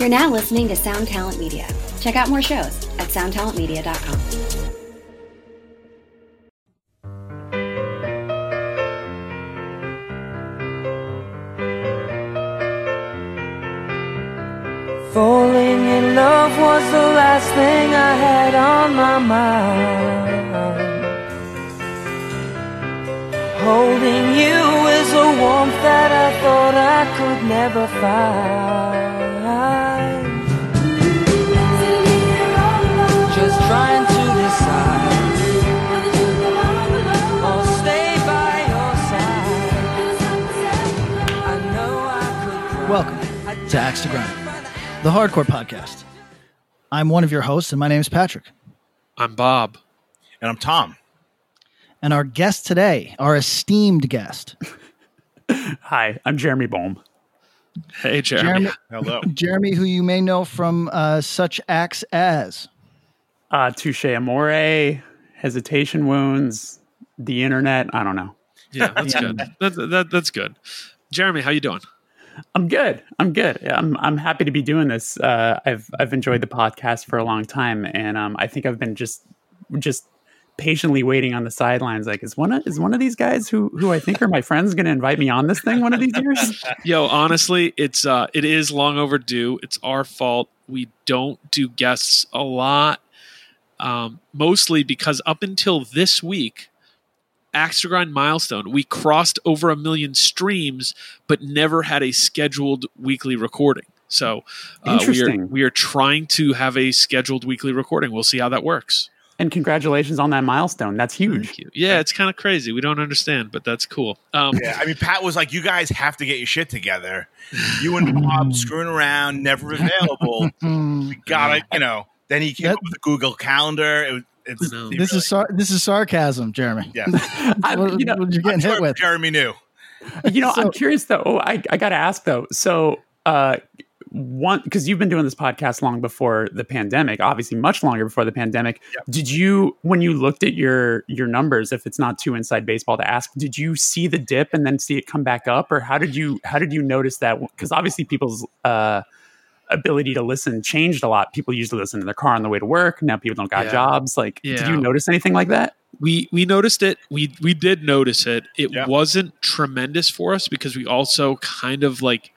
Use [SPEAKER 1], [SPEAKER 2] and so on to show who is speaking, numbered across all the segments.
[SPEAKER 1] You're now listening to Sound Talent Media. Check out more shows at soundtalentmedia.com.
[SPEAKER 2] Falling in love was the last thing I had on my mind. Holding you is a warmth that I thought I could never find. To
[SPEAKER 3] Axe to Grind, the hardcore podcast. I'm one of your hosts, and my name is Patrick.
[SPEAKER 4] I'm Bob.
[SPEAKER 5] And I'm Tom.
[SPEAKER 3] And our guest today, our esteemed guest,
[SPEAKER 6] Hi, I'm Jeremy Bolm.
[SPEAKER 4] Hey, Jeremy.
[SPEAKER 3] Jeremy,
[SPEAKER 5] Hello.
[SPEAKER 3] Jeremy, who you may know from uh, such acts as
[SPEAKER 6] Uh, Touche Amore, Hesitation Wounds, the Internet. I don't know.
[SPEAKER 4] Yeah, that's good. That, that, that's good. Jeremy, how you doing?
[SPEAKER 6] I'm good. I'm good. I'm I'm happy to be doing this. Uh, I've I've enjoyed the podcast for a long time, and um, I think I've been just just patiently waiting on the sidelines. Like, is one of is one of these guys who who I think are my friends going to invite me on this thing one of these years?
[SPEAKER 4] Yo, honestly, it's uh, it is long overdue. It's our fault. We don't do guests a lot, um, mostly because up until this week, Axe Grind milestone, we crossed over a million streams, but never had a scheduled weekly recording. So uh, we are we are trying to have a scheduled weekly recording. We'll see how that works.
[SPEAKER 6] And congratulations on that milestone. That's huge.
[SPEAKER 4] Thank you. Yeah, it's kind of crazy. We don't understand, but that's cool. Um,
[SPEAKER 5] Yeah, I mean, Pat was like, "You guys have to get your shit together. You and Bob screwing around, never available. We gotta, you know." Then he came
[SPEAKER 3] That-
[SPEAKER 5] up with the Google Calendar. It was, it's,
[SPEAKER 4] I
[SPEAKER 3] this
[SPEAKER 5] really-
[SPEAKER 3] is sar- this is sarcasm, Jeremy.
[SPEAKER 5] yeah.
[SPEAKER 6] I-
[SPEAKER 3] what,
[SPEAKER 6] you know,
[SPEAKER 3] what you
[SPEAKER 5] I'm
[SPEAKER 3] getting
[SPEAKER 5] sure
[SPEAKER 3] hit with?
[SPEAKER 5] Jeremy knew.
[SPEAKER 6] you know,
[SPEAKER 3] So-
[SPEAKER 6] I'm curious though. Oh, I, I got to ask though. So, uh, one, because you've been doing this podcast long before the pandemic, obviously much longer before the pandemic.
[SPEAKER 5] Yep.
[SPEAKER 6] Did you, when you looked at your your numbers, if it's not too inside baseball to ask, did you see the dip and then see it come back up, or how did you how did you notice that? Because obviously people's uh, ability to listen changed a lot. People used to listen in their car on the way to work. Now people don't got
[SPEAKER 4] Yeah.
[SPEAKER 6] jobs. Like, did you notice anything like that?
[SPEAKER 4] we we noticed it we we did notice it it
[SPEAKER 5] Yeah.
[SPEAKER 4] wasn't tremendous for us because we also kind of like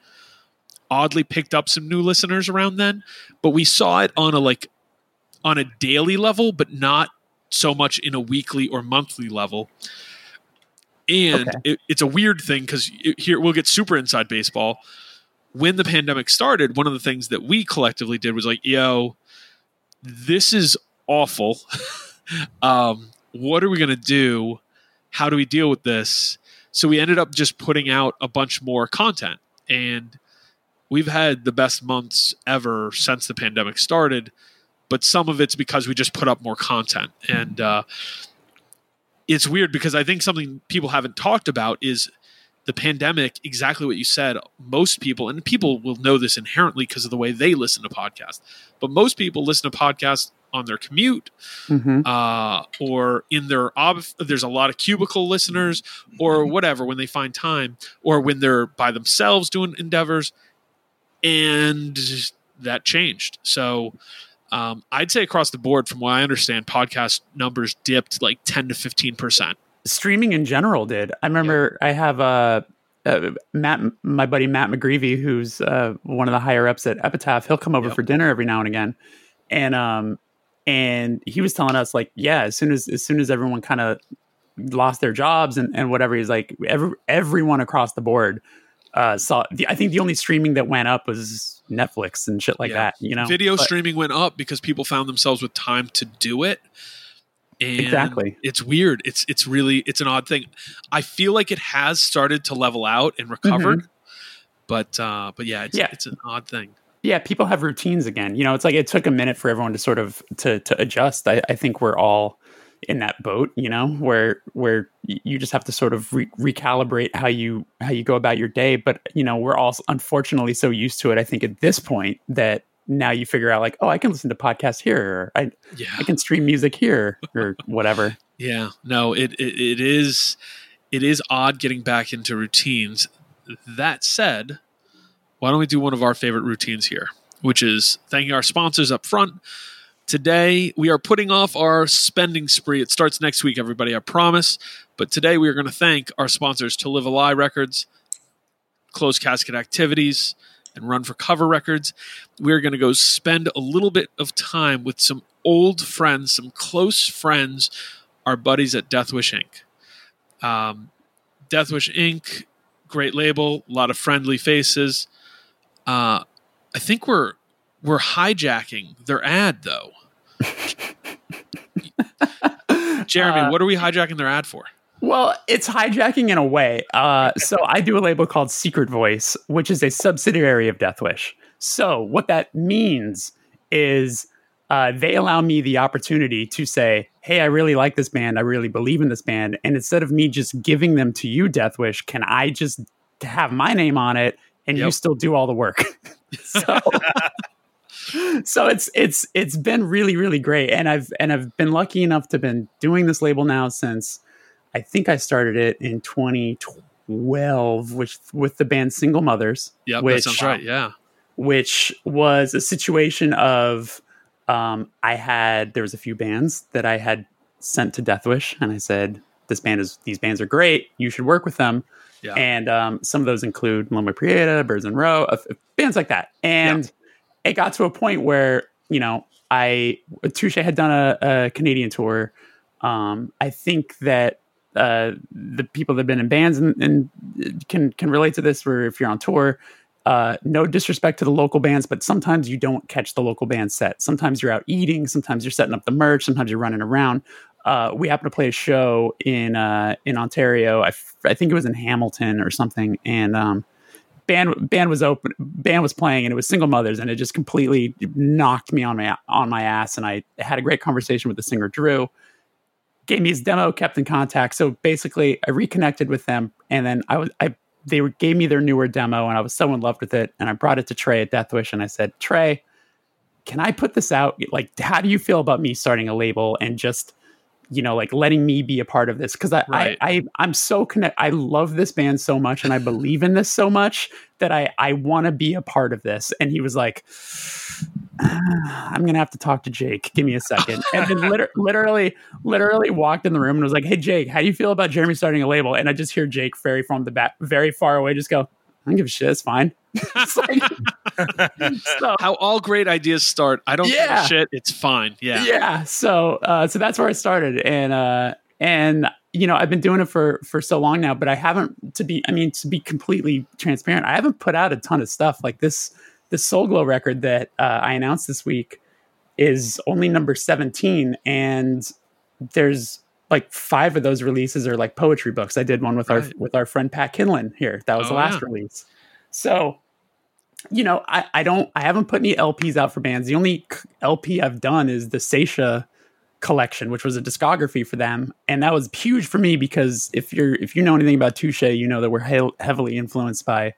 [SPEAKER 4] oddly picked up some new listeners around then but we saw it on a like on a daily level but not so much in a weekly or monthly level and
[SPEAKER 6] Okay.
[SPEAKER 4] it, it's a weird thing because here we'll get super inside baseball when the pandemic started one of the things that we collectively did was like yo this is awful um, what are we going to do? How do we deal with this? So we ended up just putting out a bunch more content. And we've had the best months ever since the pandemic started. But some of it's because we just put up more content. And uh, it's weird because I think something people haven't talked about is the pandemic, exactly what you said. Most people, and people will know this inherently because of the way they listen to podcasts, but most people listen to podcasts on their commute
[SPEAKER 6] Mm-hmm.
[SPEAKER 4] uh, or in their ob- there's a lot of cubicle listeners or whatever when they find time or when they're by themselves doing endeavors and that changed so um, i'd say across the board from what i understand podcast numbers dipped like 10 to 15 percent
[SPEAKER 6] streaming in general did. I remember I have uh, uh, Matt, my buddy Matt McGreevy, who's uh, one of the higher ups at Epitaph. He'll come over
[SPEAKER 4] Yep.
[SPEAKER 6] for dinner every now and again, and um, and he was telling us like, yeah, as soon as as soon as everyone kind of lost their jobs and, and whatever, he's like, every, everyone across the board uh, saw. The, I think the only streaming that went up was Netflix and shit like
[SPEAKER 4] Yeah.
[SPEAKER 6] that. You know,
[SPEAKER 4] video
[SPEAKER 6] But-
[SPEAKER 4] streaming went up because people found themselves with time to do it and
[SPEAKER 6] Exactly.
[SPEAKER 4] it's weird it's it's really it's an odd thing i feel like it has started to level out and recovered but uh but yeah it's,
[SPEAKER 6] Mm-hmm. Yeah.
[SPEAKER 4] it's an odd thing
[SPEAKER 6] yeah people have routines again you know it's like it took a minute for everyone to sort of to to adjust i, I think we're all in that boat you know where where you just have to sort of re- recalibrate how you how you go about your day but you know we're all unfortunately so used to it i think at this point that now you figure out like oh i can listen to podcasts here or i,
[SPEAKER 4] yeah
[SPEAKER 6] I can stream music here or whatever
[SPEAKER 4] Yeah, no, it, it it is it is odd getting back into routines. That said, why don't we do one of our favorite routines here? which is thanking our sponsors up front. Today, we are putting off our spending spree. It starts next week, everybody, I promise. But today, we are going to thank our sponsors To Live a Lie Records, Closed Casket Activities, and Run for Cover Records. We are going to go spend a little bit of time with some old friends, some close friends, our buddies at Deathwish Inc. Um, Deathwish Inc., great label, a lot of friendly faces. Uh, I think we're we're hijacking their ad though. Jeremy,
[SPEAKER 6] Uh,
[SPEAKER 4] what are we hijacking their ad for?
[SPEAKER 6] Well, it's hijacking in a way. Uh, so I do a label called Secret Voice, which is a subsidiary of Deathwish. So what that means is uh, they allow me the opportunity to say, "Hey, I really like this band. I really believe in this band." And instead of me just giving them to you, Deathwish, can I just have my name on it and you still do all the work? so. so it's it's it's been really really great and i've and i've been lucky enough to been doing this label now since i think i started it in 2012 which with the band single mothers
[SPEAKER 4] Yep, that
[SPEAKER 6] which
[SPEAKER 4] sounds right. Yeah.
[SPEAKER 6] which was a situation of um, I had there was a few bands that I had sent to Deathwish, and I said, "This band is these bands are great. You should work with them."
[SPEAKER 4] Yeah.
[SPEAKER 6] And um, some of those include Loma Prieta, Birds in Row, uh, bands like that. And it got to a point where you know I Touche had done a, a Canadian tour. Um, I think that uh, the people that have been in bands and, and can can relate to this. Where if you're on tour, uh, no disrespect to the local bands, but sometimes you don't catch the local band set. Sometimes you're out eating. Sometimes you're setting up the merch. Sometimes you're running around. Uh, we happened to play a show in uh, in Ontario. I, f- I think it was in Hamilton or something, and um, band band was open. Band was playing, and it was Single Mothers, and it just completely knocked me on my on my ass. And I had a great conversation with the singer Drew. Gave me his demo, kept in contact. So basically, I reconnected with them, and then I was I they gave me their newer demo and I was so in love with it. And I brought it to Trey at Deathwish and I said, Trey, can I put this out? Like, how do you feel about me starting a label and just, you know, like letting me be a part of this? Cause I,
[SPEAKER 4] Right.
[SPEAKER 6] I, I, I'm so connect. I love this band so much and I believe in this so much that I, I want to be a part of this. And he was like, "Ah, I'm going to have to talk to Jake. Give me a second. And then liter- literally, literally walked in the room and was like, Hey, Jake, how do you feel about Jeremy starting a label? And I just hear Jake very from the back, very far away, just go, I don't give a shit. It's fine. Like- so,
[SPEAKER 4] How all great ideas start. I don't give a shit. It's fine. Yeah.
[SPEAKER 6] yeah. So, uh, so that's where I started. And, uh, and, you know, I've been doing it for, for so long now, but I haven't to be, I mean, to be completely transparent, I haven't put out a ton of stuff like this, this Soul Glo record that, uh, I announced this week is only number 17. And there's like five of those releases are like poetry books. I did one with our, with our friend Pat Kindlon here. That was the
[SPEAKER 4] Oh,
[SPEAKER 6] last
[SPEAKER 4] yeah.
[SPEAKER 6] release. So, you know, I, I don't, I haven't put any LPs out for bands. The only LP I've done is the Saetia collection, which was a discography for them, and that was huge for me because if you're if you know anything about Touche, you know that we're he- heavily influenced by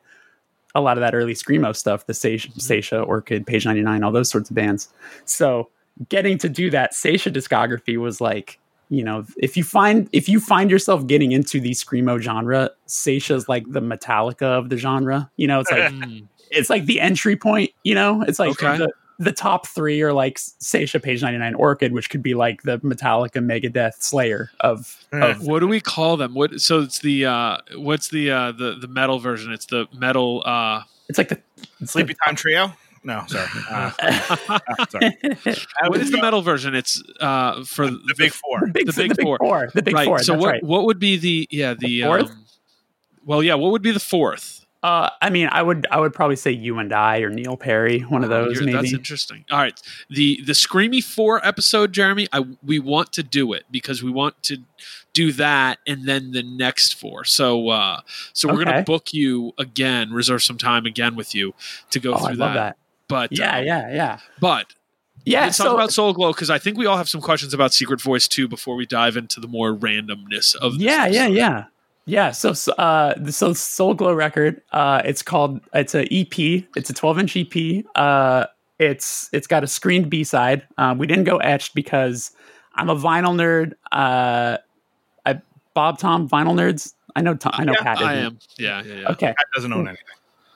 [SPEAKER 6] a lot of that early screamo stuff, the Saetia, Saetia, Orchid, Page Ninety Nine, all those sorts of bands. So getting to do that Saetia discography was like. You know, if you find if you find yourself getting into the screamo genre, Saetia's like the Metallica of the genre. You know, it's like
[SPEAKER 4] Mm.
[SPEAKER 6] It's like the entry point, you know? It's like
[SPEAKER 4] Okay.
[SPEAKER 6] the, the top three are like Saetia, Page 99, Orchid, which could be like the Metallica, Megadeth, Slayer of, of
[SPEAKER 4] What do we call them? What? So it's the uh, what's the uh, the the metal version? It's the metal. Uh,
[SPEAKER 6] it's like the
[SPEAKER 5] Sleepy Time Trio? No, sorry. Uh, uh, sorry.
[SPEAKER 4] what is the metal version? It's uh, for
[SPEAKER 5] The Big Four.
[SPEAKER 6] the big,
[SPEAKER 4] The
[SPEAKER 6] the
[SPEAKER 4] Big
[SPEAKER 6] big,
[SPEAKER 4] Four.
[SPEAKER 6] four. The big
[SPEAKER 4] right.
[SPEAKER 6] four.
[SPEAKER 4] so
[SPEAKER 6] that's
[SPEAKER 4] what
[SPEAKER 6] right.
[SPEAKER 4] what would be the yeah the,
[SPEAKER 6] fourth?
[SPEAKER 4] Um, well, yeah. What would be the fourth?
[SPEAKER 6] Uh, I mean, I would I would probably say you and I or Neil Perry, one of
[SPEAKER 4] Oh,
[SPEAKER 6] those
[SPEAKER 4] you're- That's interesting. All right, the the Screamy Four episode, Jeremy. I we want to do it because we want to do that and then the next four. So uh, so we're gonna book you again, reserve some time again with you to go
[SPEAKER 6] Oh,
[SPEAKER 4] through
[SPEAKER 6] I love that.
[SPEAKER 4] But
[SPEAKER 6] Yeah,
[SPEAKER 4] um,
[SPEAKER 6] yeah, yeah.
[SPEAKER 4] But
[SPEAKER 6] Yeah.
[SPEAKER 4] let's talk about Soul Glo because I think we all have some questions about Secret Voice too before we dive into the more randomness of this
[SPEAKER 6] yeah yeah
[SPEAKER 4] episode.
[SPEAKER 6] yeah yeah so so, uh so soul glo record uh it's called it's a ep it's a 12 inch ep uh it's it's got a screened b-side um we didn't go etched because i'm a vinyl nerd uh i bob tom vinyl nerds i know tom i know
[SPEAKER 5] Yeah,
[SPEAKER 6] pat
[SPEAKER 4] I
[SPEAKER 6] isn't.
[SPEAKER 4] am. Yeah, yeah, yeah.
[SPEAKER 6] okay
[SPEAKER 5] Pat doesn't own anything.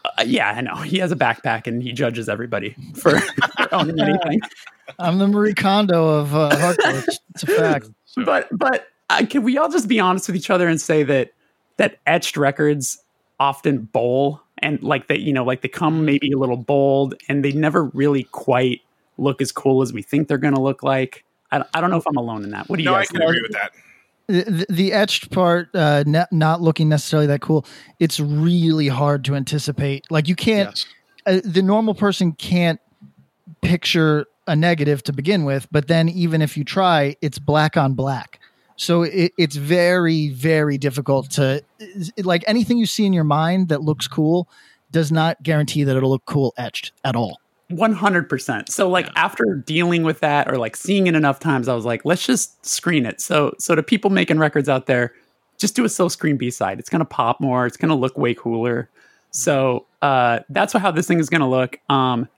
[SPEAKER 6] Uh, yeah, I know. He has a backpack and he judges everybody for, for owning anything.
[SPEAKER 3] I'm the Marie Kondo of uh, hardcore. It's, it's a fact.
[SPEAKER 4] So-
[SPEAKER 6] But but uh, can we all just be honest with each other and say that that etched records often bowl and like that you know like they come maybe a little bold and they never really quite look as cool as we think they're going to look like. I, don't- I don't know if I'm alone in that. What do you
[SPEAKER 5] No, I
[SPEAKER 6] guys
[SPEAKER 5] can
[SPEAKER 6] think?
[SPEAKER 5] agree with that.
[SPEAKER 3] the, the etched part uh ne- not looking necessarily that cool it's really hard to anticipate like you can't
[SPEAKER 4] yes.
[SPEAKER 3] uh, the normal person can't picture a negative to begin with but then even if you try it's black on black so it, it's very very difficult to like anything you see in your mind that looks cool does not guarantee that it'll look cool etched at all
[SPEAKER 6] 100%. So like
[SPEAKER 4] Yeah.
[SPEAKER 6] after dealing with that or like seeing it enough times I was like let's just screen it. So so to people making records out there just do a silk screen B-side. It's going to pop more, it's going to look way cooler. So uh that's how this thing is going to look. Um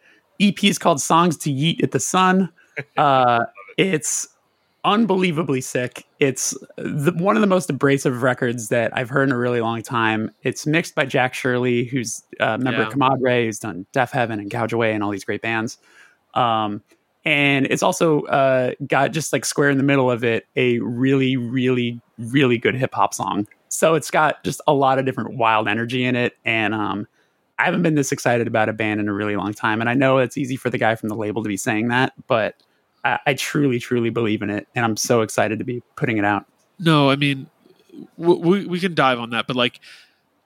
[SPEAKER 6] EP is called Songs to Yeet at the Sun. Uh it's unbelievably sick. It's the, one of the most abrasive records that I've heard in a really long time. It's mixed by Jack Shirley, who's a member
[SPEAKER 4] Yeah.
[SPEAKER 6] of Comadre, who's done Deafheaven and Gouge Away and all these great bands. Um, and it's also uh, got just like square in the middle of it a really, really, really good hip hop song. So it's got just a lot of different wild energy in it. And um, I haven't been this excited about a band in a really long time. And I know it's easy for the guy from the label to be saying that, but I, I truly, truly believe in it. And I'm so excited to be putting it out.
[SPEAKER 4] No, I mean, we we can dive on that, but like,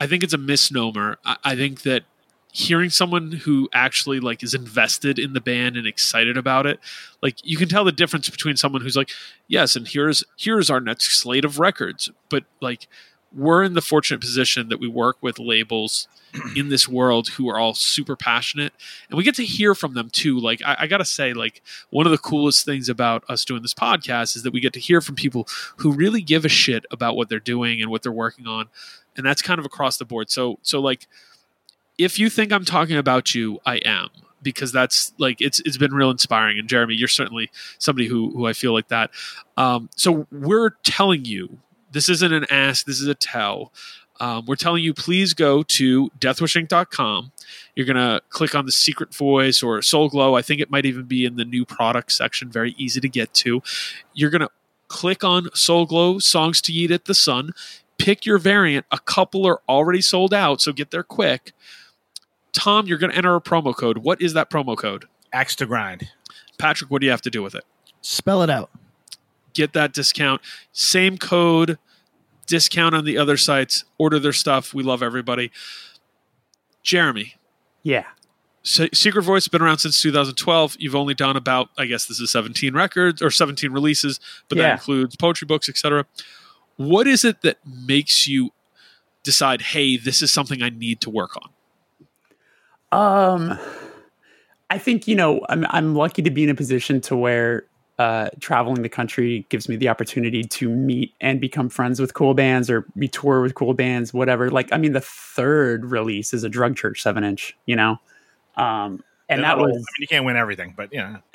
[SPEAKER 4] I think it's a misnomer. I, I think that hearing someone who actually like is invested in the band and excited about it, like you can tell the difference between someone who's like, yes, and here's here's our next slate of records, but like we're in the fortunate position that we work with labels in this world who are all super passionate and we get to hear from them too. Like I, I gotta say like one of the coolest things about us doing this podcast is that we get to hear from people who really give a shit about what they're doing and what they're working on and that's kind of across the board. So so like if you think i'm talking about you i am because that's like it's it's been real inspiring. And jeremy you're certainly somebody who who i feel like that. Um, so we're telling you this isn't an ask this is a tell. Um, we're telling you please go to deathwishinc.com you're going to click on the secret voice or soul glo. I think it might even be in the new product section very easy to get to. You're going to click on soul glo songs to yeet at the sun. Pick your variant. A couple are already sold out so get there quick. Tom you're going to enter a promo code. What is that promo code?
[SPEAKER 5] Axe to grind.
[SPEAKER 4] patrick what do you have to do with it?
[SPEAKER 3] Spell it out.
[SPEAKER 4] Get that discount. Same code, discount on the other sites. Order their stuff. We love everybody. Jeremy,
[SPEAKER 6] Yeah.
[SPEAKER 4] Se- Secret Voice has been around since 2012. You've only done about, I guess this is 17 records or 17 releases, but that includes poetry books, etc. What is it that makes you decide, hey, this is something I need to work on?
[SPEAKER 6] Um, I think you know I'm I'm lucky to be in a position to where uh, traveling the country gives me the opportunity to meet and become friends with cool bands or be tour with cool bands, whatever. Like I mean, the third release is a Drug Church seven inch, you know, um, and that
[SPEAKER 5] I mean,
[SPEAKER 6] was
[SPEAKER 5] you can't win everything, but you know,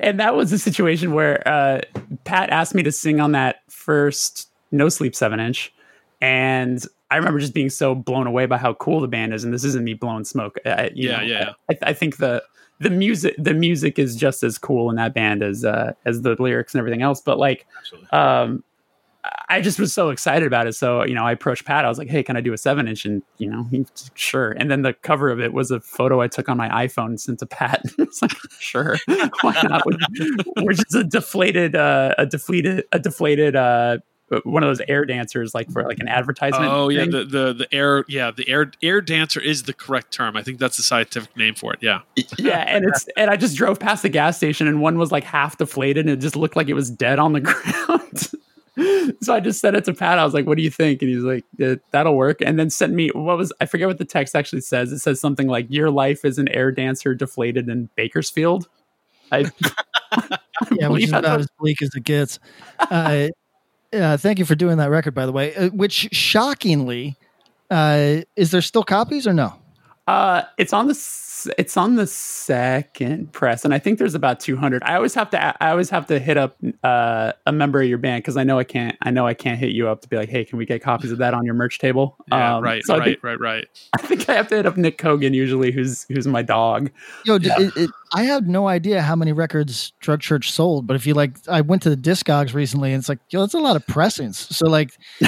[SPEAKER 6] and that was a situation where uh, Pat asked me to sing on that first No Sleep seven inch, and I remember just being so blown away by how cool the band is. And this isn't me blowing smoke. I, you
[SPEAKER 4] Yeah,
[SPEAKER 6] know,
[SPEAKER 4] yeah, yeah.
[SPEAKER 6] I, I think the the music the music is just as cool in that band as uh, as the lyrics and everything else. But like,
[SPEAKER 5] absolutely.
[SPEAKER 6] um, I just was so excited about it. So, you know, I approached Pat. I was like, hey, can I do a seven inch? And, you know, he sure. And then the cover of it was a photo I took on my iPhone and sent to Pat. it's like, sure. Why not? We're just a deflated, uh, a deflated, a deflated, uh, one of those air dancers, like for like an advertisement.
[SPEAKER 4] Oh yeah,
[SPEAKER 6] thing.
[SPEAKER 4] the, the the air yeah the air air dancer is the correct term. I think that's the scientific name for it. Yeah.
[SPEAKER 6] yeah. And it's, and I just drove past the gas station and one was like half deflated and it just looked like it was dead on the ground. so I just sent it to Pat. I was like, "What do you think?" And he's like, "That'll work." And then sent me what was I forget what the text actually says. It says something like, "Your life is an air dancer deflated in Bakersfield." I,
[SPEAKER 3] yeah, which is about as bleak as it gets. Uh, uh, thank you for doing that record, by the way. Uh, which shockingly, uh, is there still copies or no?
[SPEAKER 6] Uh, it's on the it's on the second press, and I think there's about 200. I always have to I always have to hit up uh, a member of your band because I know I can't I know I can't hit you up to be like, hey, can we get copies of that on your merch table?
[SPEAKER 4] Yeah,
[SPEAKER 6] Um,
[SPEAKER 4] right,
[SPEAKER 6] so I
[SPEAKER 4] right,
[SPEAKER 6] think,
[SPEAKER 4] right, right.
[SPEAKER 6] I think I have to hit up Nick Cogan usually, who's who's my dog.
[SPEAKER 3] Yo, d- it, it, I have no idea how many records Drug Church sold, but if you like, I went to the Discogs recently, and it's like, yo, that's a lot of pressings. So like,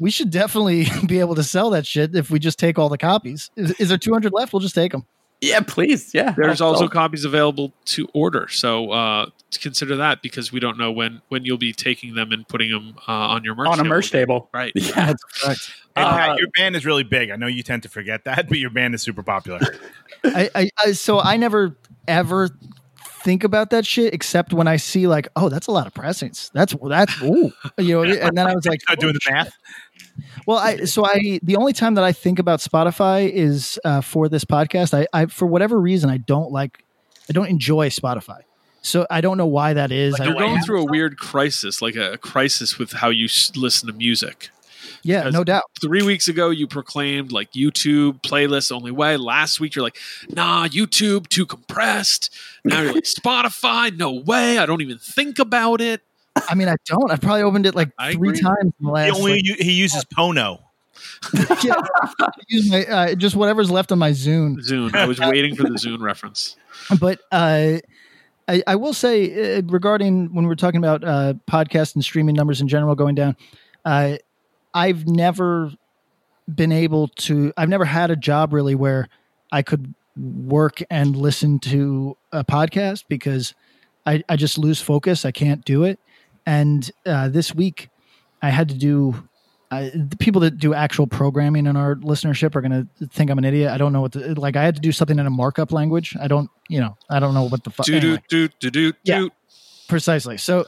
[SPEAKER 3] we should, definitely be able to sell that shit if we just take all the copies. Is, is there 200 left? We'll just take them.
[SPEAKER 6] Yeah, please. Yeah,
[SPEAKER 4] There's also
[SPEAKER 6] I'll-
[SPEAKER 4] copies available to order, so uh, consider that because we don't know when when you'll be taking them and putting them uh, on your merch
[SPEAKER 6] on a
[SPEAKER 4] table.
[SPEAKER 6] merch table.
[SPEAKER 4] Right.
[SPEAKER 6] Yeah, that's
[SPEAKER 3] Correct.
[SPEAKER 5] And
[SPEAKER 6] Uh,
[SPEAKER 5] Pat, your band is really big. I know you tend to forget that, but your band is super popular.
[SPEAKER 3] I, I, I so I never ever think about that shit except when I see like, oh, that's a lot of pressings. That's that's ooh, you know. And then I was like,
[SPEAKER 5] Start doing the math.
[SPEAKER 3] Well, I so I the only time that I think about Spotify is uh, for this podcast. I, I for whatever reason I don't like I don't enjoy Spotify. So I don't know why that is.
[SPEAKER 5] Like
[SPEAKER 4] You're going through a weird crisis, like a crisis with how you s- listen to music.
[SPEAKER 3] yeah, no doubt.
[SPEAKER 4] Three weeks ago, you proclaimed like YouTube playlist only way. Last week, you're like, nah, YouTube too compressed. Now you're like Spotify, no way. I don't even think about it.
[SPEAKER 3] I mean, I don't. I've probably opened it like
[SPEAKER 4] I
[SPEAKER 3] three
[SPEAKER 4] agree.
[SPEAKER 3] times in the
[SPEAKER 5] He
[SPEAKER 3] last.
[SPEAKER 5] only
[SPEAKER 3] like,
[SPEAKER 5] he uses Pono.
[SPEAKER 3] yeah, I use my, uh, just whatever's left on my Zune.
[SPEAKER 4] Zune. I was waiting for the Zune reference.
[SPEAKER 3] But uh, I, I will say uh, regarding when we're talking about uh, podcast and streaming numbers in general going down, uh, I've never been able to. I've never had a job really where I could work and listen to a podcast because I, I just lose focus. I can't do it. And uh, this week, I had to do. I, the people that do actual programming in our listenership are going to think I'm an idiot. I don't know what the, like. I had to do something in a markup language. I don't, you know, I don't know what the fuck.
[SPEAKER 4] Do do do do do
[SPEAKER 3] Yeah.
[SPEAKER 4] do.
[SPEAKER 3] Precisely. So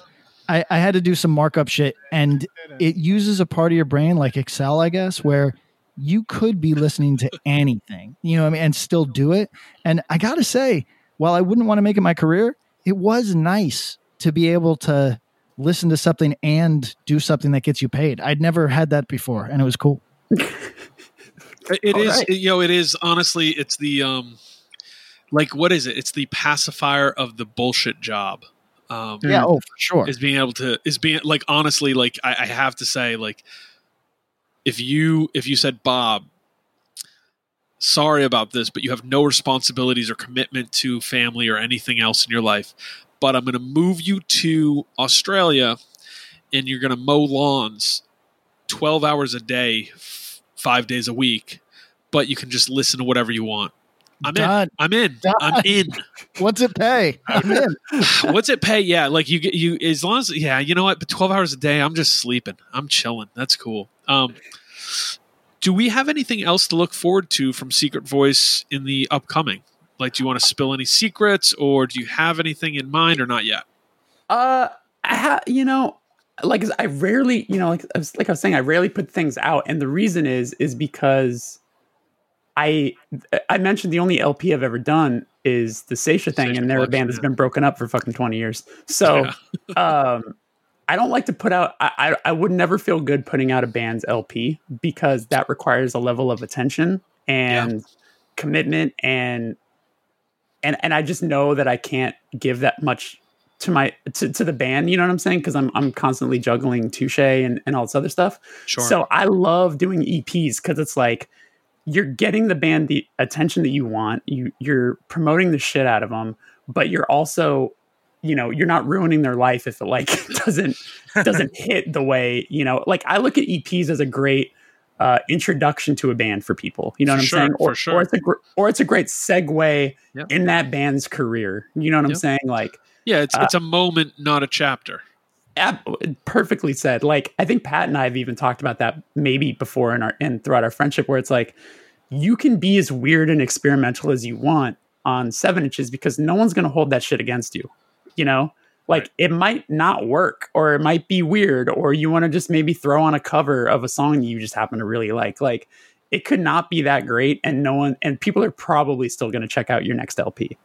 [SPEAKER 3] I, I had to do some markup shit, and it uses a part of your brain like Excel, I guess, where you could be listening to anything, you know, what I mean, and still do it. And I gotta say, while I wouldn't want to make it my career, it was nice to be able to listen to something and do something that gets you paid. I'd never had that before, and it was cool.
[SPEAKER 4] It
[SPEAKER 3] All
[SPEAKER 4] is,
[SPEAKER 3] right.
[SPEAKER 4] you know, it is honestly, it's the um, like what is it? It's the pacifier of the bullshit job. Um,
[SPEAKER 3] Yeah, oh for sure.
[SPEAKER 4] is being able to is being like honestly like I, I have to say like if you if you said Bob sorry about this but you have no responsibilities or commitment to family or anything else in your life but I'm going to move you to Australia and you're going to mow lawns 12 hours a day f- 5 days a week but you can just listen to whatever you want I'm
[SPEAKER 3] Done.
[SPEAKER 4] in I'm in I'm in
[SPEAKER 3] What's it pay? I'm in.
[SPEAKER 4] What's it pay? Yeah, like you get you as long as yeah, you know what? But twelve hours a day, I'm just sleeping. I'm chilling. That's cool. Um, do we have anything else to look forward to from Secret Voice in the upcoming? Like, do you want to spill any secrets, or do you have anything in mind, or not yet?
[SPEAKER 6] Uh, I ha- you know, like I rarely, you know, like I was, like I was saying, I rarely put things out, and the reason is is because I I mentioned the only LP I've ever done is the Saetia thing,
[SPEAKER 4] Saetia
[SPEAKER 6] and their
[SPEAKER 4] Collection,
[SPEAKER 6] band has
[SPEAKER 4] yeah.
[SPEAKER 6] been broken up for fucking twenty years. So, um, I don't like to put out. I, I I would never feel good putting out a band's LP because that requires a level of attention and commitment and and and I just know that I can't give that much to my to, to the band. You know what I'm saying? Because I'm I'm constantly juggling touche and and all this other stuff.
[SPEAKER 4] Sure.
[SPEAKER 6] So I love doing EPs because it's like you're getting the band the attention that you want. You you're promoting the shit out of them, but you're also you know you're not ruining their life if it like doesn't doesn't hit the way you know like i look at eps as a great uh, introduction to a band for people you know what i'm
[SPEAKER 4] sure,
[SPEAKER 6] saying or,
[SPEAKER 4] sure.
[SPEAKER 6] or it's a gr- or it's a great segue
[SPEAKER 4] Yep.
[SPEAKER 6] in that band's career you know what i'm saying like
[SPEAKER 4] yeah, it's
[SPEAKER 6] uh,
[SPEAKER 4] it's a moment, not a chapter.
[SPEAKER 6] ab- perfectly said. Like I think Pat and I have even talked about that maybe before in our and throughout our friendship, where it's like you can be as weird and experimental as you want on seven inches because no one's going to hold that shit against you. You know, like
[SPEAKER 4] Right.
[SPEAKER 6] it might not work or it might be weird or you want to just maybe throw on a cover of a song you just happen to really like. Like it could not be that great and no one and people are probably still going to check out your next LP.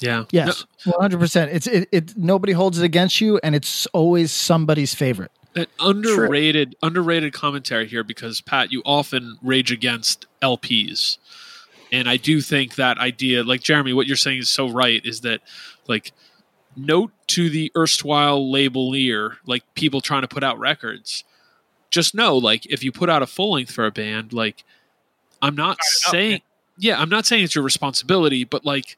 [SPEAKER 4] Yeah.
[SPEAKER 3] Yes, one hundred percent. It's it, it. Nobody holds it against you, and it's always somebody's favorite.
[SPEAKER 4] An underrated underrated commentary here because Pat, you often rage against LPs. And I do think that idea, like Jeremy, what you're saying is so right, is that like note to the erstwhile labelier, like people trying to put out records, just know, like, if you put out a full length for a band, like, I'm not
[SPEAKER 5] Start it up,
[SPEAKER 4] saying, yeah, I'm not saying it's your responsibility, but like,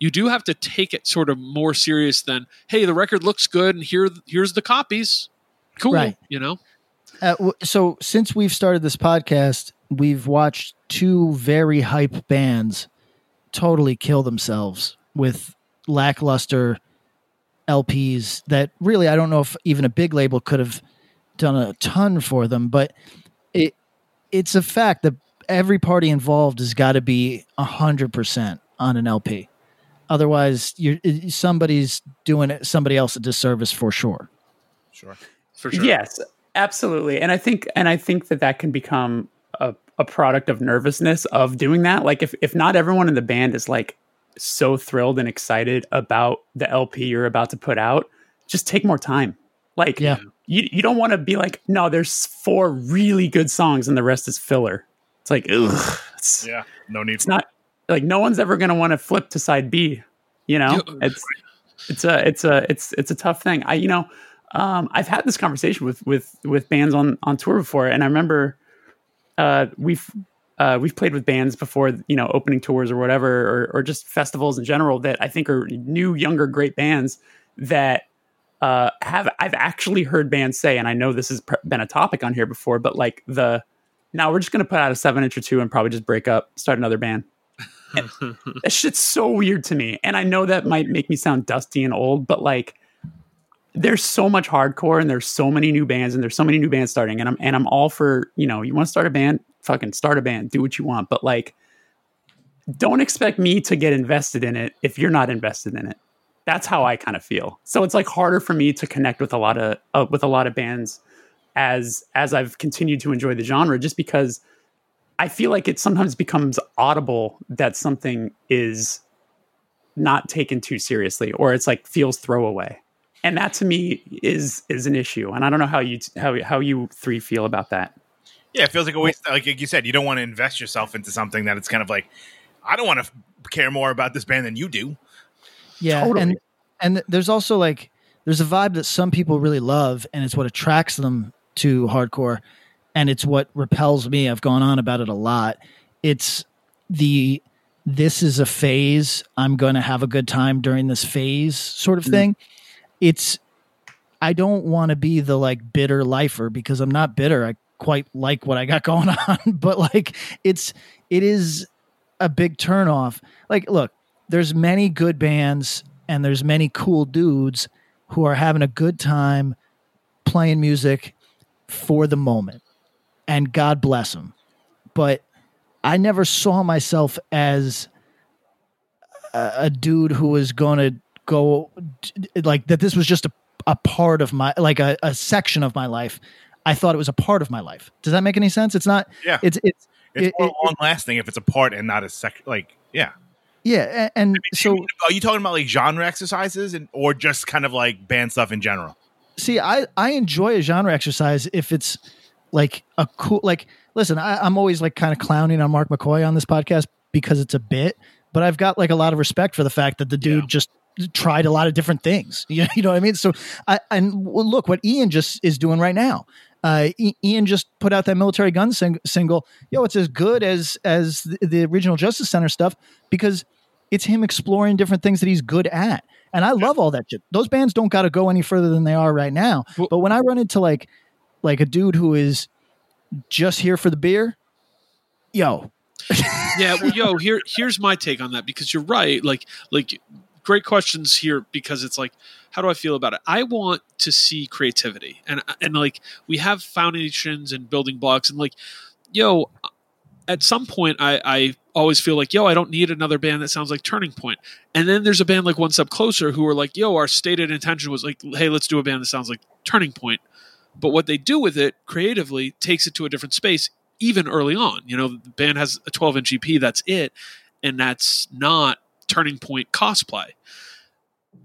[SPEAKER 4] you do have to take it sort of more serious than, hey, the record looks good, and here, here's the copies, cool,
[SPEAKER 3] Right.
[SPEAKER 4] you know.
[SPEAKER 3] Uh, so since we've started this podcast, we've watched two very hype bands totally kill themselves with lackluster LPs that really I don't know if even a big label could have done a ton for them, but it it's a fact that every party involved has got to be hundred percent on an LP. Otherwise, you're somebody's doing it, somebody else a disservice for sure.
[SPEAKER 5] Sure.
[SPEAKER 4] For sure.
[SPEAKER 6] Yes, absolutely. And I think and I think that that can become a, a product of nervousness of doing that. Like if if not everyone in the band is like so thrilled and excited about the LP you're about to put out, just take more time. Like
[SPEAKER 3] Yeah.
[SPEAKER 6] you you don't want to be like, no, there's four really good songs and the rest is filler. It's like, ugh. It's,
[SPEAKER 5] Yeah. No need.
[SPEAKER 6] it's not like no one's ever gonna want to flip to side B. You know, it's it's a it's a it's it's a tough thing. I you know, um, I've had this conversation with with with bands on on tour before, and I remember uh, we've uh, we've played with bands before, you know, opening tours or whatever, or or just festivals in general that I think are new, younger, great bands that uh, have I've actually heard bands say, and I know this has pr- been a topic on here before, but like the now we're just gonna put out a seven inch or two and probably just break up, start another band. that shit's so weird to me. And I know that might make me sound dusty and old, but like there's so much hardcore and there's so many new bands and there's so many new bands starting and I'm and I'm all for, you know, you want to start a band, fucking start a band, do what you want, but like don't expect me to get invested in it if you're not invested in it. That's how I kind of feel. So it's like harder for me to connect with a lot of uh, with a lot of bands as as I've continued to enjoy the genre just because I feel like it sometimes becomes audible that something is not taken too seriously or it's like feels throwaway. And that to me is is an issue. And I don't know how you how how you three feel about that.
[SPEAKER 5] Yeah, it feels like a waste. Like you said, you don't want to invest yourself into something that it's kind of like, I don't want to f- care more about this band than you do.
[SPEAKER 3] Yeah,
[SPEAKER 6] Totally.
[SPEAKER 3] and and there's also like there's a vibe that some people really love, and it's what attracts them to hardcore, and it's what repels me. I've gone on about it a lot. It's the this is a phase. I'm going to have a good time during this phase, sort of mm. thing. It's I don't want to be the like bitter lifer because I'm not bitter. I quite like what I got going on, but like it's it is a big turnoff. Like, look, there's many good bands and there's many cool dudes who are having a good time playing music for the moment, and God bless them. But I never saw myself as a, a dude who was going to go like that. This was just a, a part of my like a, a section of my life. I thought it was a part of my life. Does that make any sense? It's not.
[SPEAKER 5] Yeah.
[SPEAKER 3] It's it's
[SPEAKER 5] It's
[SPEAKER 3] it-
[SPEAKER 5] more
[SPEAKER 3] it-
[SPEAKER 5] long lasting if it's a part and not a sec. Like, yeah.
[SPEAKER 3] yeah, and so
[SPEAKER 5] are you talking about like genre exercises and or just kind of like band stuff in general?
[SPEAKER 3] see i i enjoy a genre exercise if it's like a cool like listen I, i'm always like kind of clowning on mark mccoy on this podcast because it's a bit but i've got like a lot of respect for the fact that the dude
[SPEAKER 5] Yeah.
[SPEAKER 3] just tried a lot of different things you know, you know what i mean so i and look what ian just is doing right now uh, Ian just put out that military gun sing- single. Yo, it's as good as as the, the original Justice Center stuff because it's him exploring different things that he's good at. And I love all that shit. Those bands don't got to go any further than they are right now.
[SPEAKER 4] Well-
[SPEAKER 3] but when I run into like like a dude who is just here for the beer, yo,
[SPEAKER 4] yeah well yo here here's my take on that because you're right like like great questions here because it's like how do i feel about it? I want to see creativity. And and like we have foundations and building blocks and like yo at some point i i always feel like yo i don't need another band that sounds like turning point. And then there's a band like one step closer who are like yo our stated intention was like hey let's do a band that sounds like turning point. But what they do with it creatively takes it to a different space even early on. You know the band has a 12 inch ep that's it. And that's not turning point cosplay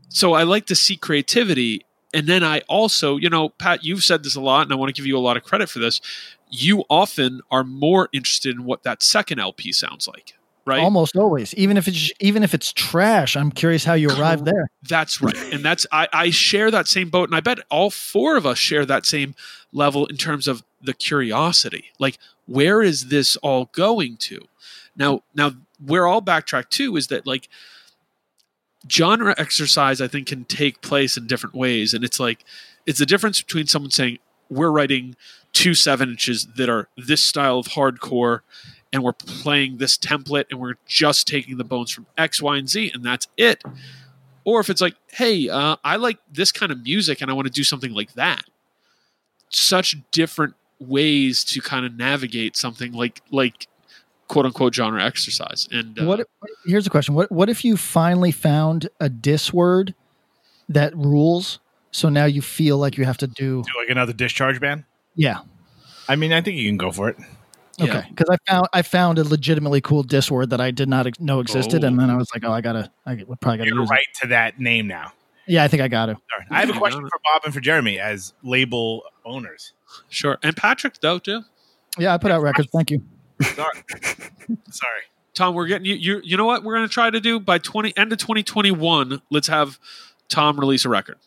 [SPEAKER 4] so i like to see creativity and then i also you know pat you've said this a lot and i want to give you a lot of credit for this you often are more interested in what that second lp sounds like right?
[SPEAKER 3] Almost always, even if it's even if it's trash, I'm curious how you arrived there.
[SPEAKER 4] That's right. And that's I, I share that same boat and I bet all four of us share that same level in terms of the curiosity. Like where is this all going to? Now now where I'll backtrack too is that like genre exercise I think can take place in different ways. And it's like it's the difference between someone saying, We're writing two seven inches that are this style of hardcore and we're playing this template and we're just taking the bones from X, Y, and Z, and that's it. Or if it's like, hey, uh, I like this kind of music and I want to do something like that. Such different ways to kind of navigate something like like quote unquote genre exercise. And uh,
[SPEAKER 3] what? Here's a question: What What if you finally found a diss word that rules? So now you feel like you have to do.
[SPEAKER 5] Do like another discharge ban.
[SPEAKER 3] Yeah.
[SPEAKER 5] I mean, I think you can go for it.
[SPEAKER 3] Okay. Because I found I found a legitimately cool diss word that I did not ex- know existed, and then I was like, oh, I gotta, I probably gotta
[SPEAKER 5] You're
[SPEAKER 3] use
[SPEAKER 5] right to that name now.
[SPEAKER 3] Yeah, I think I got to.
[SPEAKER 5] All right. I have a question for Bob and for Jeremy as label owners.
[SPEAKER 4] Sure. And Patrick though too.
[SPEAKER 3] Yeah, I put out records. Thank you.
[SPEAKER 5] Sorry. Sorry.
[SPEAKER 4] Tom, we're getting you. You, you know what we're going to try to do by twenty end of twenty twenty one. Let's have Tom release a record,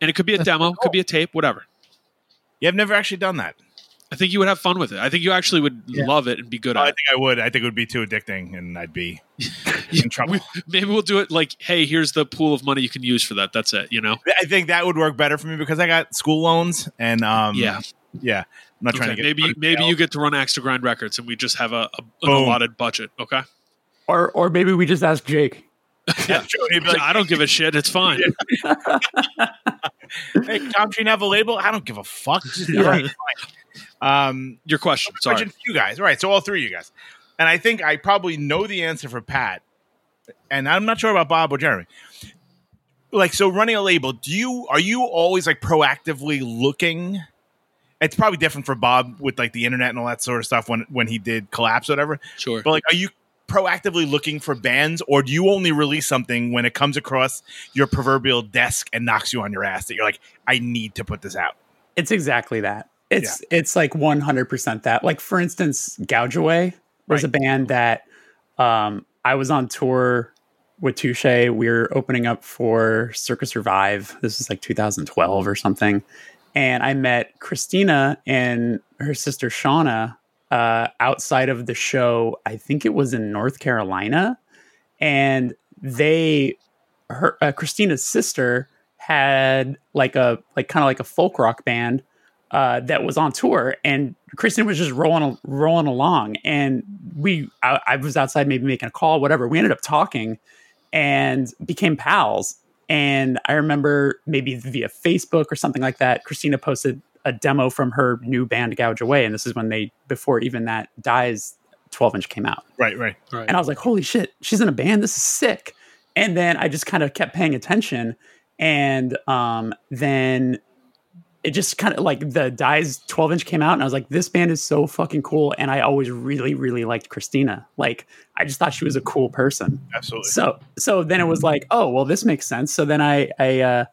[SPEAKER 4] and it could be a
[SPEAKER 3] That's
[SPEAKER 4] demo,
[SPEAKER 3] cool.
[SPEAKER 4] could be a tape, whatever.
[SPEAKER 5] Yeah, I've never actually done that.
[SPEAKER 4] I think you would have fun with it. I think you actually would
[SPEAKER 3] Yeah.
[SPEAKER 4] love it and be good
[SPEAKER 5] Oh, I
[SPEAKER 4] at
[SPEAKER 5] think I would. I think it would be too addicting, and I'd be in trouble.
[SPEAKER 4] We- maybe we'll do it like, hey, here's the pool of money you can use for that. That's it. You know?
[SPEAKER 5] I think that would work better for me because I got school loans, and um,
[SPEAKER 4] yeah.
[SPEAKER 5] yeah. I'm not trying
[SPEAKER 4] Okay,
[SPEAKER 5] to get
[SPEAKER 4] maybe maybe you get to run Axe to Grind records, and we just have a, a an allotted budget. Okay.
[SPEAKER 6] Or or maybe we just ask Jake.
[SPEAKER 5] That's true. And he'd be like,
[SPEAKER 4] I don't give a shit. It's fine.
[SPEAKER 5] hey, Tom Treen have a label? I don't give a fuck. Just,
[SPEAKER 6] Yeah.
[SPEAKER 5] all right, fine. Um,
[SPEAKER 4] Your question. Sorry.
[SPEAKER 5] question for you guys. All right, so all three of you guys, and I think I probably know the answer for Pat, and I'm not sure about Bob or Jeremy. Like, so running a label, do you are you always like proactively looking? It's probably different for Bob with like the internet and all that sort of stuff when when he did collapse or whatever.
[SPEAKER 4] Sure.
[SPEAKER 5] But like, are you proactively looking for bands, or do you only release something when it comes across your proverbial desk and knocks you on your ass that you're like, I need to put this out?
[SPEAKER 6] It's exactly that. It's it's like 100% that. Like for instance, Gouge Away was
[SPEAKER 5] Right.
[SPEAKER 6] a band that um I was on tour with Touche. We were opening up for Circa Survive. This is like 2012 or something. And I met Christina and her sister Shauna uh, outside of the show. I think it was in North Carolina. And they, her, uh, Christina's sister had like a, like kind of like a folk rock band uh, that was on tour, and Kristen was just rolling rolling along, and we I, I was outside maybe making a call, whatever. We ended up talking and became pals. And I remember maybe via Facebook or something like that, Christina posted a demo from her new band Gouge Away, and this is when they before even that Dies twelve inch came out.
[SPEAKER 5] Right, right.
[SPEAKER 4] Right.
[SPEAKER 6] And I was like, holy shit, she's in a band. This is sick. And then I just kind of kept paying attention. And um, then it just kind of like the Dies 12 inch came out, and I was like, this band is so fucking cool. And I always really, really liked Christina. Like, I just thought she was a cool person.
[SPEAKER 5] Absolutely.
[SPEAKER 6] So, so then it was like, oh, well, this makes sense. So then I, I, uh,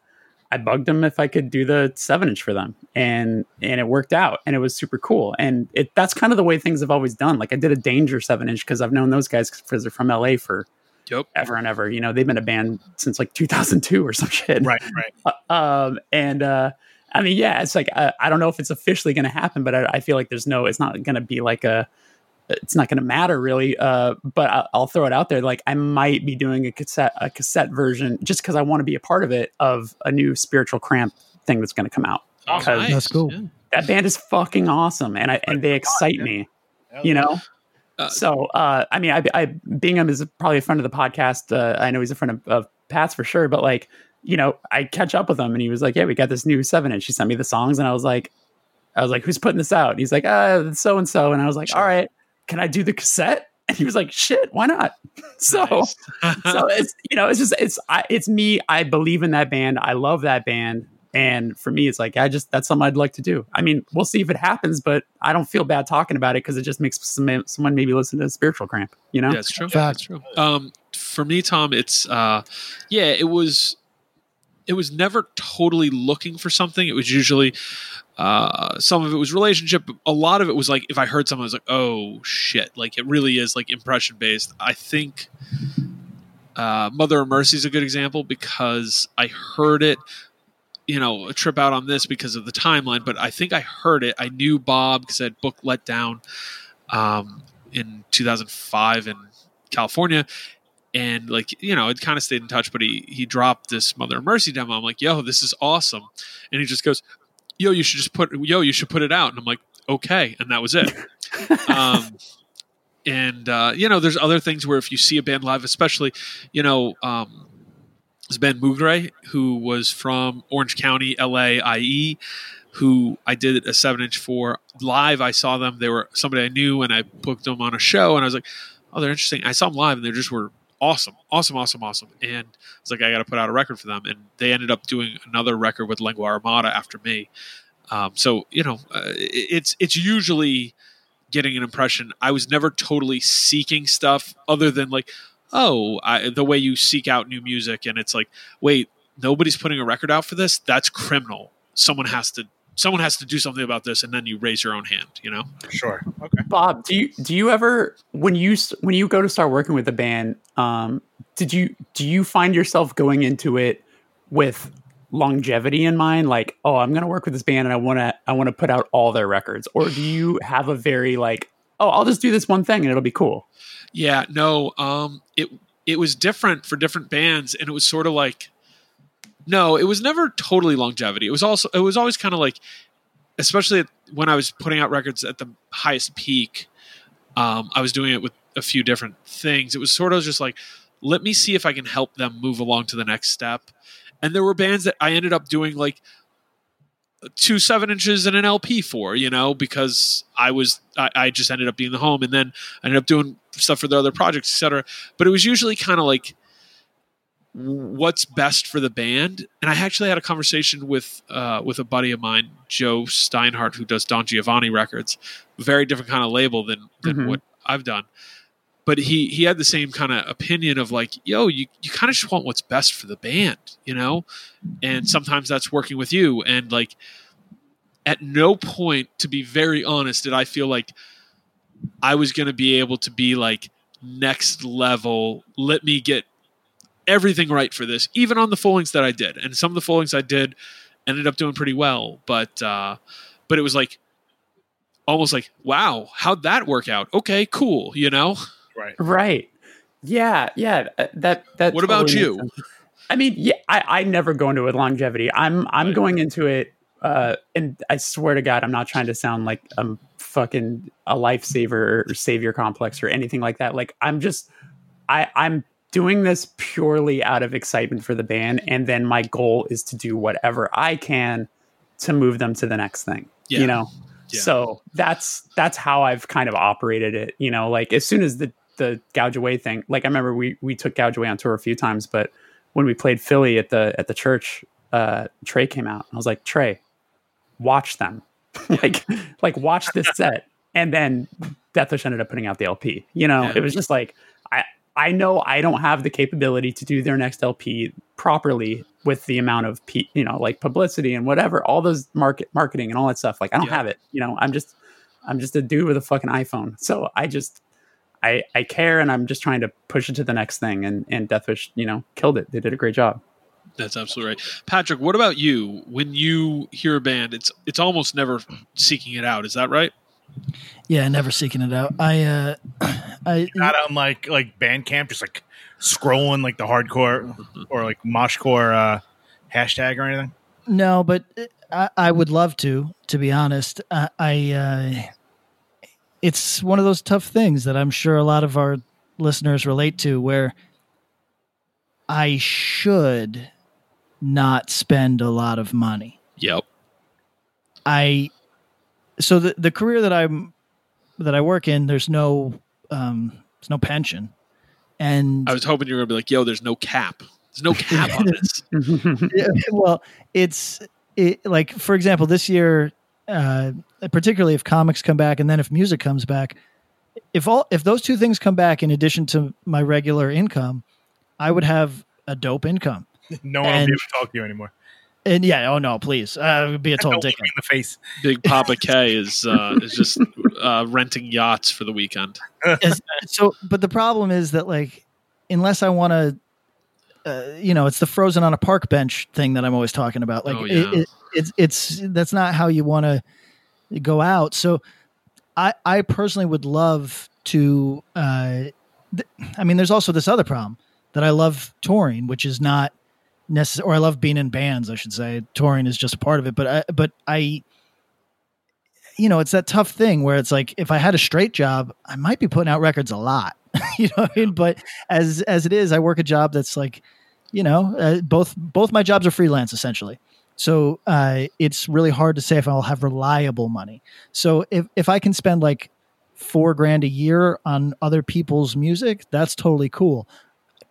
[SPEAKER 6] I bugged them if I could do the seven inch for them, and and it worked out, and it was super cool. And it that's kind of the way things have always done. Like I did a Danger seven inch because I've known those guys because they're from LA for
[SPEAKER 4] Yep.
[SPEAKER 6] ever and ever. You know, they've been a band since like 2002 or some shit.
[SPEAKER 5] Right, right.
[SPEAKER 6] Um, and uh, I mean, yeah, it's like uh, I don't know if it's officially going to happen, but I, I feel like there's no, it's not going to be like a, it's not going to matter really. Uh, but I, I'll throw it out there. Like I might be doing a cassette, a cassette version, just because I want to be a part of it of a new spiritual cramp thing that's going to come out.
[SPEAKER 4] Oh,
[SPEAKER 6] Because
[SPEAKER 4] nice.
[SPEAKER 3] That's cool.
[SPEAKER 4] Yeah.
[SPEAKER 6] That band is fucking awesome, and I and they excite me. You know.
[SPEAKER 4] Uh,
[SPEAKER 6] so uh, I mean, I, I Bingham is probably a friend of the podcast. Uh, I know he's a friend of, of Pat's for sure, but like you know, I catch up with him, and he was like, "Yeah, we got this new seven inch." He sent me the songs, and I was like, "I was like, who's putting this out?" And he's like, "Uh, so and so," and I was like,
[SPEAKER 4] Sure.
[SPEAKER 6] "All right, can I do the cassette?" And he was like, "Shit, why not?" so
[SPEAKER 4] Nice.
[SPEAKER 6] so it's you know it's just it's I, it's me i believe in that band i love that band and for me it's like i just that's something i'd like to do i mean we'll see if it happens but i don't feel bad talking about it because it just makes some, someone maybe listen to spiritual cramp you know
[SPEAKER 4] Yeah, it's true. That's true. Um, for me, Tom, it's uh, yeah, it was. It was never totally looking for something. It was usually Uh, some of it was relationship. A lot of it was like if I heard something, I was like, "Oh shit!" Like it really is like impression based. I think uh, Mother of Mercy is a good example because I heard it. You know, a trip out on this because of the timeline, but I think I heard it. I knew Bob because I had book let down um, in 2005 in California, and like you know, it kind of stayed in touch. But he he dropped this Mother of Mercy demo. I'm like, yo, this is awesome, and he just goes, yo, you should just put yo, you should put it out, and I'm like, okay, and that was it. um, and uh, you know, there's other things where if you see a band live, especially, you know, um, this band Mugre, who was from Orange County, LA, IE, who I did a seven inch for live. I saw them; they were somebody I knew, and I booked them on a show, and I was like, oh, they're interesting. I saw them live, and they just were awesome, awesome, awesome, awesome. And I was like, I got to put out a record for them, and they ended up doing another record with Lengua Armada after me. Um, so you know, uh, it's it's usually getting an impression. I was never totally seeking stuff other than like, oh, I, the way you seek out new music, and it's like, wait, nobody's putting a record out for this. That's criminal. Someone has to. Someone has to do something about this, and then you raise your own hand. You know,
[SPEAKER 5] Sure. Okay.
[SPEAKER 6] Bob, do you do you ever when you when you go to start working with a band, um, did you do you find yourself going into it with longevity in mind? Like, oh, I'm going to work with this band and I want to I want to put out all their records, or do you have a very like, oh, I'll just do this one thing and it'll be cool.
[SPEAKER 4] Yeah, no, um it it was different for different bands and it was sort of like no, it was never totally longevity. It was also it was always kind of like especially when I was putting out records at the highest peak, um I was doing it with a few different things. It was sort of just like let me see if I can help them move along to the next step. And there were bands that I ended up doing like two seven inches and an LP for, you know, because I was I, I just ended up being the home, and then I ended up doing stuff for the other projects, etc. But it was usually kind of like what's best for the band. And I actually had a conversation with uh, with a buddy of mine, Joe Steinhardt, who does Don Giovanni records, very different kind of label than than
[SPEAKER 6] Mhm.
[SPEAKER 4] what I've done. But he he had the same kind of opinion of like, yo, you, you kind of just want what's best for the band, you know? And sometimes that's working with you. And like at no point, to be very honest, did I feel like I was going to be able to be like next level. Let me get everything right for this, even on the fullings that I did. And some of the fullings I did ended up doing pretty well, but uh, but it was like almost like, wow, how'd that work out? Okay, cool. You know,
[SPEAKER 5] Right.
[SPEAKER 6] Right. Yeah. Yeah. uh, That that.
[SPEAKER 4] What about
[SPEAKER 6] totally
[SPEAKER 4] you?
[SPEAKER 6] sense. I mean, yeah, I, I never go into it with longevity. I'm I'm
[SPEAKER 4] Right.
[SPEAKER 6] going into it, uh, and I swear to God, I'm not trying to sound like I'm fucking a lifesaver or savior complex or anything like that. Like I'm just, I I'm doing this purely out of excitement for the band, and then my goal is to do whatever I can to move them to the next thing.
[SPEAKER 4] Yeah.
[SPEAKER 6] You know.
[SPEAKER 4] Yeah.
[SPEAKER 6] So that's that's how I've kind of operated it. You know, like as soon as the the gouge away thing, like I remember we we took gouge away on tour a few times, but when we played Philly at the at the church, uh, Tre came out. I was like, Tre, watch them, like like watch this set, and then Deathwish ended up putting out the LP. You know,
[SPEAKER 4] Yeah.
[SPEAKER 6] it was just like I know I don't have the capability to do their next LP properly with the amount of you know like publicity and whatever all those market marketing and all that stuff. Like I don't
[SPEAKER 4] Yeah.
[SPEAKER 6] have it. You know, I'm just I'm just a dude with a fucking iPhone. So I just I I care and I'm just trying to push it to the next thing. And and Deathwish, you know, killed it. They did a great job.
[SPEAKER 4] that's absolutely right. Patrick, what about you? When you hear a band, it's it's almost never seeking it out. Is that right?
[SPEAKER 3] Yeah, never seeking it out. I, uh, I,
[SPEAKER 5] Not on like like Bandcamp, just like scrolling like the hardcore or like moshcore uh, hashtag or anything.
[SPEAKER 3] no, but I, I would love to. To be honest, I, I uh, it's one of those tough things that I'm sure a lot of our listeners relate to, where I should not spend a lot of money.
[SPEAKER 4] Yep.
[SPEAKER 3] I so the the career that I'm that I work in, there's no um there's no pension. And
[SPEAKER 4] I was hoping you were gonna be like, "Yo, there's no cap. There's no cap on this."
[SPEAKER 3] yeah, well, it's it, like for example, this year, uh, particularly if comics come back and then if music comes back, if all if those two things come back in addition to my regular income, I would have a dope income.
[SPEAKER 5] No one will be able to talk to you anymore.
[SPEAKER 3] And yeah, oh no, please, uh, be a total
[SPEAKER 5] Don't look
[SPEAKER 3] dickhead.
[SPEAKER 5] me in the face.
[SPEAKER 4] Big Papa K is uh, is just uh, renting yachts for the weekend.
[SPEAKER 3] As- so, but the problem is that like, unless I want to, uh, you know, it's the frozen on a park bench thing that I'm always talking about. Like,
[SPEAKER 4] Oh,
[SPEAKER 3] it, it, it's it's that's not how you want to go out. So, I I personally would love to. Uh, th- I mean, there's also this other problem that I love touring, which is not necessary, or I love being in bands. I should say touring is just a part of it. But I, but I you know, it's that tough thing where it's like if I had a straight job, I might be putting out records a lot. you know what I mean? But as as it is, I work a job that's like, you know, uh, both both my jobs are freelance essentially. So uh, it's really hard to say if I'll have reliable money. So if if I can spend like four grand a year on other people's music, that's totally cool.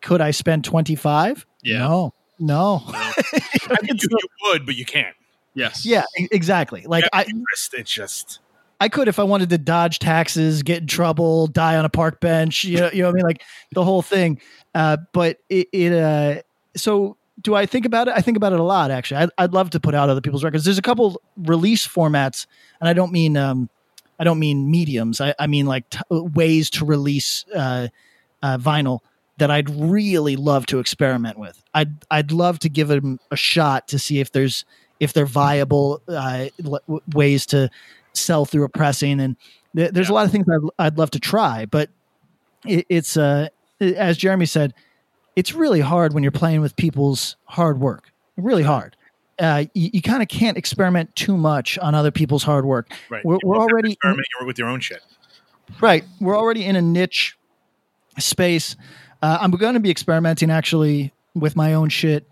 [SPEAKER 3] Could I spend twenty five?
[SPEAKER 4] Yeah.
[SPEAKER 3] No, no.
[SPEAKER 5] I mean, you, you would, but you can't.
[SPEAKER 4] Yes.
[SPEAKER 3] yeah, exactly. Like
[SPEAKER 5] Yeah,
[SPEAKER 3] I,
[SPEAKER 5] interest, it's just
[SPEAKER 3] I could if I wanted to dodge taxes, get in trouble, die on a park bench. You know, you know what I mean, like the whole thing. Uh, but it, it uh, so do I think about it? I think about it a lot. Actually, I'd, I'd love to put out other people's records. There's a couple release formats, and I don't mean um, I don't mean mediums. I, I mean like t- ways to release uh, uh, vinyl that I'd really love to experiment with. I'd I'd love to give them a shot to see if there's if they're viable uh, w- ways to sell through a pressing. And th- there's a lot of things I'd, I'd love to try but it, it's uh as jeremy said it's really hard when you're playing with people's hard work. Really hard. Uh, you, you kind of can't experiment too much on other people's hard work.
[SPEAKER 5] Right.
[SPEAKER 3] we're, we're
[SPEAKER 5] both have to
[SPEAKER 3] already
[SPEAKER 5] experiment with your own shit.
[SPEAKER 3] right. We're already in a niche space uh, i'm going to be experimenting actually with my own shit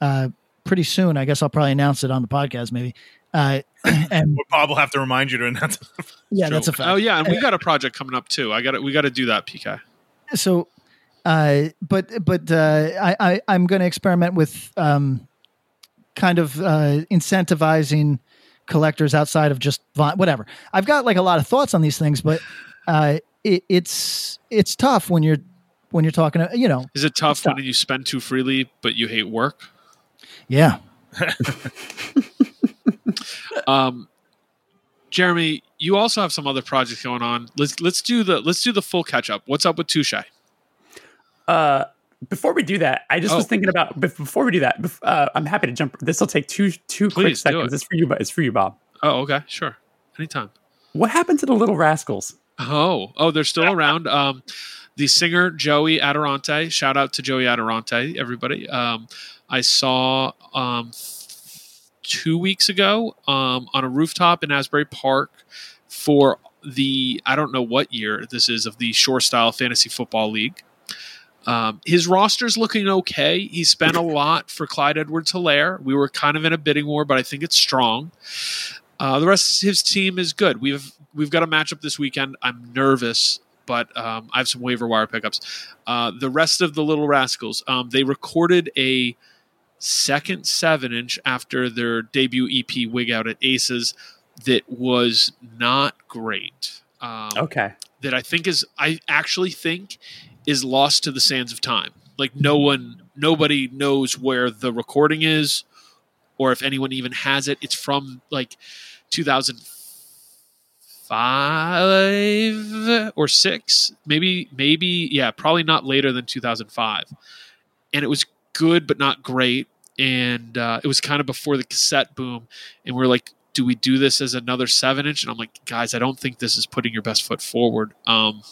[SPEAKER 3] uh, pretty soon i guess i'll probably announce it on the podcast maybe uh, and
[SPEAKER 5] Well, Bob will have to remind you to announce. it.
[SPEAKER 3] yeah that's a fact
[SPEAKER 4] Oh yeah, and we got a project coming up too. I got to We got to do that, PK.
[SPEAKER 3] so uh but but uh i, I i'm going to experiment with um kind of uh incentivizing collectors outside of just vi- whatever i've got like a lot of thoughts on these things but uh it, it's it's tough when you're when you're talking to, you know
[SPEAKER 4] Is it tough
[SPEAKER 3] tough.
[SPEAKER 4] when you spend too freely but you hate work?
[SPEAKER 3] yeah
[SPEAKER 4] Um, Jeremy, you also have some other projects going on. Let's let's do the let's do the full catch up. What's up with Touche?
[SPEAKER 6] Uh, before we do that, I just was
[SPEAKER 4] Oh.
[SPEAKER 6] thinking about before we do that. Uh, I'm happy to jump. This will take two two quick
[SPEAKER 4] Please do
[SPEAKER 6] seconds.
[SPEAKER 4] it.
[SPEAKER 6] It's for you, but it's for you, Bob.
[SPEAKER 4] Oh, okay, sure, anytime.
[SPEAKER 6] What happened to the Little Rascals?
[SPEAKER 4] Oh, oh, they're still around. Um, the singer Joey Adirante. Shout out to Joey Adirante, everybody. Um, I saw um, two weeks ago um, on a rooftop in Asbury Park for the I don't know what year this is of the Shore Style Fantasy Football League. Um, his roster's looking okay. He spent a lot for Clyde Edwards Helaire. We were kind of in a bidding war, but I think it's strong. Uh, the rest of his team is good. We've we've got a matchup this weekend. I'm nervous, but um, I have some waiver wire pickups. Uh, the rest of the Little Rascals, um, they recorded a second seven inch after their debut EP Wig Out at Aces that was not great. Um,
[SPEAKER 6] Okay,
[SPEAKER 4] that I think is I actually think is lost to the sands of time. Like no one nobody knows where the recording is or if anyone even has it. It's from like 2005 or 6. Maybe maybe yeah, probably not later than 2005. And it was good but not great and uh, it was kind of before the cassette boom and we're like do we do this as another seven inch? And I'm like, guys, I don't think this is putting your best foot forward. Um,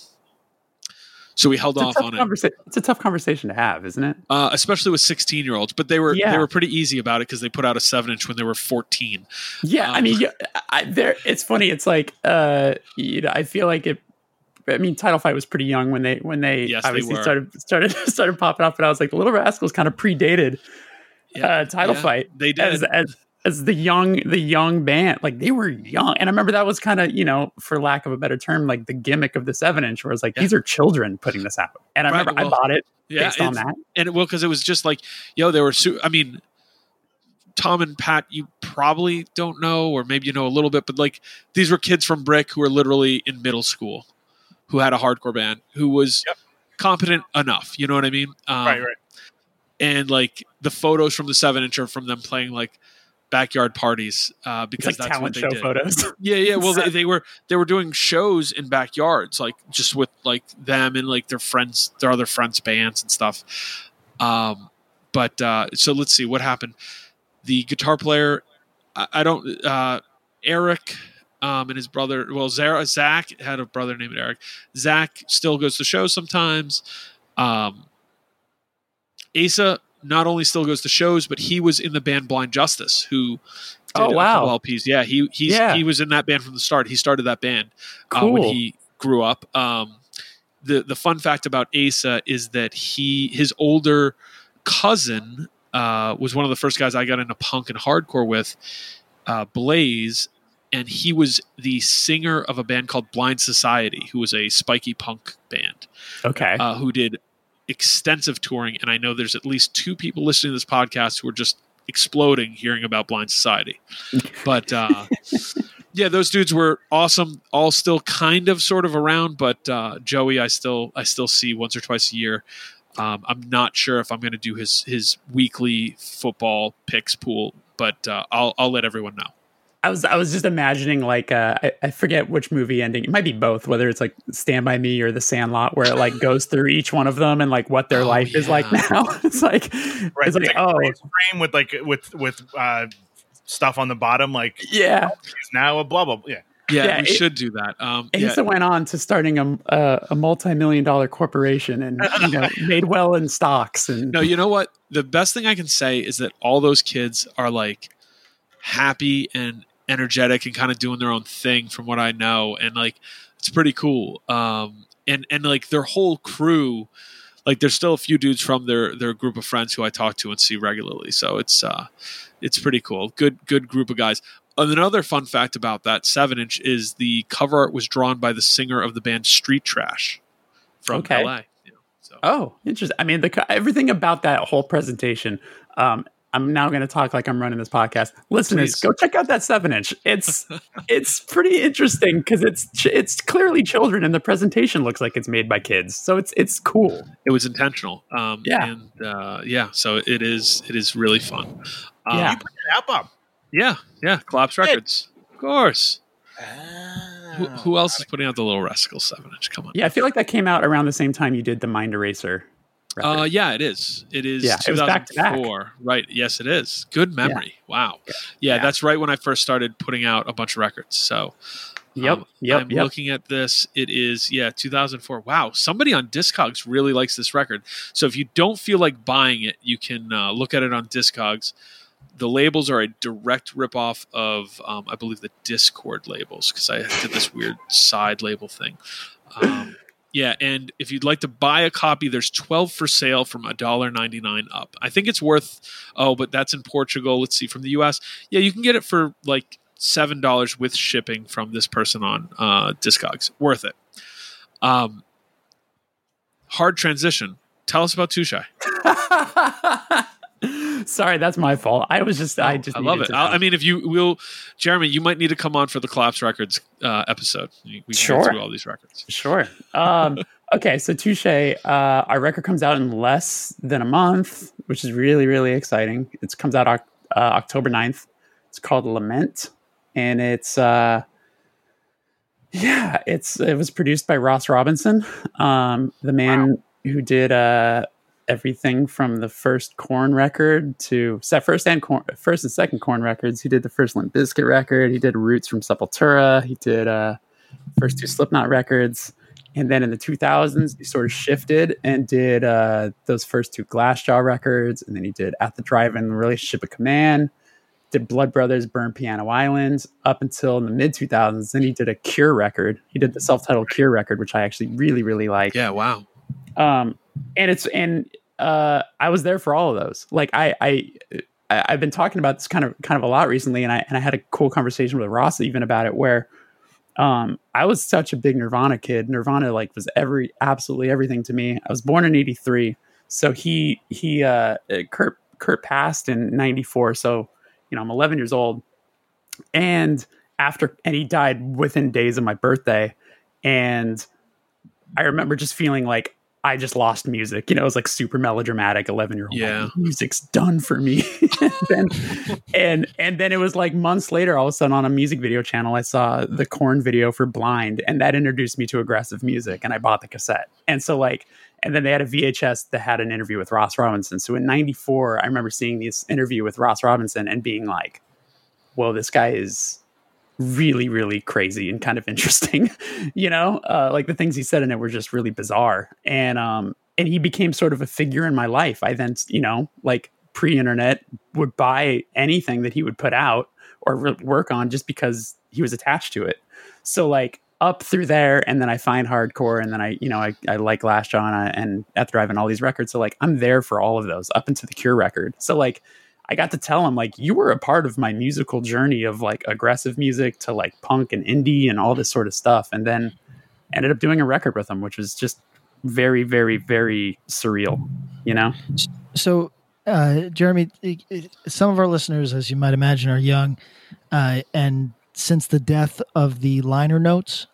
[SPEAKER 4] so we held off on it,
[SPEAKER 6] it's a tough conversation to have, isn't it?
[SPEAKER 4] uh, especially with 16 year olds. But they were
[SPEAKER 6] Yeah.
[SPEAKER 4] they were pretty easy about it because they put out a seven inch when they were 14.
[SPEAKER 6] Yeah, I
[SPEAKER 4] Um,
[SPEAKER 6] mean, yeah, I, there. It's funny. It's like, uh, you know, I feel like it. I mean, Title Fight was pretty young when they when they
[SPEAKER 4] Yes,
[SPEAKER 6] obviously
[SPEAKER 4] were.
[SPEAKER 6] started started started popping up, and I was like, the Little Rascals kind of predated uh, Title
[SPEAKER 4] Yeah,
[SPEAKER 6] Fight
[SPEAKER 4] They did.
[SPEAKER 6] as, as as the young the young band. Like they were young, and I remember that was kind of you know, for lack of a better term, like the gimmick of the seven inch, where it's like
[SPEAKER 4] Yeah.
[SPEAKER 6] these are children putting this out, and I
[SPEAKER 4] Right,
[SPEAKER 6] remember
[SPEAKER 4] well,
[SPEAKER 6] I bought it
[SPEAKER 4] yeah,
[SPEAKER 6] based on that.
[SPEAKER 4] and it, well, because it was just like, yo, they were. Su- I mean, Tom and Pat, you probably don't know, or maybe you know a little bit, but like these were kids from Brick who were literally in middle school, who had a hardcore band, who was
[SPEAKER 5] Yep.
[SPEAKER 4] competent enough. You know what I mean? Um,
[SPEAKER 5] right, right.
[SPEAKER 4] and like the photos from the seven inch are from them playing like backyard parties uh, because
[SPEAKER 6] like
[SPEAKER 4] that's what they
[SPEAKER 6] show
[SPEAKER 4] did.
[SPEAKER 6] photos.
[SPEAKER 4] Yeah, yeah. Well, they, they were they were doing shows in backyards, like just with like them and like their friends, their other friends' bands and stuff. Um, but uh, so let's see what happened. The guitar player, I, I don't. Uh, Eric um, and his brother. Well, Zara, Zach had a brother named Eric. Zach still goes to shows sometimes. Um, Asa not only still goes to shows, but he was in the band Blind Justice, who did
[SPEAKER 6] Oh,
[SPEAKER 4] a
[SPEAKER 6] wow.
[SPEAKER 4] LPs. Yeah, he he's,
[SPEAKER 6] Yeah.
[SPEAKER 4] he was in that band from the start. He started that band uh, when he grew up. Um, the the fun fact about Asa is that he his older cousin uh, was one of the first guys I got into punk and hardcore with, uh, Blaze, and he was the singer of a band called Blind Society, who was a spiky punk band
[SPEAKER 6] Okay.
[SPEAKER 4] uh, who did extensive touring. And I know there's at least two people listening to this podcast who are just exploding hearing about Blind Society. But uh, yeah, those dudes were awesome. All still kind of sort of around, but uh, Joey, I still I still see once or twice a year. Um, I'm not sure if I'm going to do his his weekly football picks pool, but uh, I'll I'll let everyone know.
[SPEAKER 6] I was I was just imagining like uh, I, I forget which movie ending. It might be both, whether it's like Stand by Me or The Sandlot, where it like goes through each one of them and like what their
[SPEAKER 4] Oh,
[SPEAKER 6] life is like now. it's like
[SPEAKER 5] Right.
[SPEAKER 6] it's like
[SPEAKER 5] a
[SPEAKER 6] oh
[SPEAKER 5] frame with like with with uh, stuff on the bottom, like
[SPEAKER 6] yeah.
[SPEAKER 5] he's now a blah blah. blah. Yeah.
[SPEAKER 4] Yeah,
[SPEAKER 6] Yeah,
[SPEAKER 4] we
[SPEAKER 6] it-
[SPEAKER 4] should do that. Um, yeah,
[SPEAKER 6] went on to starting a a, a multi million dollar corporation and you know made well in stocks and
[SPEAKER 4] No, you know what? The best thing I can say is that all those kids are like happy and energetic and kind of doing their own thing from what I know. And like it's pretty cool. Um and and like their whole crew, like there's still a few dudes from their their group of friends who I talk to and see regularly. So it's uh it's pretty cool. Good good group of guys. Another fun fact about that seven inch is the cover art was drawn by the singer of the band Street Trash from
[SPEAKER 6] Okay.
[SPEAKER 4] LA. So
[SPEAKER 6] Oh, interesting. I mean, the everything about that whole presentation. Um, I'm now going to talk like I'm running this podcast. Listeners,
[SPEAKER 4] Please.
[SPEAKER 6] go check out that seven inch. It's it's pretty interesting because it's it's clearly children, and the presentation looks like it's made by kids. So it's it's cool.
[SPEAKER 4] it was intentional. Um,
[SPEAKER 6] Yeah.
[SPEAKER 4] and uh, yeah, so it is. It is really fun. Um,
[SPEAKER 6] Yeah.
[SPEAKER 5] Out Bob.
[SPEAKER 4] yeah, yeah. Collapse Records, of course. Who,
[SPEAKER 5] Ah.
[SPEAKER 4] who else is putting out the little Rascal Seven Inch? Come on.
[SPEAKER 6] Yeah, I feel like that came out around the same time you did the Mind Eraser. Record.
[SPEAKER 4] Uh, yeah, it is. It is.
[SPEAKER 6] Yeah, it back back.
[SPEAKER 4] 2004. Right. Yes, it is. Good memory. Wow. Yeah,
[SPEAKER 6] Yeah.
[SPEAKER 4] that's right when I first started putting out a bunch of records. So.
[SPEAKER 6] yep,
[SPEAKER 4] um,
[SPEAKER 6] yep,
[SPEAKER 4] I'm
[SPEAKER 6] yep.
[SPEAKER 4] looking at this. It is yeah, 2004. Wow, somebody on Discogs really likes this record. So if you don't feel like buying it, you can uh, look at it on Discogs. The labels are a direct ripoff of, um, I believe, the Dischord labels because I did this weird side label thing. Um, yeah, and if you'd like to buy a copy, there's 12 for sale from $1.99 up. I think it's worth, oh, but that's in Portugal. Let's see, from the US. Yeah, you can get it for like $7 with shipping from this person on uh, Discogs. Worth it. Um, hard transition. Tell us about Touche.
[SPEAKER 6] Sorry, that's my fault. I was just I just
[SPEAKER 4] I love it. I, mean, if you will, Jeremy, you might need to come on for the Collapse Records uh, episode. We we can
[SPEAKER 6] Sure.
[SPEAKER 4] go through all these records.
[SPEAKER 6] Sure. Um, okay, so Touche, uh, our record comes out in less than a month, which is really, really exciting. It comes out uh, October 9th. It's called Lament, and it's uh, yeah, it's it was produced by Ross Robinson, um, the man who did uh, everything from the first Korn record to set first and Korn, first and second Korn records. He did the first Limp Bizkit record. He did Roots from Sepultura. He did uh, first two Slipknot records. And then in the 2000s, he sort of shifted and did uh, those first two Glassjaw records. And then he did At the Drive-In Relationship of Command, did Blood Brothers Burn Piano Island up until in the mid 2000s. Then he did a Cure record. He did the self-titled Cure record, which I actually really, really like.
[SPEAKER 4] Yeah, wow.
[SPEAKER 6] Um, and it's and uh, I was there for all of those. Like I, I, I've been talking about this kind of kind of a lot recently, and I and I had a cool conversation with Ross even about it, where um, I was such a big Nirvana kid. Nirvana like was every absolutely everything to me. I was born in '83, so he he uh, Kurt Kurt passed in '94, so you know I'm 11 years old, and after and he died within days of my birthday, and I remember just feeling like I just lost music. You know, it was like super melodramatic, 11 year old.
[SPEAKER 4] Yeah.
[SPEAKER 6] music's done for me. and, and and then it was like months later, all of a sudden on a music video channel, I saw the Korn video for Blind, and that introduced me to aggressive music, and I bought the cassette. And so like, and then they had a VHS that had an interview with Ross Robinson. So in '94, I remember seeing this interview with Ross Robinson and being like, "Well, this guy is." Really really crazy and kind of interesting you know? Uh, like the things he said in it were just really bizarre. And um and he became sort of a figure in my life. I then you know like pre-internet would buy anything that he would put out or re- work on just because he was attached to it. So like up through there and then i find hardcore and then i you know i, I like last john and Death Drive and all these records. So like i'm there for all of those up into the cure record. So like I got to tell him like you were a part of my musical journey of like aggressive music to like punk and indie and all this sort of stuff and then ended up doing a record with him which was just very very very surreal you know
[SPEAKER 3] So, uh, Jeremy, some of our listeners, as you might imagine, are young, uh, and since the death of the liner notes,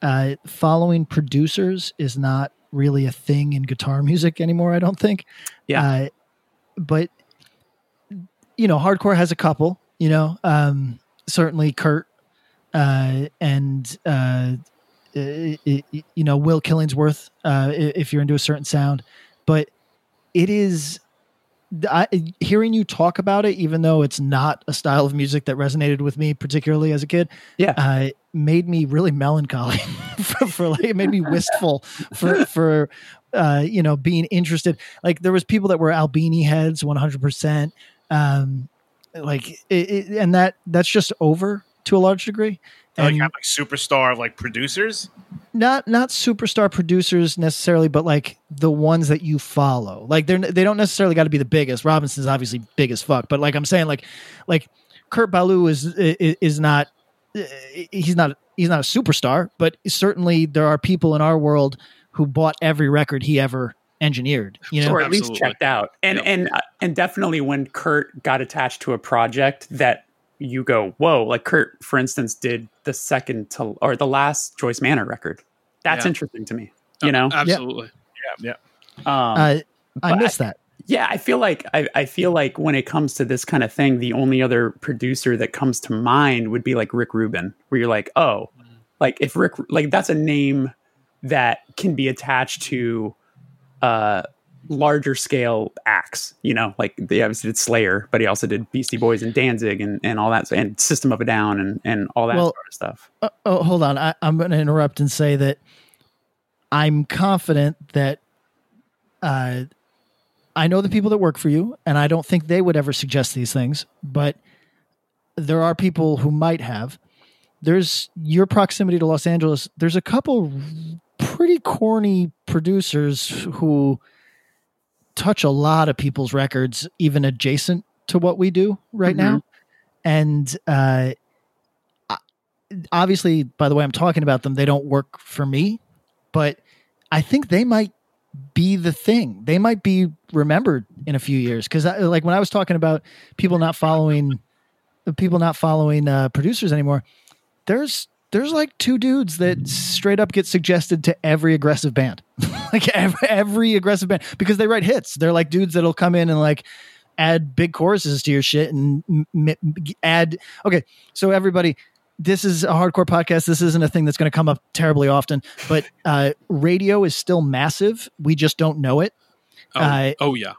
[SPEAKER 3] uh, following producers is not really a thing in guitar music anymore. I don't think.
[SPEAKER 6] Yeah.
[SPEAKER 3] Uh, but you know, hardcore has a couple. You know, um, certainly Kurt uh, and uh, you know Will Killingsworth. Uh, if you're into a certain sound, but it is I, hearing you talk about it, even though it's not a style of music that resonated with me particularly as a kid,
[SPEAKER 6] Yeah.
[SPEAKER 3] uh, made me really melancholy for, for like it made me wistful for for uh, you know being interested. Like there was people that were Albini heads, one hundred percent. Um, like it, it, and that that's just over to a large degree.
[SPEAKER 5] like
[SPEAKER 3] And-
[SPEAKER 5] have like superstar of like producers.
[SPEAKER 3] not not superstar producers necessarily, but like the ones that you follow. Like they're they don't necessarily got to be the biggest. Robinson's obviously big as fuck, but like I'm saying, like like Kurt Ballou is is, is not he's not he's not a superstar, but certainly there are people in our world who bought every record he ever engineered. You know,
[SPEAKER 6] or at least checked out and
[SPEAKER 4] Yep.
[SPEAKER 6] and uh, and definitely when kurt got attached to a project that you go whoa like kurt for instance did the second to or the last joyce manor record that's
[SPEAKER 4] Yeah.
[SPEAKER 6] interesting to me you know
[SPEAKER 4] absolutely
[SPEAKER 5] Yeah, yeah.
[SPEAKER 6] um,
[SPEAKER 3] uh, I
[SPEAKER 6] but
[SPEAKER 3] miss that.
[SPEAKER 6] yeah i feel like I, I feel like when it comes to this kind of thing the only other producer that comes to mind would be like rick rubin where you're like oh like if rick like that's a name that can be attached to uh larger scale acts you know like they obviously did slayer but he also did beastie boys and danzig and, and all that and system of a down and, and all that
[SPEAKER 3] Well,
[SPEAKER 6] sort of stuff
[SPEAKER 3] Uh, oh, hold on. I, I'm going to interrupt and say that I'm confident that uh, I know the people that work for you, and I don't think they would ever suggest these things, but there are people who might have. There's your proximity to Los Angeles. There's a couple pretty corny producers who touch a lot of people's records, even adjacent to what we do right now. And uh, obviously by the way i'm talking about them they don't work for me but i think they might be the thing they might be remembered in a few years because like when i was talking about people not following people not following uh, producers anymore there's there's like two dudes that straight up get suggested to every aggressive band like every, every aggressive band because they write hits they're like dudes that'll come in and like add big choruses to your shit and add okay so everybody this is a hardcore podcast. This isn't a thing that's going to come up terribly often, but uh, radio is still massive. We just don't know it.
[SPEAKER 4] oh,
[SPEAKER 3] Uh,
[SPEAKER 4] oh yeah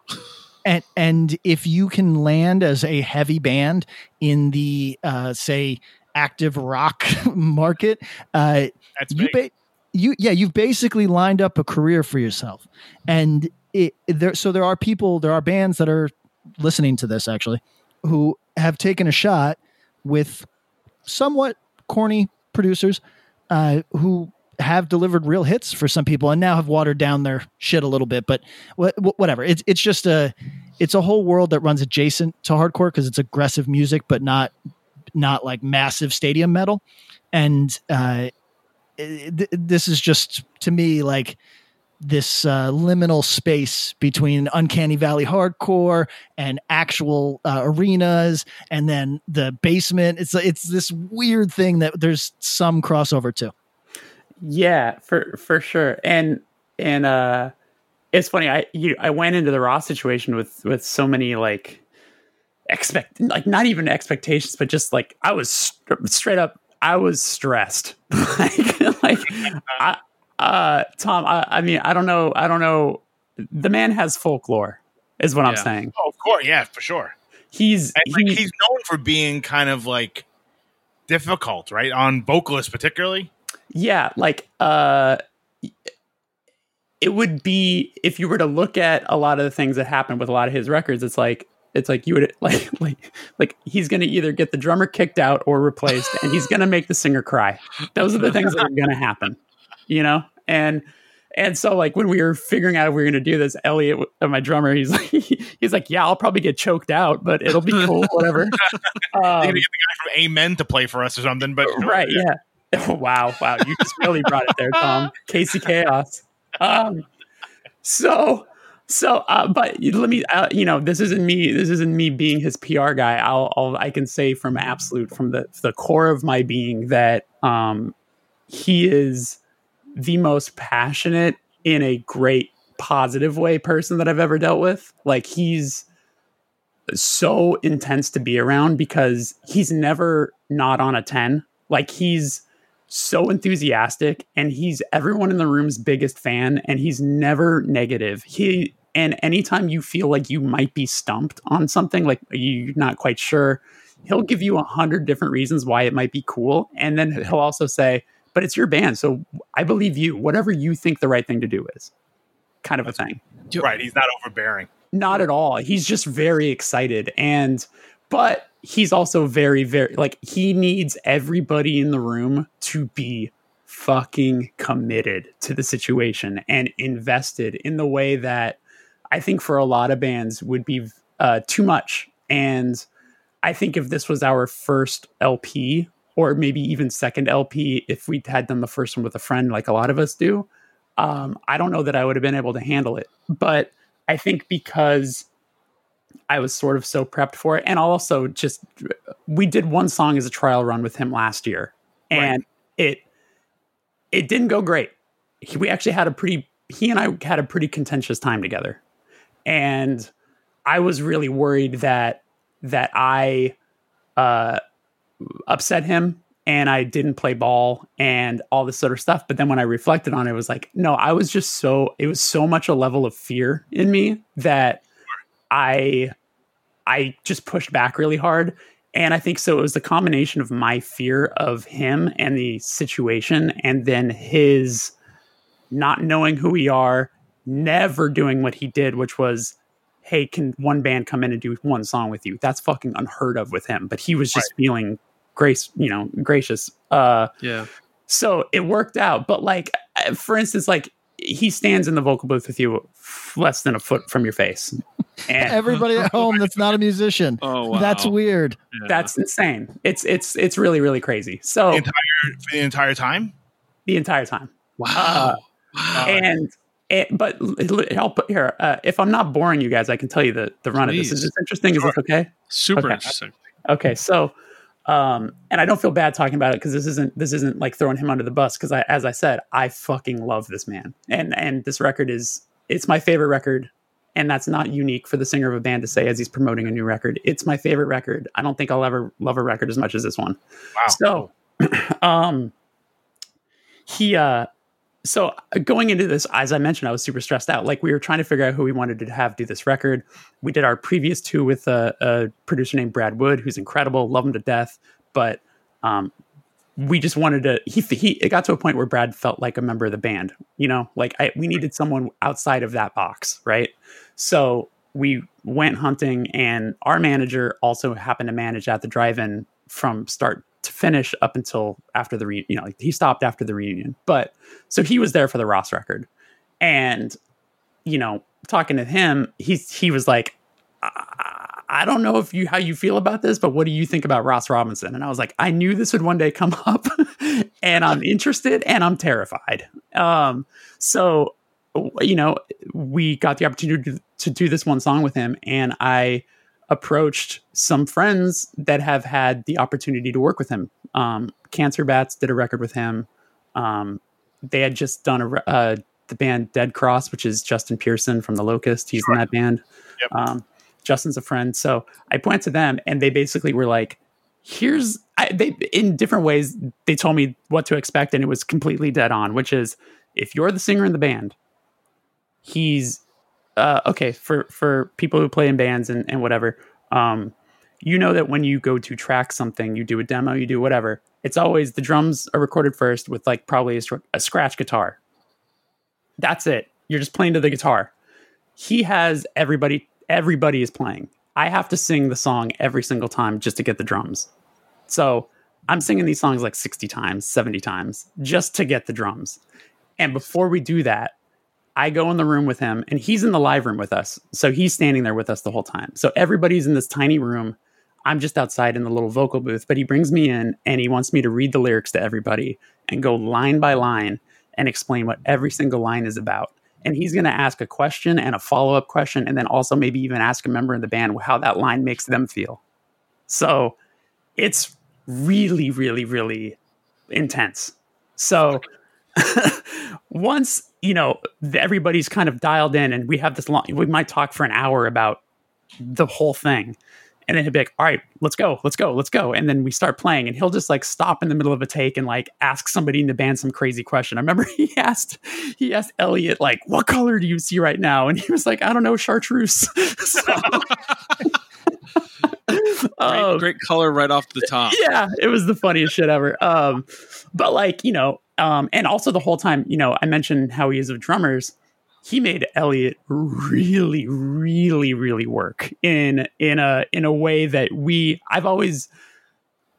[SPEAKER 3] And and if you can land as a heavy band in the uh, say active rock market, uh,
[SPEAKER 5] That's
[SPEAKER 3] you ba- you yeah you've basically lined up a career for yourself. And it there so there are people there are bands that are listening to this actually who have taken a shot with somewhat corny producers uh, who have delivered real hits for some people and now have watered down their shit a little bit but wha- whatever. It's it's just a it's a whole world that runs adjacent to hardcore because it's aggressive music but not not like massive stadium metal and uh th- this is just to me like this uh, liminal space between uncanny valley hardcore and actual uh, arenas and then the basement it's it's this weird thing that there's some crossover to
[SPEAKER 6] Yeah, for for sure. And and uh it's funny. I you, I went into the raw situation with with so many like expect like not even expectations, but just like I was st- straight up. I was stressed. like like I, uh, Tom. I, I mean, I don't know. I don't know. The man has folklore, is what I'm saying.
[SPEAKER 5] Oh, of course, yeah, for sure.
[SPEAKER 6] He's
[SPEAKER 5] And like,
[SPEAKER 6] he-
[SPEAKER 5] he's known for being kind of like difficult, right? On vocalists, particularly.
[SPEAKER 6] yeah like uh it would be if you were to look at a lot of the things that happen with a lot of his records it's like it's like you would like like like he's going to either get the drummer kicked out or replaced and he's going to make the singer cry. Those are the things that are going to happen you know? And and so like when we were figuring out if we were going to do this elliot uh, my drummer he's like he's like yeah i'll probably get choked out but it'll be cool whatever.
[SPEAKER 5] You're
[SPEAKER 6] um,
[SPEAKER 5] gonna get the guy from Amen to play for us or something, but
[SPEAKER 6] right yeah. Wow wow you just really brought it there tom. Casey chaos. Um so so uh but let me uh, you know this isn't me this isn't me being his pr guy. I'll, I'll i can say from absolute from the the core of my being that um he is the most passionate in a great positive way person that i've ever dealt with. Like he's so intense to be around because he's never not on a 10 like he's so enthusiastic and he's everyone in the room's biggest fan and he's never negative. He and anytime you feel like you might be stumped on something like you're not quite sure he'll give you a hundred different reasons why it might be cool and then he'll also say but it's your band so i believe you. Whatever you think the right thing to do is. Kind of a thing.
[SPEAKER 5] right, he's not overbearing.
[SPEAKER 6] not at all. He's just very excited and but he's also very very like he needs everybody in the room to be fucking committed to the situation and invested in the way that I think for a lot of bands would be uh, too much. And I think if this was our first LP or maybe even second LP, if we'd had done the first one with a friend like a lot of us do, um, I don't know that I would have been able to handle it. But I think because I was sort of so prepped for it, and also just we did one song as a trial run with him last year, and it it didn't go great. He, we actually had a pretty he and I had a pretty contentious time together, and I was really worried that that I uh, upset him and I didn't play ball and all this sort of stuff. But then when I reflected on it, it was like, no, I was just so it was so much a level of fear in me that I I just pushed back really hard. And I think so it was the combination of my fear of him and the situation and then his not knowing who we are, never doing what he did, which was hey, can one band come in and do one song with you? That's fucking unheard of with him. But he was just feeling grace, you know, gracious. Uh,
[SPEAKER 4] Yeah.
[SPEAKER 6] so it worked out. But like, for instance, like he stands in the vocal booth with you f- less than a foot from your face, and
[SPEAKER 3] Everybody at home that's not a musician.
[SPEAKER 4] Oh wow.
[SPEAKER 3] That's weird.
[SPEAKER 4] Yeah.
[SPEAKER 6] that's insane. It's it's it's really really crazy. So
[SPEAKER 5] The entire for the entire time.
[SPEAKER 6] the entire time,
[SPEAKER 4] wow. wow.
[SPEAKER 6] and. It, but l- l- help here. Uh, if I'm not boring you guys, I can tell you the the run of this. Is this interesting? Is this okay?
[SPEAKER 4] Super
[SPEAKER 6] okay.
[SPEAKER 4] interesting.
[SPEAKER 6] Okay, so um and I don't feel bad talking about it because this isn't this isn't like throwing him under the bus because I as I said, I fucking love this man. And and this record is it's my favorite record. And that's not unique for the singer of a band to say as he's promoting a new record. It's my favorite record. I don't think I'll ever love a record as much as this one.
[SPEAKER 5] Wow.
[SPEAKER 6] So um he uh so going into this, as I mentioned, I was super stressed out. Like we were trying to figure out who we wanted to have do this record. We did our previous two with a, a producer named Brad Wood, who's incredible, love him to death. But um, we just wanted to. He he. It got to a point where Brad felt like a member of the band. You know, like I, we needed someone outside of that box, right? So we went hunting, and our manager also happened to manage at the drive-in from start to finish up until after the re- you know he stopped after the reunion. But so he was there for the ross record. And you know talking to him he he was like I don't know if you how you feel about this but what do you think about ross robinson? And i was like i knew this would one day come up and i'm interested and i'm terrified. Um so you know we got the opportunity to, do this one song with him and i approached some friends that have had the opportunity to work with him. Um, Cancer Bats did a record with him. Um, they had just done a, uh, the band Dead Cross, which is Justin Pearson from the Locust. He's in that band.
[SPEAKER 5] Yep.
[SPEAKER 6] Um, Justin's a friend, so I went to them, and they basically were like, "Here's." I, they in different ways they told me what to expect, and it was completely dead on. Which is, if you're the singer in the band, he's uh, okay for for people who play in bands and, and whatever. Um, you know that when you go to track something, you do a demo, you do whatever. It's always the drums are recorded first with like probably a, a scratch guitar. That's it. You're just playing to the guitar. He has everybody. Everybody is playing. I have to sing the song every single time just to get the drums. So I'm singing these songs like 60 times, 70 times just to get the drums. And before we do that, I go in the room with him and he's in the live room with us. So he's standing there with us the whole time. So everybody's in this tiny room. I'm just outside in the little vocal booth, but he brings me in and he wants me to read the lyrics to everybody and go line by line and explain what every single line is about. And he's going to ask a question and a follow up question, and then also maybe even ask a member of the band how that line makes them feel. So it's really, really, really intense. So once you know everybody's kind of dialed in and we have this long we might talk for an hour about the whole thing. And then he'll be like all right let's go let's go let's go. And then we start playing and he'll just like stop in the middle of a take and like ask somebody in the band some crazy question. I remember he asked he asked elliot like what color do you see right now? And he was like i don't know chartreuse. So,
[SPEAKER 4] Great,
[SPEAKER 6] um,
[SPEAKER 4] great color right off the top.
[SPEAKER 6] yeah, it was the funniest shit ever. Um, but like you know, um, and also the whole time, you know, I mentioned how he is of drummers. He made Elliot really, really, really work in in a in a way that we. I've always.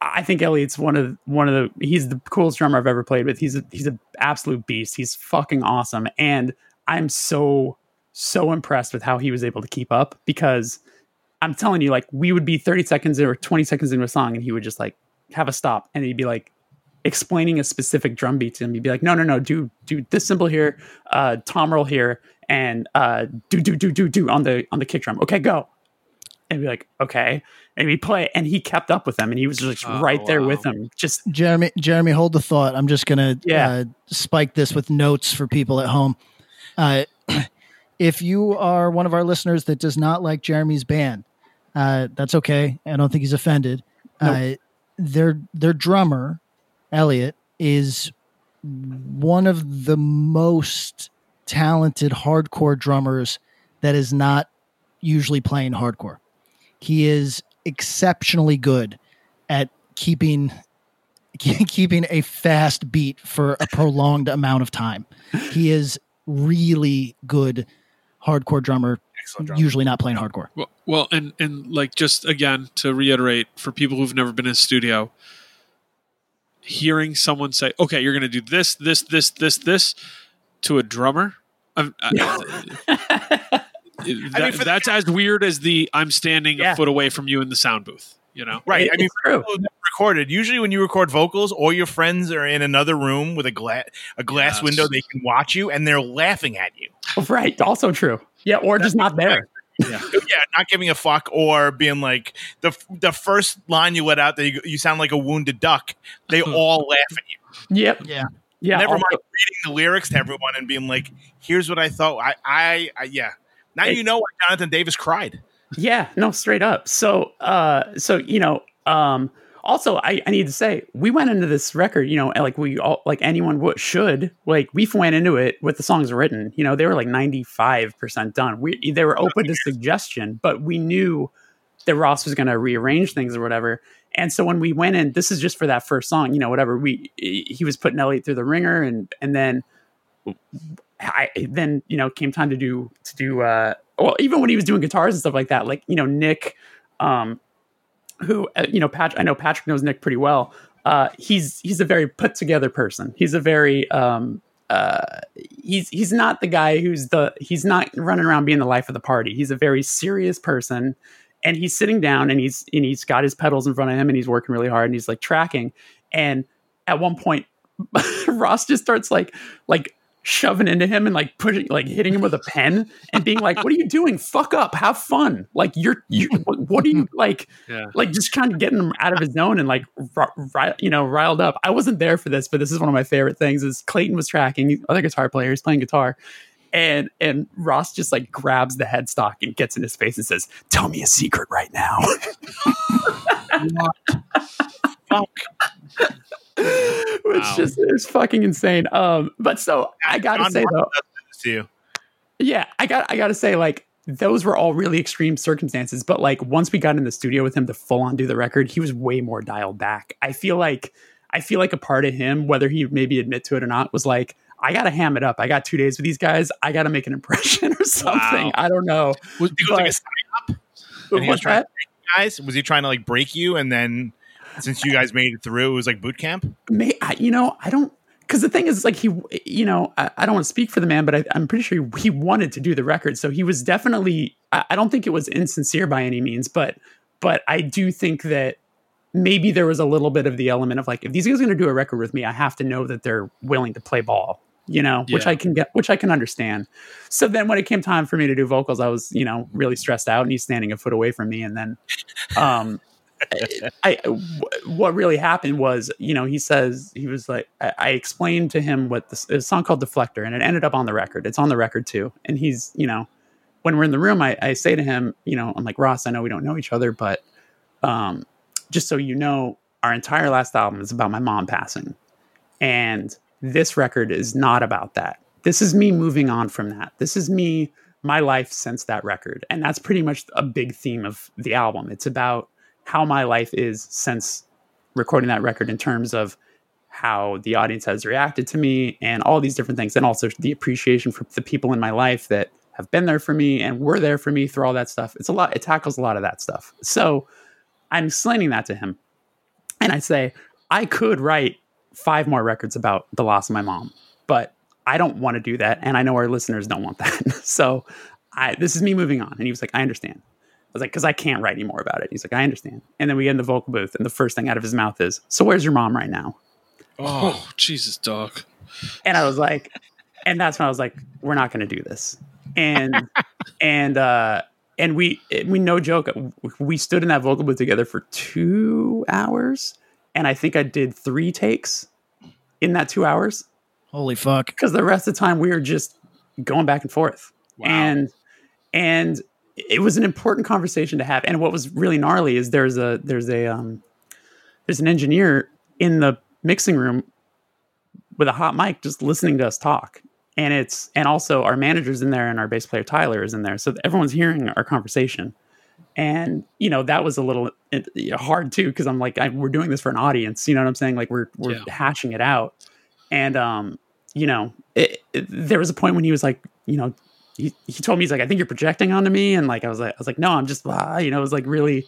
[SPEAKER 6] I think Elliot's one of one of the. He's the coolest drummer I've ever played with. He's a, he's an absolute beast. He's fucking awesome, and I'm so so impressed with how he was able to keep up because I'm telling you, like we would be 30 seconds or 20 seconds into a song, and he would just like have a stop, and he'd be like explaining a specific drum beat to him. He'd be like, "No, no, no, do do this cymbal here, uh, tom roll here, and uh, do do do do do on the on the kick drum. Okay, go." And be like, "Okay," and we play, and he kept up with them, and he was just
[SPEAKER 4] Oh,
[SPEAKER 6] right there
[SPEAKER 4] wow.
[SPEAKER 6] with them. Just
[SPEAKER 3] Jeremy, Jeremy, hold the thought. I'm just gonna
[SPEAKER 6] Yeah.
[SPEAKER 3] uh, spike this with notes for people at home. Uh, if you are one of our listeners that does not like Jeremy's band, uh, that's okay. I don't think he's offended. Uh, their their drummer, Elliot, is one of the most talented hardcore drummers that is not usually playing hardcore. He is exceptionally good at keeping keeping a fast beat for a prolonged amount of time. He is really good hardcore drummer,
[SPEAKER 5] Excellent job.
[SPEAKER 3] usually not playing hardcore.
[SPEAKER 4] Well, well, and and like just again to reiterate for people who've never been in a studio, hearing someone say, "Okay, you're going to do this, this, this, this, this," to a drummer, I'm, I, that-
[SPEAKER 5] for the-
[SPEAKER 4] that's as weird as the "I'm standing
[SPEAKER 6] Yeah.
[SPEAKER 4] a foot away from you in the sound booth." You know,
[SPEAKER 5] Right. I mean, for
[SPEAKER 6] true.
[SPEAKER 5] people who've never recorded. Usually, when you record vocals, all your friends are in another room with a glass a glass
[SPEAKER 4] Yes.
[SPEAKER 5] window. They can watch you, and they're laughing at you.
[SPEAKER 6] right, also true. Yeah, or just not there.
[SPEAKER 4] Yeah,
[SPEAKER 5] yeah, not giving a fuck or being like the the first line you let out that you, you sound like a wounded duck. They all laugh at you.
[SPEAKER 6] Yep.
[SPEAKER 3] Yeah.
[SPEAKER 6] Yeah.
[SPEAKER 5] Never
[SPEAKER 6] also-
[SPEAKER 5] mind reading the lyrics to everyone and being like, "Here's what I thought." I, I, I yeah. Now
[SPEAKER 6] It-
[SPEAKER 5] you know why Jonathan Davis cried.
[SPEAKER 6] Yeah, no, straight up. So, uh, so you know, um, also, I, I need to say, we went into this record, you know, like we all, like anyone would should, like we went into it with the songs written. You know, they were like ninety five percent done. We they were open to suggestion, but we knew that Ross was going to rearrange things or whatever. And so when we went in, this is just for that first song, you know, whatever. We he was putting Elliot through the wringer, and and then I then you know came time to do to do uh well even when he was doing guitars and stuff like that like you know Nick um who uh, you know Patrick I know Patrick knows Nick pretty well. Uh he's he's a very put together person. He's a very um uh he's he's not the guy who's the he's not running around being the life of the party. He's a very serious person and he's sitting down and he's and he's got his pedals in front of him and he's working really hard and he's like tracking. And at one point Ross just starts like like shoving into him and like pushing, like hitting him with a pen and being like, "What are you doing? Fuck up, have fun." Like you're, you, what, what are you like?
[SPEAKER 4] Yeah.
[SPEAKER 6] Like just trying to get him out of his zone and like, ri- ri- you know, riled up. I wasn't there for this, but this is one of my favorite things. Is Clayton was tracking other guitar players playing guitar. And and Ross just like grabs the headstock and gets in his face and says, "Tell me a secret right now."
[SPEAKER 5] Fuck.
[SPEAKER 6] Which
[SPEAKER 4] Wow.
[SPEAKER 6] just is fucking insane. Um, but so I gotta
[SPEAKER 5] John
[SPEAKER 6] say
[SPEAKER 5] Martin
[SPEAKER 6] though,
[SPEAKER 5] to you.
[SPEAKER 6] yeah, I got I gotta say like those were all really extreme circumstances. But like once we got in the studio with him to full on do the record, he was way more dialed back. I feel like I feel like a part of him, whether he maybe admit to it or not, was like. I gotta ham it up. I got two days with these guys. I gotta make an impression or something.
[SPEAKER 4] Wow.
[SPEAKER 6] I don't know.
[SPEAKER 5] Was, he was like a sign up. And he was trying
[SPEAKER 6] that?
[SPEAKER 5] to break you guys. Was he trying to like break you? And then since you guys made it through, it was like boot camp.
[SPEAKER 6] may I, you know i don't because the thing is like he you know i, I don't want to speak for the man but I, i'm pretty sure he, he wanted to do the record. So he was definitely I, I don't think it was insincere by any means but but i do think that maybe there was a little bit of the element of like if these guys are going to do a record with me i have to know that they're willing to play ball you know which i can get which i can understand. So then when it came time for me to do vocals i was you know really stressed out and he's standing a foot away from me and then um I what really happened was, you know, he says he was like, I, I explained to him what this a song called Deflector, and it ended up on the record. It's on the record too. And he's, you know, when we're in the room, I, I say to him, you know, I'm like Ross, I know we don't know each other, but um, just so you know, our entire last album is about my mom passing, and this record is not about that. This is me moving on from that. This is me, my life since that record, and that's pretty much a big theme of the album. It's about how my life is since recording that record in terms of how the audience has reacted to me and all these different things. And also the appreciation for the people in my life that have been there for me and were there for me through all that stuff. It's a lot it tackles a lot of that stuff. So i'm explaining that to him. And i say i could write five more records about the loss of my mom but i don't want to do that and i know our listeners don't want that. So i this is me moving on. And he was like i understand was like, because I can't write any more about it. He's like, I understand. And then we get in the vocal booth, and the first thing out of his mouth is, So where's your mom right now?
[SPEAKER 4] Oh, Jesus, dog.
[SPEAKER 6] And I was like, and that's when I was like, we're not going to do this. And, and, uh, and we, we no joke, we stood in that vocal booth together for two hours. And I think I did three takes in that two hours
[SPEAKER 3] Holy fuck.
[SPEAKER 6] because the rest of the time we were just going back and forth.
[SPEAKER 5] Wow.
[SPEAKER 6] And and it was an important conversation to have. And what was really gnarly is there's a there's a um there's an engineer in the mixing room with a hot mic just listening to us talk. And it's and also our manager's in there and our bass player Tyler is in there. So everyone's hearing our conversation. And you know that was a little hard too because I'm like I, we're doing this for an audience. You know what I'm saying? Like we're we're
[SPEAKER 4] Yeah.
[SPEAKER 6] hashing it out. And um, you know, it, it- there was a point when he was like, you know, he, he told me he's like, I think you're projecting onto me, and like I was like, I was like, no, I'm just, ah, you know, it was like really.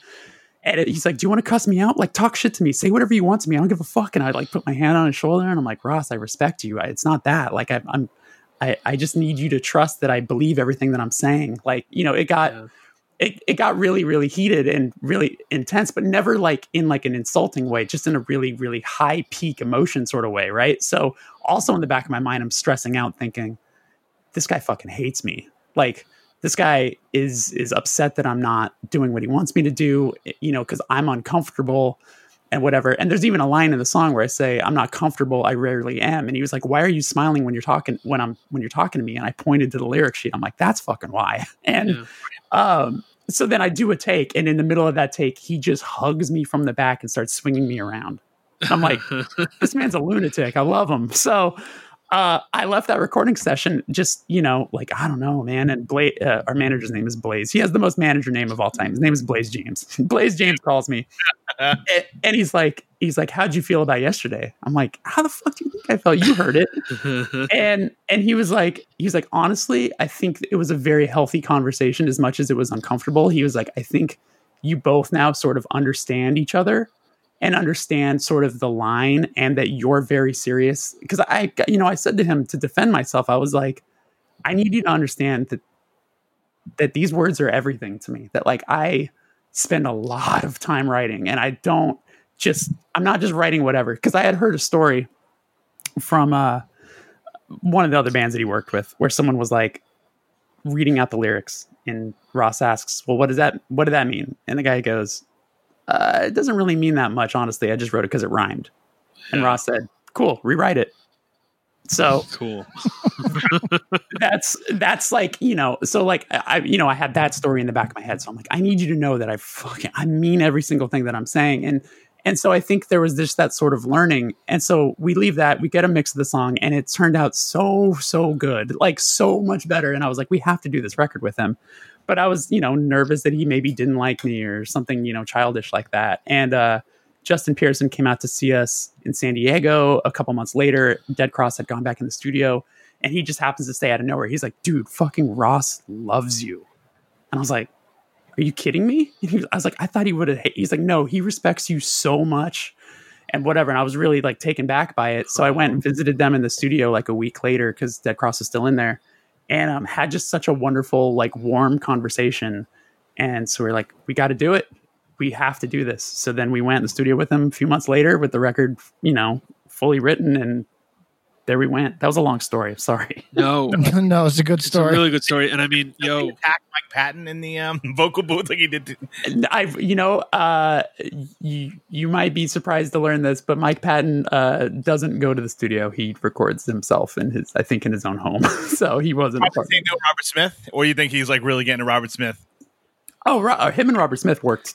[SPEAKER 6] And he's like, do you want to cuss me out? Like talk shit to me, say whatever you want to me. I don't give a fuck. And I like put my hand on his shoulder, and I'm like, Ross, I respect you. I, it's not that. Like I, I'm, I, I just need you to trust that I believe everything that I'm saying. Like you know, it got
[SPEAKER 4] Yeah.
[SPEAKER 6] it, it got really really heated and really intense but never like in like an insulting way just in a really really high peak emotion sort of way right so also in the back of my mind i'm stressing out thinking this guy fucking hates me like this guy is is upset that i'm not doing what he wants me to do you know because i'm uncomfortable and whatever and there's even a line in the song where i say i'm not comfortable i rarely am and he was like why are you smiling when you're talking when i'm when you're talking to me and i pointed to the lyric sheet i'm like that's fucking why and
[SPEAKER 4] Yeah.
[SPEAKER 6] um, so then I do a take, and in the middle of that take, he just hugs me from the back and starts swinging me around. I'm like, this man's a lunatic. I love him. So uh, I left that recording session just, you know, like, I don't know, man. And Blaze, uh, our manager's name is Blaze. He has the most manager name of all time. His name is Blaze James. Blaze James calls me and, and he's like, he's like, how'd you feel about yesterday? I'm like, how the fuck do you think I felt? You heard it and and he was like he's like honestly i think it was a very healthy conversation as much as it was uncomfortable he was like i think you both now sort of understand each other and understand sort of the line and that you're very serious because i you know i said to him to defend myself i was like i need you to understand that that these words are everything to me that like i spend a lot of time writing and i don't just i'm not just writing whatever because i had heard a story from uh one of the other bands that he worked with, where someone was like reading out the lyrics, and Ross asks, "Well, what does that what did that mean?" And the guy goes, uh, "It doesn't really mean that much, honestly. I just wrote it because it rhymed." And
[SPEAKER 4] Yeah.
[SPEAKER 6] Ross said, "Cool, rewrite it." So
[SPEAKER 4] Cool.
[SPEAKER 6] that's that's like you know so like I you know I had that story in the back of my head so I'm like I need you to know that I fucking I mean every single thing that I'm saying and and so I think there was just that sort of learning and so we leave that we get a mix of the song and it turned out so so good like so much better and I was like we have to do this record with him but I was you know nervous that he maybe didn't like me or something you know childish like that and uh Justin Pearson came out to see us in San Diego a couple months later. Dead Cross had gone back in the studio, and he just happens to stay out of nowhere. He's like, "Dude, fucking Ross loves you," and I was like, "Are you kidding me?" Was, I was like, "I thought he would have." He's like, "No, he respects you so much." And whatever, and I was really like taken back by it. So I went and visited them in the studio like a week later because Dead Cross is still in there, and um, had just such a wonderful, like, warm conversation. And so we're like, we got to do it we have to do this. So then we went in the studio with him a few months later with the record, you know, fully written and there we went. That was a long story. Sorry.
[SPEAKER 4] No,
[SPEAKER 3] no, it's a good
[SPEAKER 4] it's a
[SPEAKER 3] story.
[SPEAKER 4] really good story. And I mean, yo,
[SPEAKER 5] attack Mike Patton in the um, vocal booth like he did. To-
[SPEAKER 6] I've, you know, uh, you, you might be surprised to learn this, but Mike Patton, uh, doesn't go to the studio. He records himself in his, I think in his own home. so he wasn't a
[SPEAKER 5] Probably
[SPEAKER 6] part.
[SPEAKER 5] say no Robert Smith, or you think he's like really getting to Robert Smith?
[SPEAKER 6] Oh, Ro- uh, him and Robert Smith worked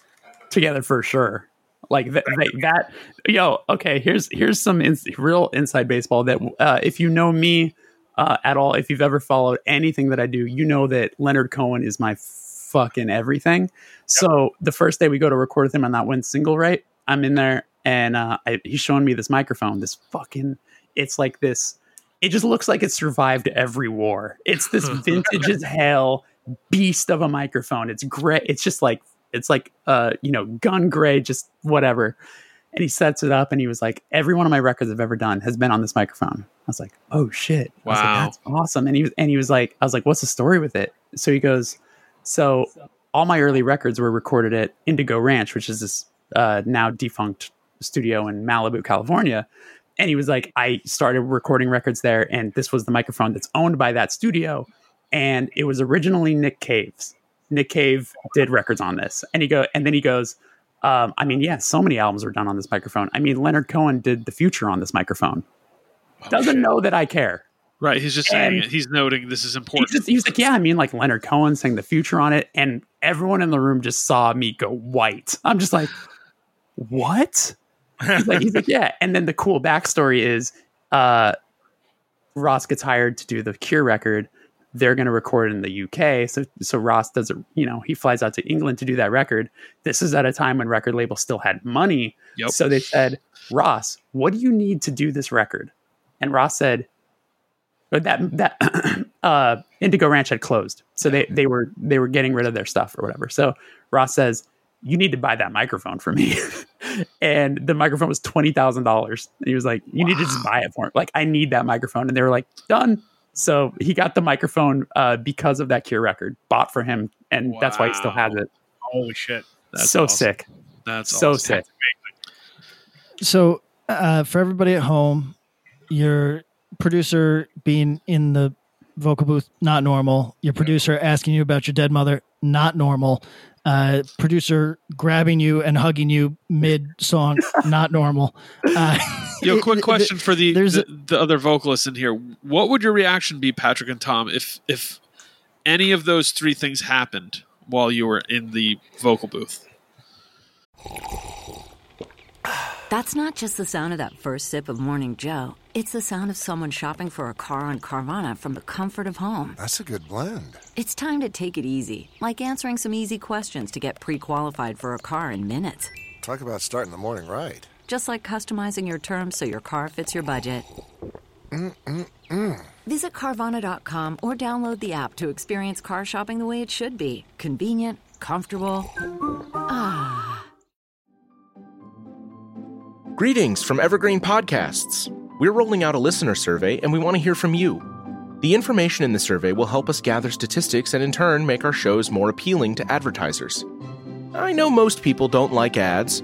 [SPEAKER 6] together for sure. Like th- they, that, yo. Okay, here's here's some ins- real inside baseball that uh, if you know me uh, at all, if you've ever followed anything that I do, you know that Leonard Cohen is my fucking everything. So the first day we go to record with him on that one single, right? I'm in there and uh, I, he's showing me this microphone. This fucking, it's like this. It just looks like it survived every war. It's this vintage as hell beast of a microphone. It's great. It's just like it's like uh you know gun gray, just whatever. And he sets it up, and he was like, "Every one of my records I've ever done has been on this microphone." I was like, "Oh shit!" Was like,
[SPEAKER 4] Wow.
[SPEAKER 6] That's awesome. And he was and he was like, "I was like, what's the story with it?" So he goes, "So all my early records were recorded at Indigo Ranch, which is this uh, now defunct studio in Malibu, California." And he was like, "I started recording records there, and this was the microphone that's owned by that studio." and it was originally Nick Cave's. Nick Cave did records on this, and he go, and then he goes, um, I mean, yeah, so many albums were done on this microphone. I mean, Leonard Cohen did the Future on this microphone. Doesn't know that I care.
[SPEAKER 4] right? He's just saying it. He's noting this is important.
[SPEAKER 6] just, he was like, yeah, I mean, like Leonard Cohen sang the Future on it, and everyone in the room just saw me go white. I'm just like, what? He's like, he's like, yeah. And then the cool backstory is, uh, Ross gets hired to do the Cure record. They're going to record in the UK. So, so Ross does it, you know, he flies out to England to do that record. This is at a time when record labels still had money.
[SPEAKER 4] Yep.
[SPEAKER 6] So they said, Ross, what do you need to do this record? And Ross said, that, that, uh, Indigo Ranch had closed. So they, they were, they were getting rid of their stuff or whatever. So Ross says, you need to buy that microphone for me. and the microphone was twenty thousand dollars. He was like, "You need to just buy it for me. Like, I need that microphone." And they were like, "Done." So he got the microphone uh, because of that Cure record, bought for him, and that's why he still has it.
[SPEAKER 5] Holy shit!
[SPEAKER 4] That's
[SPEAKER 6] so
[SPEAKER 4] awesome.
[SPEAKER 6] sick,
[SPEAKER 4] That's
[SPEAKER 6] so
[SPEAKER 4] awesome.
[SPEAKER 6] sick.
[SPEAKER 3] So, uh, for everybody at home, your producer being in the vocal booth, not normal. Your producer asking you about your dead mother, not normal. Uh, producer grabbing you and hugging you mid song, not normal. Uh,
[SPEAKER 4] Yo, quick question for the,
[SPEAKER 3] there's
[SPEAKER 4] the the other vocalists in here. What would your reaction be, Patrick and Tom, if if any of those three things happened while you were in the vocal booth?
[SPEAKER 7] That's not just the sound of that first sip of Morning Joe. It's the sound of someone shopping for a car on Carvana from the comfort of home.
[SPEAKER 8] That's a good blend.
[SPEAKER 7] It's time to take it easy, like answering some easy questions to get pre qualified for a car in minutes.
[SPEAKER 8] Talk about starting the morning right.
[SPEAKER 7] Just like customizing your terms so your car fits your budget. Visit Carvana.com or download the app to experience car shopping the way it should be convenient, comfortable. Ah.
[SPEAKER 9] Greetings from Evergreen Podcasts. We're rolling out a listener survey and we want to hear from you. The information in the survey will help us gather statistics and in turn make our shows more appealing to advertisers. I know most people don't like ads,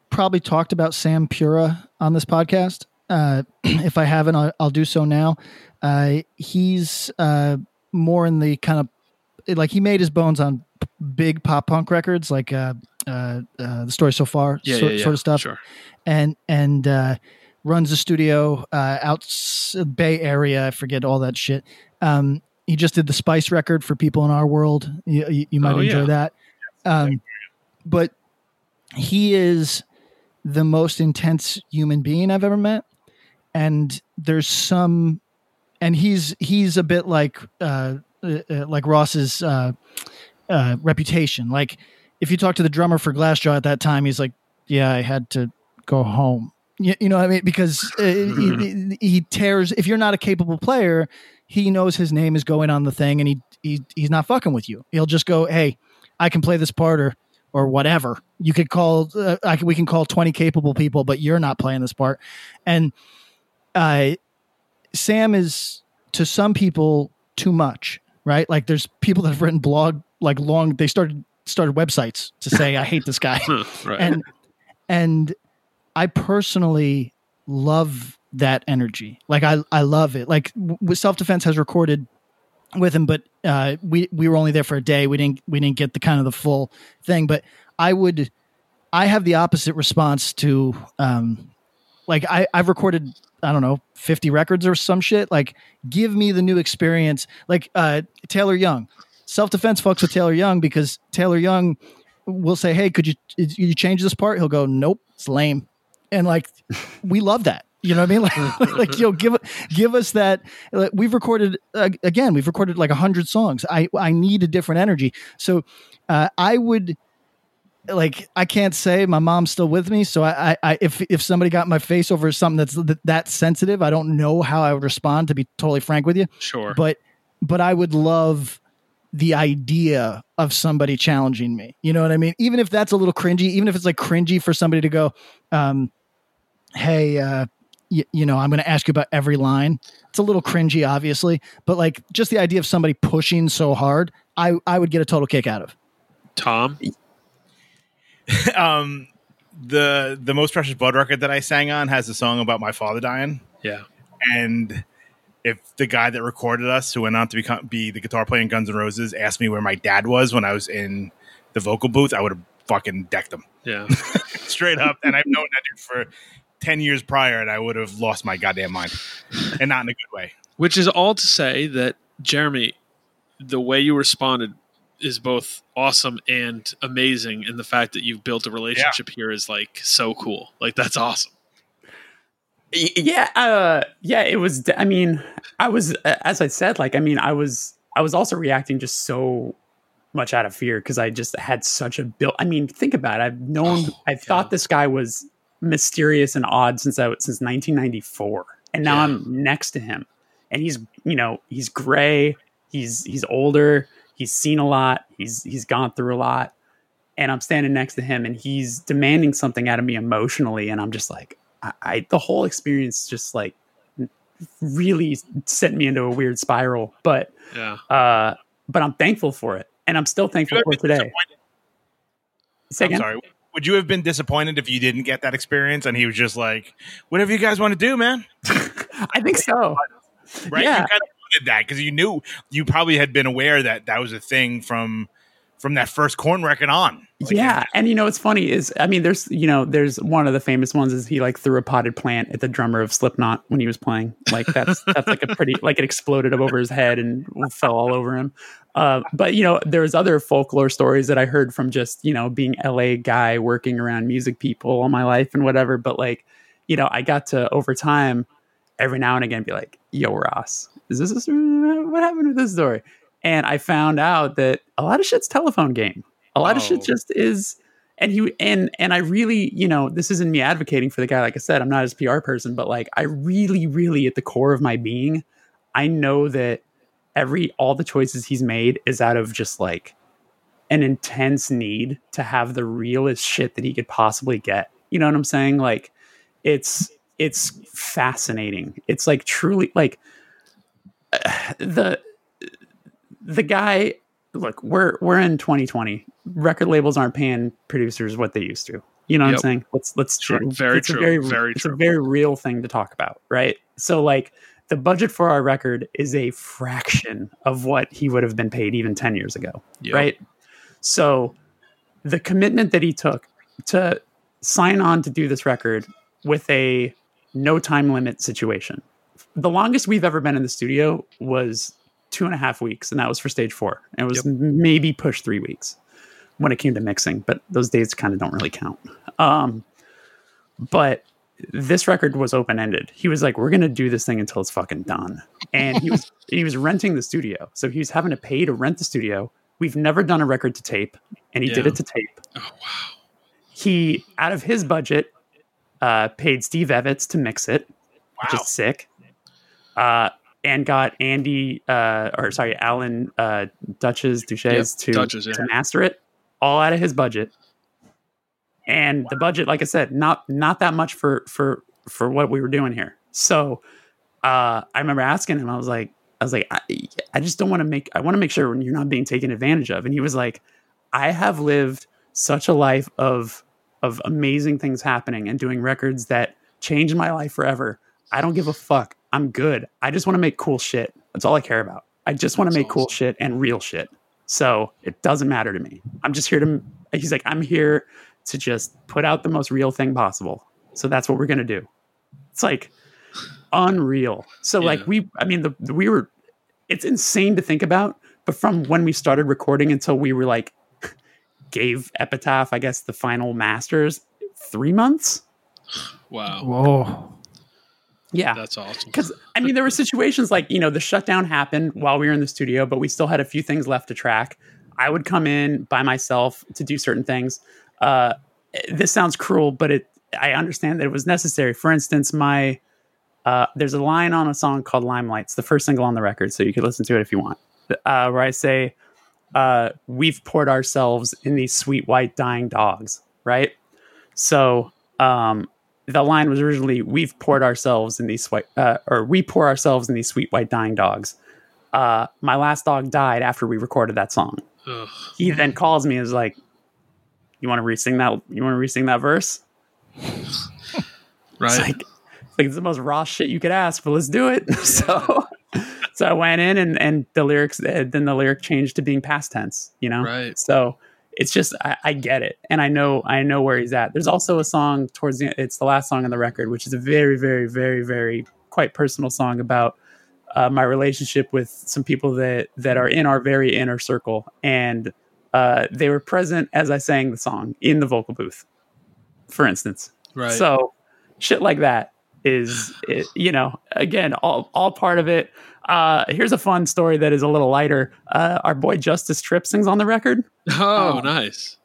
[SPEAKER 3] probably talked about Sam Pura on this podcast. Uh, if I haven't, I'll, I'll do so now. Uh, he's uh, more in the kind of like he made his bones on big pop punk records, like uh, uh, uh, the story so far,
[SPEAKER 4] Yeah,
[SPEAKER 3] sort,
[SPEAKER 4] yeah, yeah.
[SPEAKER 3] sort of stuff,
[SPEAKER 4] Sure.
[SPEAKER 3] and and uh, runs a studio uh, out Bay Area. I forget all that shit. Um, he just did the Spice record for people in our world. You, you, might
[SPEAKER 4] Oh,
[SPEAKER 3] enjoy that. Um, but he is the most intense human being I've ever met. And there's some, and he's he's a bit like uh, uh, uh, like Ross's uh, uh, reputation. Like if you talk to the drummer for Glassjaw at that time, he's like, "Yeah, I had to go home." You, you know what I mean? Because uh, he, he tears. If you're not a capable player, he knows his name is going on the thing, and he, he he's not fucking with you. He'll just go, "Hey, I can play this part," or or whatever. You could call, uh, I can, we can call 20 capable people, but you're not playing this part. And uh, Sam is to some people too much, right? Like there's people that have written blog, like long, they started, started websites to say, I hate this guy.
[SPEAKER 4] right.
[SPEAKER 3] And, and I personally love that energy. Like I, I love it. Like w- with self defense has recorded with him, but uh, we we were only there for a day. We didn't we didn't get the kind of the full thing. But I would, I have the opposite response to, um, like I I've recorded I don't know fifty records or some shit. Like give me the new experience. Like uh, Taylor Young, self defense fucks with Taylor Young because Taylor Young will say, "Hey, could you you change this part?" He'll go, "Nope, it's lame," and like we love that. You know what I mean? Like, like yo, give give us that. Like, we've recorded uh, again. We've recorded like a hundred songs. I I need a different energy. So uh, I would like I can't say my mom's still with me. So I, I, I if if somebody got my face over something that's th- that sensitive, I don't know how I would respond. To be totally frank with you,
[SPEAKER 4] Sure.
[SPEAKER 3] but but I would love the idea of somebody challenging me. You know what I mean? Even if that's a little cringy, even if it's like cringy for somebody to go, um, "Hey, uh, y- you know, I'm going to ask you about every line." It's a little cringy, obviously, but like just the idea of somebody pushing so hard, I I would get a total kick out of.
[SPEAKER 4] Tom.
[SPEAKER 5] um, the the most precious blood record that I sang on has a song about my father dying,
[SPEAKER 4] Yeah.
[SPEAKER 5] and if the guy that recorded us, who went on to become be the guitar player in Guns N' Roses, asked me where my dad was when I was in the vocal booth, I would have fucking decked him
[SPEAKER 4] Yeah.
[SPEAKER 5] straight up. and I've known that dude for ten years prior, and I would have lost my goddamn mind, and not in a good way.
[SPEAKER 4] Which is all to say that Jeremy, the way you responded is both awesome and amazing, and the fact that you've built a relationship here is like so cool. Like that's awesome.
[SPEAKER 6] Yeah uh yeah it was i mean i was as i said like i mean i was i was also reacting just so much out of fear because i just had such a build i mean think about it i've known i thought this guy was mysterious and odd since i since 1994 and now
[SPEAKER 4] Yeah.
[SPEAKER 6] i'm next to him and he's you know he's gray he's he's older he's seen a lot he's he's gone through a lot and i'm standing next to him and he's demanding something out of me emotionally and i'm just like I, I the whole experience just like really sent me into a weird spiral. But
[SPEAKER 4] Yeah.
[SPEAKER 6] uh, but I'm thankful for it, and I'm still thankful for
[SPEAKER 5] have
[SPEAKER 6] it
[SPEAKER 5] been
[SPEAKER 6] today.
[SPEAKER 5] disappointed-
[SPEAKER 6] Say
[SPEAKER 5] I'm
[SPEAKER 6] again?
[SPEAKER 5] sorry. Would you have been disappointed if you didn't get that experience and he was just like, "Whatever you guys want to do, man"?
[SPEAKER 6] I think so.
[SPEAKER 5] right?
[SPEAKER 6] Yeah.
[SPEAKER 5] You kind of wanted that because you knew you probably had been aware that that was a thing from from that first Korn record on. Like,
[SPEAKER 6] yeah, and you know what's funny is I mean there's you know there's one of the famous ones is he like threw a potted plant at the drummer of Slipknot when he was playing. Like that's that's like a pretty like it exploded up over his head and fell all over him. Uh, but you know there's other folklore stories that I heard from just you know being LA guy working around music people all my life and whatever. But like you know I got to over time every now and again be like, "Yo, Ross, is this what happened with this story?" And I found out that a lot of shit's telephone game. A lot of shit
[SPEAKER 4] Oh.
[SPEAKER 6] just is. And he and and I really, you know, this isn't me advocating for the guy. Like I said, I'm not his PR person, but like I really, really, at the core of my being, I know that every all the choices he's made is out of just like an intense need to have the realest shit that he could possibly get. You know what I'm saying? Like it's it's fascinating. It's like truly like the the guy look we're we're in 2020 record labels aren't paying producers what they used to you know what
[SPEAKER 4] Yep.
[SPEAKER 6] i'm saying let's let's
[SPEAKER 4] True. Very
[SPEAKER 6] it's a
[SPEAKER 4] true.
[SPEAKER 6] very,
[SPEAKER 4] Very
[SPEAKER 6] it's
[SPEAKER 4] true.
[SPEAKER 6] a very real thing to talk about right so like the budget for our record is a fraction of what he would have been paid even 10 years ago
[SPEAKER 4] Yep.
[SPEAKER 6] right so the commitment that he took to sign on to do this record with a no time limit situation the longest we've ever been in the studio was two and a half weeks, and that was for stage four. And it was maybe pushed three weeks when it came to mixing, but those days kind of don't really count. Um, but this record was open ended. He was like, "We're gonna do this thing until it's fucking done," and he was he was renting the studio, so he was having to pay to rent the studio. We've never done a record to tape, and he did it to tape.
[SPEAKER 4] Oh wow.
[SPEAKER 6] He out of his budget uh, paid Steve Evans to mix it, which is sick. Uh, and got Andy, uh, or sorry, Alan uh, Douches Douches to,
[SPEAKER 4] Douches, yeah.
[SPEAKER 6] to master it, all out of his budget. And the budget, like I said, not not that much for for for what we were doing here. So uh, I remember asking him, I was like, I was like, I, I just don't want to make, I want to make sure you're not being taken advantage of. And he was like, I have lived such a life of of amazing things happening and doing records that changed my life forever. I don't give a fuck. I'm good. I just want to make cool shit. That's all I care about. I just want to
[SPEAKER 4] That's
[SPEAKER 6] make cool shit and real shit. So it doesn't matter to me. I'm just here to. He's like, I'm here to just put out the most real thing possible. So that's what we're gonna do. It's like unreal. So like we, I mean, the, the- we were. It's insane to think about. But from when we started recording until we were like gave Epitaph, I guess, the final masters, three months.
[SPEAKER 4] Wow.
[SPEAKER 3] Whoa.
[SPEAKER 6] Yeah.
[SPEAKER 4] That's awesome.
[SPEAKER 6] Because I mean, there were situations like you know the shutdown happened while we were in the studio, but we still had a few things left to track. I would come in by myself to do certain things. Uh, this sounds cruel, but it I understand that it was necessary. For instance, my uh, there's a line on a song called "Limelights," the first single on the record, so you can listen to it if you want. Uh, where I say, uh, "We've poured ourselves in these sweet white dying dogs," right? So um, the line was originally we've poured ourselves in these sweet uh, or we pour ourselves in these sweet white dying dogs uh, my last dog died after we recorded that song
[SPEAKER 4] Ugh.
[SPEAKER 6] he then calls me and is like you want to re-sing that you want to re-sing that verse
[SPEAKER 4] Right.
[SPEAKER 6] it's like, it's like it's the most raw shit you could ask but let's do it so so i went in and and the lyrics uh, then the lyric changed to being past tense you know
[SPEAKER 4] Right.
[SPEAKER 6] so it's just I, I get it and i know i know where he's at. There's also a song towards the it's the last song on the record which is a very very very very quite personal song about uh, my relationship with some people that that are in our very inner circle and uh, they were present as i sang the song in the vocal booth for instance.
[SPEAKER 4] Right.
[SPEAKER 6] so shit like that is it, you know again all all part of it uh here's a fun story that is a little lighter. Uh our boy justice tripp sings on the record.
[SPEAKER 4] Oh,
[SPEAKER 6] um,
[SPEAKER 4] nice.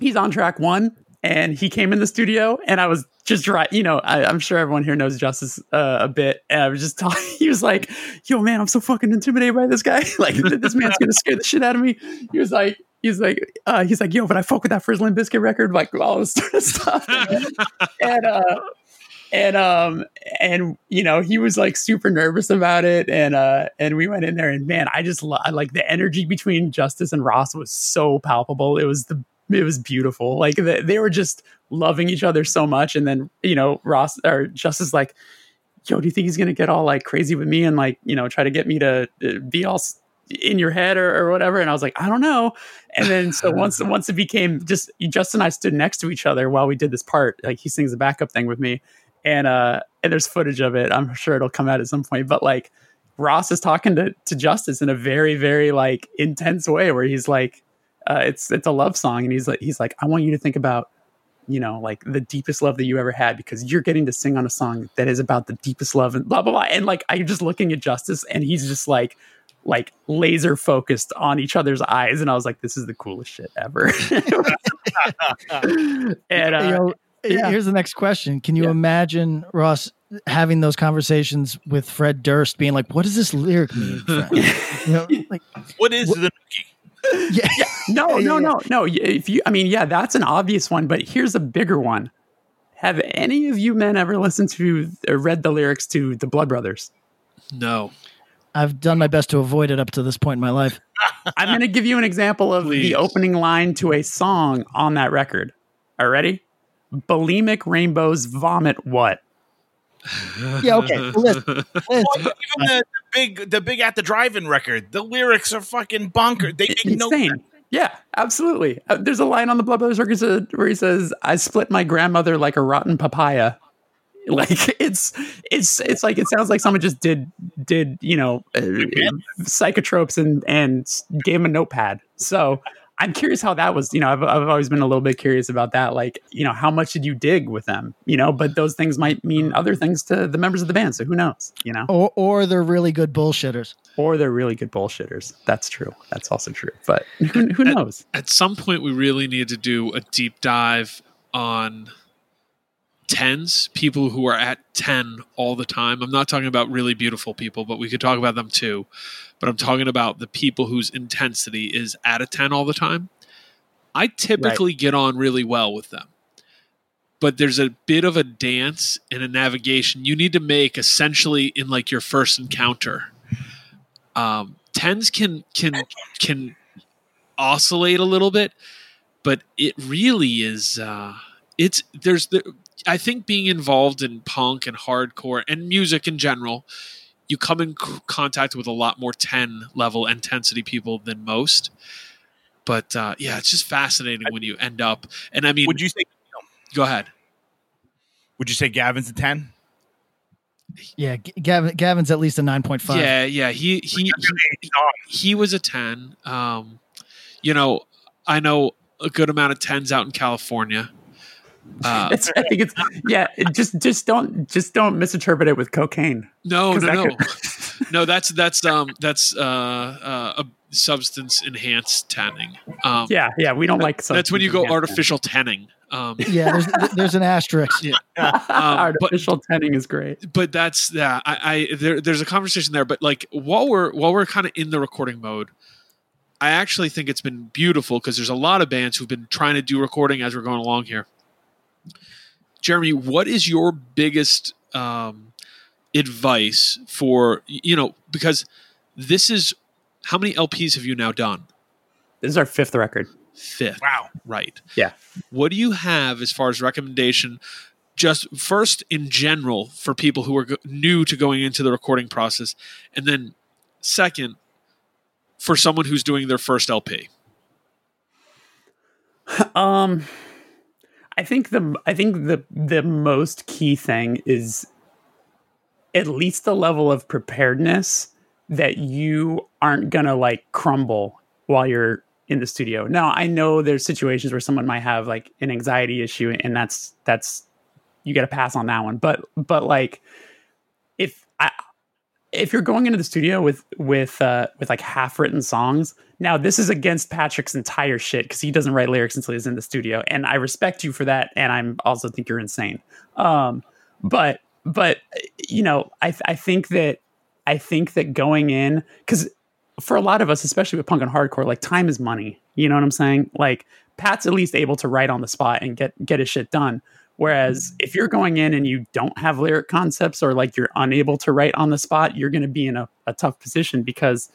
[SPEAKER 6] he's on track one and he came in the studio and i was just right you know I, i'm sure everyone here knows justice uh, a bit. And i was just talking he was like yo man i'm so fucking intimidated by this guy. Like this man's gonna scare the shit out of me. He was like he's like uh, he's like yo but i fuck with that Limp Bizkit record like all this sort of stuff. And uh and um and you know he was like super nervous about it. And uh and we went in there and man i just lo- like the energy between justice and ross was so palpable. It was the it was beautiful. Like they, they were just loving each other so much. And then you know ross or justice like yo do you think he's gonna get all like crazy with me and like you know try to get me to uh, be all in your head or, or whatever? And i was like i don't know. And then so once once it became just justin and i stood next to each other while we did this part like he sings the backup thing with me and uh and there's footage of it. I'm sure it'll come out at some point. But like ross is talking to, to justice in a very very like intense way where he's like uh, it's it's a love song. And he's like he's like i want you to think about you know like the deepest love that you ever had because you're getting to sing on a song that is about the deepest love and blah blah blah. And like i'm just looking at justice and he's just like like laser focused on each other's eyes. And i was like this is the coolest shit ever. And uh,
[SPEAKER 3] You know,
[SPEAKER 6] yeah.
[SPEAKER 3] Here's the next question. Can you imagine Ross having those conversations with Fred Durst being like, what does this lyric mean? Fred?" you know, like,
[SPEAKER 5] What is the
[SPEAKER 3] yeah.
[SPEAKER 6] no,
[SPEAKER 3] Yeah,
[SPEAKER 6] no,
[SPEAKER 3] yeah,
[SPEAKER 6] no, no. If you, I mean, yeah, that's an obvious one, but here's a bigger one. Have any of you men ever listened to or read the lyrics to the Blood Brothers?
[SPEAKER 4] No.
[SPEAKER 3] I've done my best to avoid it up to this point in my life.
[SPEAKER 6] I'm going to give you an example of
[SPEAKER 4] Please.
[SPEAKER 6] the opening line to a song on that record. Are you ready? Bulimic Rainbows Vomit What?
[SPEAKER 3] Yeah, okay. Listen, listen.
[SPEAKER 5] Well, even the, the big the big at the drive-in record, the lyrics are fucking bonkers. They make no
[SPEAKER 6] Insane. Yeah, absolutely. Uh, there's a line on the Blood Brothers record where he says, "I split my grandmother like a rotten papaya." Like it's it's it's like it sounds like someone just did did you know uh, psychotropes and and gave him a notepad. So I'm curious how that was. You know, I've I've always been a little bit curious about that. Like you know, how much did you dig with them? You know, but those things might mean other things to the members of the band. So who knows? You know,
[SPEAKER 3] Or, or they're really good bullshitters.
[SPEAKER 6] or they're really good bullshitters. That's true. That's also true. But who, who knows?
[SPEAKER 4] At some point, we really need to do a deep dive on tens, people who are at 10 all the time. I'm not talking about really beautiful people, but we could talk about them too. But I'm talking about the people whose intensity is at a 10 all the time. I typically get on really well with them. But there's a bit of a dance and a navigation you need to make essentially in like your first encounter. Um, tens can can can oscillate a little bit, but it really is. Uh, it's there's the. I think being involved in punk and hardcore and music in general, you come in c- contact with a lot more ten level intensity people than most. But uh, yeah, it's just fascinating when you end up. And I mean,
[SPEAKER 5] Would you say
[SPEAKER 4] go ahead?
[SPEAKER 5] would you say Gavin's a 10?
[SPEAKER 3] Yeah, Gavin, Gavin's at least a 9.5.
[SPEAKER 4] Yeah, yeah. He he he, he was a ten. Um, you know, I know a good amount of tens out in California. Uh,
[SPEAKER 6] It's, I think it's yeah. Just just don't just don't misinterpret it with cocaine.
[SPEAKER 4] No, no, no,
[SPEAKER 6] could-
[SPEAKER 4] no. That's that's um that's uh, uh a substance enhanced tanning. Um,
[SPEAKER 6] Yeah, yeah. We don't like.
[SPEAKER 4] that's when you go artificial tanning. Um,
[SPEAKER 3] Yeah, there's, there's an asterisk.
[SPEAKER 4] yeah.
[SPEAKER 6] tanning.
[SPEAKER 4] Um, but
[SPEAKER 6] Artificial tanning is great.
[SPEAKER 4] but that's yeah I, I there, there's a conversation there but like while we're while we're kind of in the recording mode i actually think it's been beautiful because there's a lot of bands who've been trying to do recording as we're going along here jeremy what is your biggest um, advice for you know because this is how many lps have you now done
[SPEAKER 6] This is our fifth record.
[SPEAKER 4] fifth
[SPEAKER 5] Wow.
[SPEAKER 4] right
[SPEAKER 6] Yeah.
[SPEAKER 4] what do you have as far as recommendation just first in general for people who are go- new to going into the recording process and then second for someone who's doing their first lp
[SPEAKER 6] Um, I think the I think the the most key thing is at least the level of preparedness that you aren't gonna like crumble while you're in the studio. Now I know there's situations where someone might have like an anxiety issue, and that's that's you got to pass on that one. But but like if I if you're going into the studio with with uh with like half written songs now this is against patrick's entire shit because he doesn't write lyrics until he's in the studio and i respect you for that and i'm also think you're insane. Um but but you know i th- i think that i think that going in because for a lot of us especially with punk and hardcore like time is money. You know what i'm saying? Like pat's at least able to write on the spot and get get his shit done Whereas if you're going in and you don't have lyric concepts or like you're unable to write on the spot, you're going to be in a, a tough position because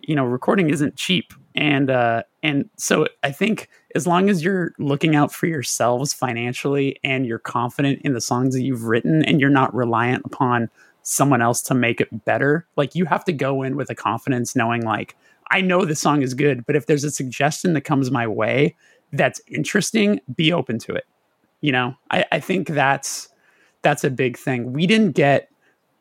[SPEAKER 6] you know recording isn't cheap and uh and so i think as long as you're looking out for yourselves financially and you're confident in the songs that you've written and you're not reliant upon someone else to make it better like you have to go in with a confidence knowing like I know the song is good, but if there's a suggestion that comes my way that's interesting, be open to it. You know, I, I think that's that's a big thing. We didn't get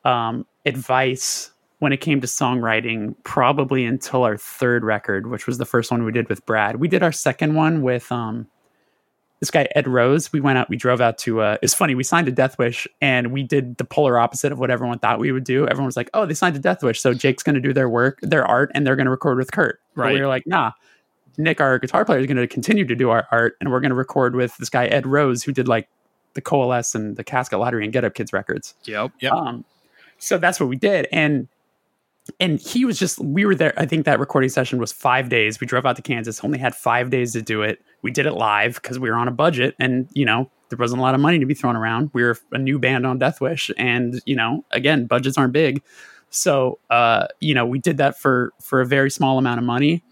[SPEAKER 6] um, advice when it came to songwriting probably until our third record, which was the first one we did with Brad. We did our second one with um, this guy Ed Rose. We went out, we drove out to. Uh, it's funny, we signed to Death Wish, and we did the polar opposite of what everyone thought we would do. Everyone was like, "Oh, they signed to Death Wish, so Jake's going to do their work, their art, and they're going to record with Kurt." But
[SPEAKER 4] Right.
[SPEAKER 6] we were like, "Nah." Nick, our guitar player, is going to continue to do our art, and we're going to record with this guy Ed Rose, who did like the Coalesce and the Casket Lottery and Get Up Kids records.
[SPEAKER 4] Yep.
[SPEAKER 5] Yep.
[SPEAKER 6] Um, so that's what we did, and and he was just we were there. I think that recording session was five days. We drove out to Kansas, only had five days to do it. We did it live because we were on a budget, and you know there wasn't a lot of money to be thrown around. We were a new band on Death Wish, and you know again budgets aren't big, so uh, you know we did that for for a very small amount of money.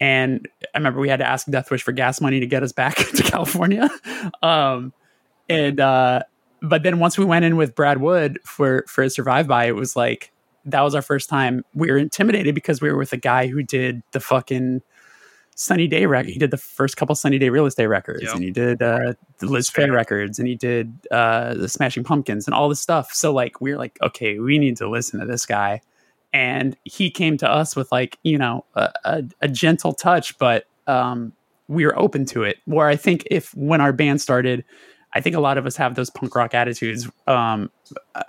[SPEAKER 6] And I remember we had to ask Deathwish for gas money to get us back to California. Um, and uh, but then once we went in with Brad Wood for for Is Survived By, it was like that was our first time. We were intimidated because we were with a guy who did the fucking Sunny Day record. He did the first couple Sunny Day Real Estate records,
[SPEAKER 4] Yep.
[SPEAKER 6] and he did uh, the Liz Phair records, and he did uh, the Smashing Pumpkins, and all this stuff. So like we were like, okay, we need to listen to this guy. And he came to us with like you know a, a, a gentle touch, but um, we were open to it. Where I think if when our band started, I think a lot of us have those punk rock attitudes. Um,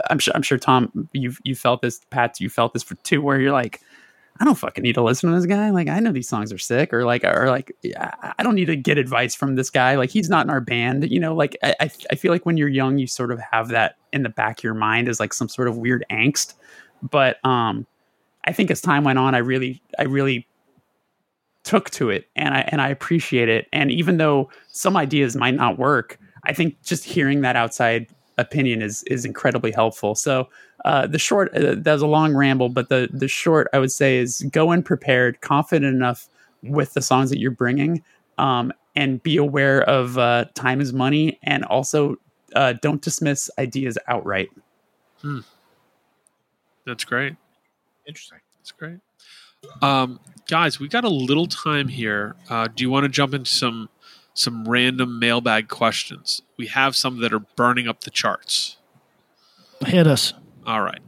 [SPEAKER 6] I'm sure, I'm sure, Tom, you you felt this, Pat, you felt this for too, where you're like, I don't fucking need to listen to this guy. Like, I know these songs are sick, or like, or like, I don't need to get advice from this guy. Like, he's not in our band. You know, like, I I I feel like when you're young, you sort of have that in the back of your mind as like some sort of weird angst. But um, I think as time went on, I really, I really took to it and I and I appreciate it. And even though some ideas might not work, I think just hearing that outside opinion is is incredibly helpful. So uh, the short uh, that was a long ramble, but the the short I would say is go in prepared, confident enough with the songs that you're bringing, um, and be aware of uh, time is money, and also uh, don't dismiss ideas outright.
[SPEAKER 4] That's great.
[SPEAKER 5] Interesting.
[SPEAKER 4] That's great. Um, guys, we got a little time here. Uh, do you want to jump into some some random mailbag questions? We have some that are burning up the charts.
[SPEAKER 3] Hit us.
[SPEAKER 4] All right.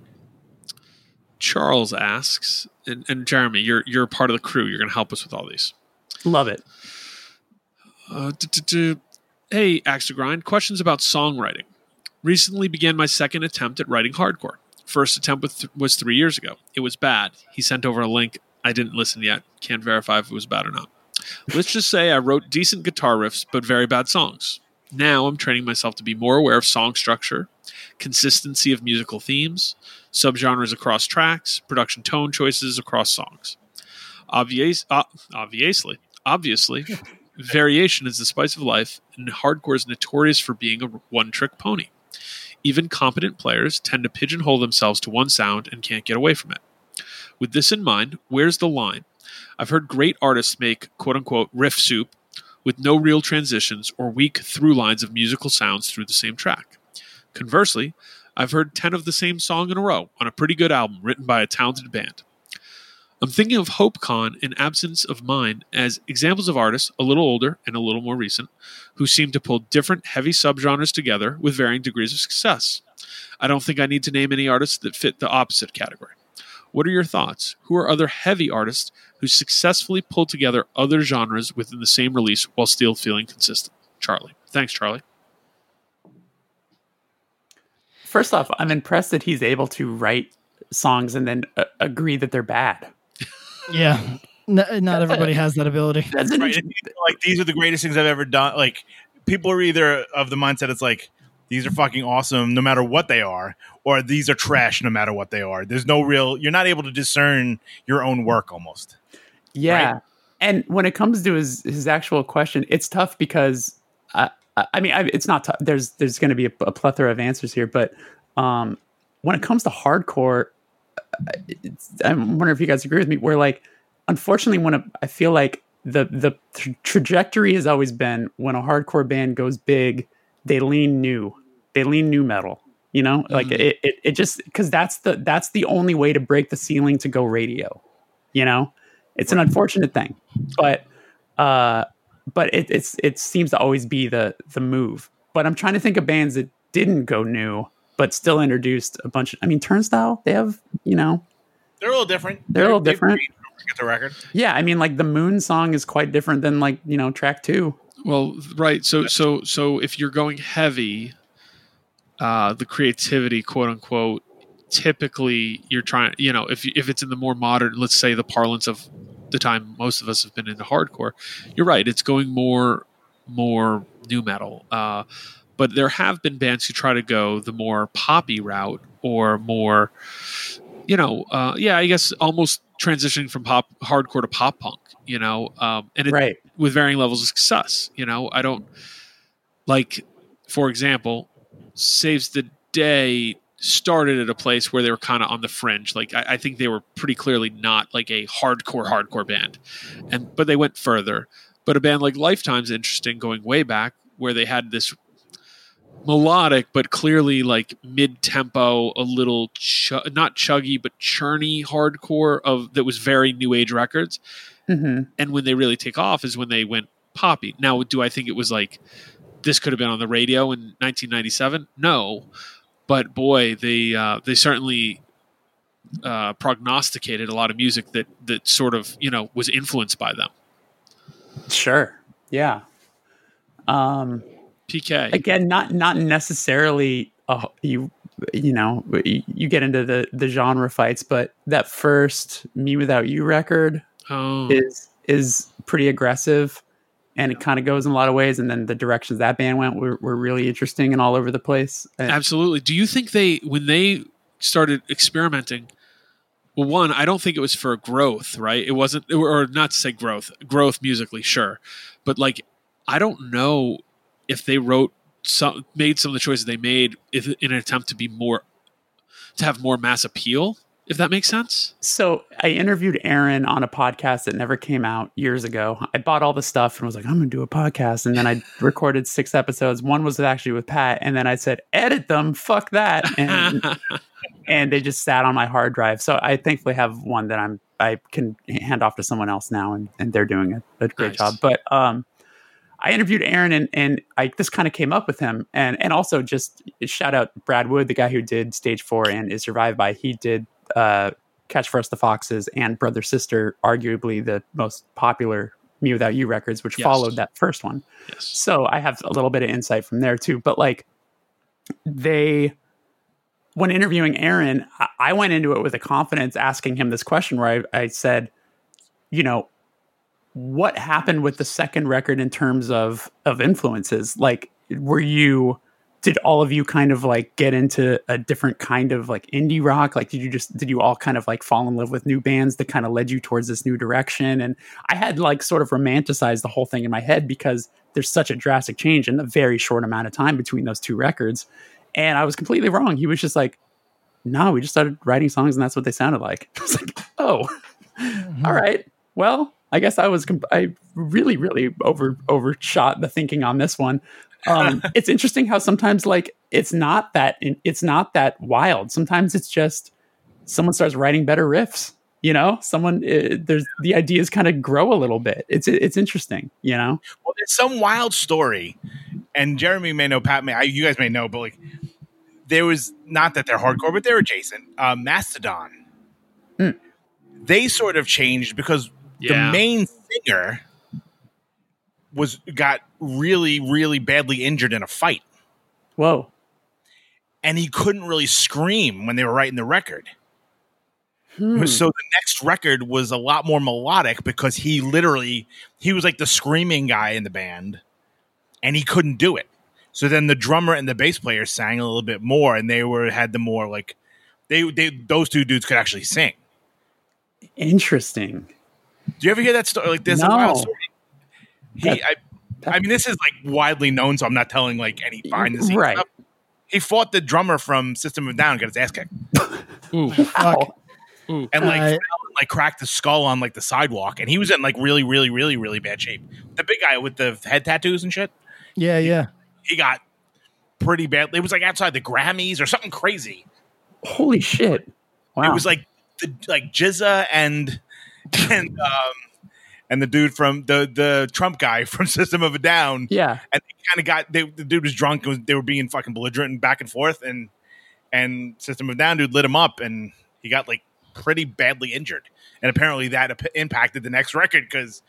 [SPEAKER 4] Charles asks, and, and Jeremy, you're you're part of the crew. You're going to help us with all these.
[SPEAKER 6] Love it.
[SPEAKER 4] Uh, hey, Axe to Grind. Questions about songwriting. Recently began my second attempt at writing hardcore. First attempt with was three years ago. It was bad. He sent over a link. I didn't listen yet. Can't verify if it was bad or not. Let's just say I wrote decent guitar riffs, but very bad songs. Now I'm training myself to be more aware of song structure, consistency of musical themes, subgenres across tracks, production tone choices across songs. Obvious, uh, obviously, obviously, variation is the spice of life, and hardcore is notorious for being a one-trick pony. Even competent players tend to pigeonhole themselves to one sound and can't get away from it. With this in mind, where's the line? I've heard great artists make quote unquote riff soup with no real transitions or weak through lines of musical sounds through the same track. Conversely, I've heard 10 of the same song in a row on a pretty good album written by a talented band. I'm thinking of HopeCon and Absence of Mind as examples of artists a little older and a little more recent who seem to pull different heavy subgenres together with varying degrees of success. I don't think I need to name any artists that fit the opposite category. What are your thoughts? Who are other heavy artists who successfully pull together other genres within the same release while still feeling consistent? Charlie. Thanks, Charlie.
[SPEAKER 6] First off, I'm impressed that he's able to write songs and then uh, agree that they're bad.
[SPEAKER 3] Yeah. N- not everybody has that ability.
[SPEAKER 6] That's
[SPEAKER 5] Right. and you feel like these are the greatest things I've ever done. Like people are either of the mindset it's like these are fucking awesome no matter what they are, or these are trash no matter what they are. There's no real. You're not able to discern your own work almost.
[SPEAKER 6] Yeah.
[SPEAKER 5] Right.
[SPEAKER 6] And when it comes to his his actual question, it's tough because I I I mean I, it's not tough. There's there's going to be a, a plethora of answers here, but um, when it comes to hardcore, I'm wondering if you guys agree with me. Where like, unfortunately, when a, I feel like the the tra- trajectory has always been when a hardcore band goes big, they lean new, they lean nu metal. You know, like it, it it just because that's the that's the only way to break the ceiling to go radio. You know, It's an unfortunate thing, but uh, but it it's it seems to always be the the move. But I'm trying to think of bands that didn't go new but still introduced a bunch of. I mean, Turnstile they have you know
[SPEAKER 5] They're a little different.
[SPEAKER 6] They're a little different.
[SPEAKER 5] Get the record.
[SPEAKER 6] yeah. I mean, like the Moon song is quite different than like you know track two.
[SPEAKER 4] Well, right. So so so if you're going heavy, uh, the creativity, quote unquote, typically you're trying. You know, if if it's in the more modern, let's say the parlance of the time most of us have been into hardcore, you're right. It's going more more nu metal. Uh, but there have been bands who try to go the more poppy route or more, you know, uh, yeah, I guess almost transitioning from pop hardcore to pop punk. You know, um, and it,
[SPEAKER 6] Right.
[SPEAKER 4] with varying levels of success. You know, I don't like, for example, Saves the Day started at a place where they were kind of on the fringe. Like I, I think they were pretty clearly not like a hardcore hardcore band, and but they went further. But a band like Lifetime's interesting, going way back, where they had this melodic but clearly like mid-tempo a little ch- not chuggy but churny hardcore of that was very new age records
[SPEAKER 6] hmm
[SPEAKER 4] and when they really take off is when they went poppy. Now, do I think it was like this could have been on the radio in 1997? No, but boy, they uh, they certainly uh, prognosticated a lot of music that that sort of you know was influenced by them.
[SPEAKER 6] Sure. Yeah. Um,
[SPEAKER 4] PK
[SPEAKER 6] again, not not necessarily uh, you you know you get into the the genre fights, but that first "mewithoutYou" record
[SPEAKER 4] Oh,
[SPEAKER 6] is is pretty aggressive, and it kind of goes in a lot of ways. And then the directions that band went were, were really interesting and all over the place. And-
[SPEAKER 4] absolutely. Do you think they when they started experimenting? Well, one, I don't think it was for growth, right? It wasn't, or not to say growth, growth musically, sure, but like I don't know if they wrote some, made some of the choices they made if, in an attempt to be more, to have more mass appeal. If that makes sense.
[SPEAKER 6] So I interviewed Aaron on a podcast that never came out years ago. I bought all the stuff and was like, I'm going to do a podcast. And then I recorded six episodes. One was actually with Pat. And then I said, edit them. Fuck that. And, and they just sat on my hard drive. So I thankfully have one that I'm, I can hand off to someone else now and, and they're doing a, a great
[SPEAKER 4] Nice.
[SPEAKER 6] job. But, um, I interviewed Aaron and, and I this kind of came up with him and and also just shout out Brad Wood, the guy who did stage four and is survived by. He did uh, Catch for Us the Foxes and Brother Sister, arguably the most popular mewithoutYou records, which
[SPEAKER 4] Yes.
[SPEAKER 6] followed that first one.
[SPEAKER 4] yes.
[SPEAKER 6] So I have a little bit of insight from there too. But like they, when interviewing Aaron, I, I went into it with a confidence asking him this question where I, I said, you know, what happened with the second record in terms of of influences? Like, were you did all of you kind of like get into a different kind of like indie rock? Like, did you just did you all kind of like fall in love with new bands that kind of led you towards this new direction? And I had like sort of romanticized the whole thing in my head because there's such a drastic change in a very short amount of time between those two records. And I was completely wrong. He was just like, no, we just started writing songs and that's what they sounded like. I was like, oh, mm-hmm. all right. Well, I guess I was, comp- I really, really over, overshot the thinking on this one. Um, it's interesting how sometimes like it's not that, it's not that wild. Sometimes it's just someone starts writing better riffs. You know, someone uh, there's the ideas kind of grow a little bit. It's it's interesting. You know,
[SPEAKER 5] Well, there's some wild story, and Jeremy may know, Pat may, I, you guys may know, but like there was not that they're hardcore, but they're adjacent. Uh, Mastodon,
[SPEAKER 6] Hmm.
[SPEAKER 5] they sort of changed because
[SPEAKER 4] Yeah.
[SPEAKER 5] the main singer was got really, really badly injured in a fight,
[SPEAKER 6] whoa,
[SPEAKER 5] and he couldn't really scream when they were writing the record.
[SPEAKER 6] Hmm.
[SPEAKER 5] So the next record was a lot more melodic because he literally he was like the screaming guy in the band and he couldn't do it. So then the drummer and the bass player sang a little bit more and they were had the more like they they those two dudes could actually sing.
[SPEAKER 6] interesting.
[SPEAKER 5] Do you ever hear that story? Like there's a wild story. He
[SPEAKER 6] That-
[SPEAKER 5] I I mean this is like widely known so I'm not telling like any behind the scenes
[SPEAKER 6] Right.
[SPEAKER 5] stuff. He fought the drummer from System of a Down, got his ass kicked.
[SPEAKER 4] Ooh,
[SPEAKER 6] Wow.
[SPEAKER 4] ooh.
[SPEAKER 5] and like
[SPEAKER 3] Uh,
[SPEAKER 5] fell and, like cracked his skull on like the sidewalk, and he was in like really, really, really, really bad shape. The big guy with the head tattoos and shit,
[SPEAKER 3] Yeah, yeah.
[SPEAKER 5] he got pretty bad. It was like outside the Grammys or something crazy.
[SPEAKER 6] Holy shit! Wow.
[SPEAKER 5] It was like the like Jizza and and um, and the dude from the the Trump guy from System of a Down.
[SPEAKER 6] Yeah,
[SPEAKER 5] and they kind of got they, the dude was drunk. and was- They were being fucking belligerent and back and forth, and and System of a Down dude lit him up, and he got like pretty badly injured. And apparently that ap- impacted the next record because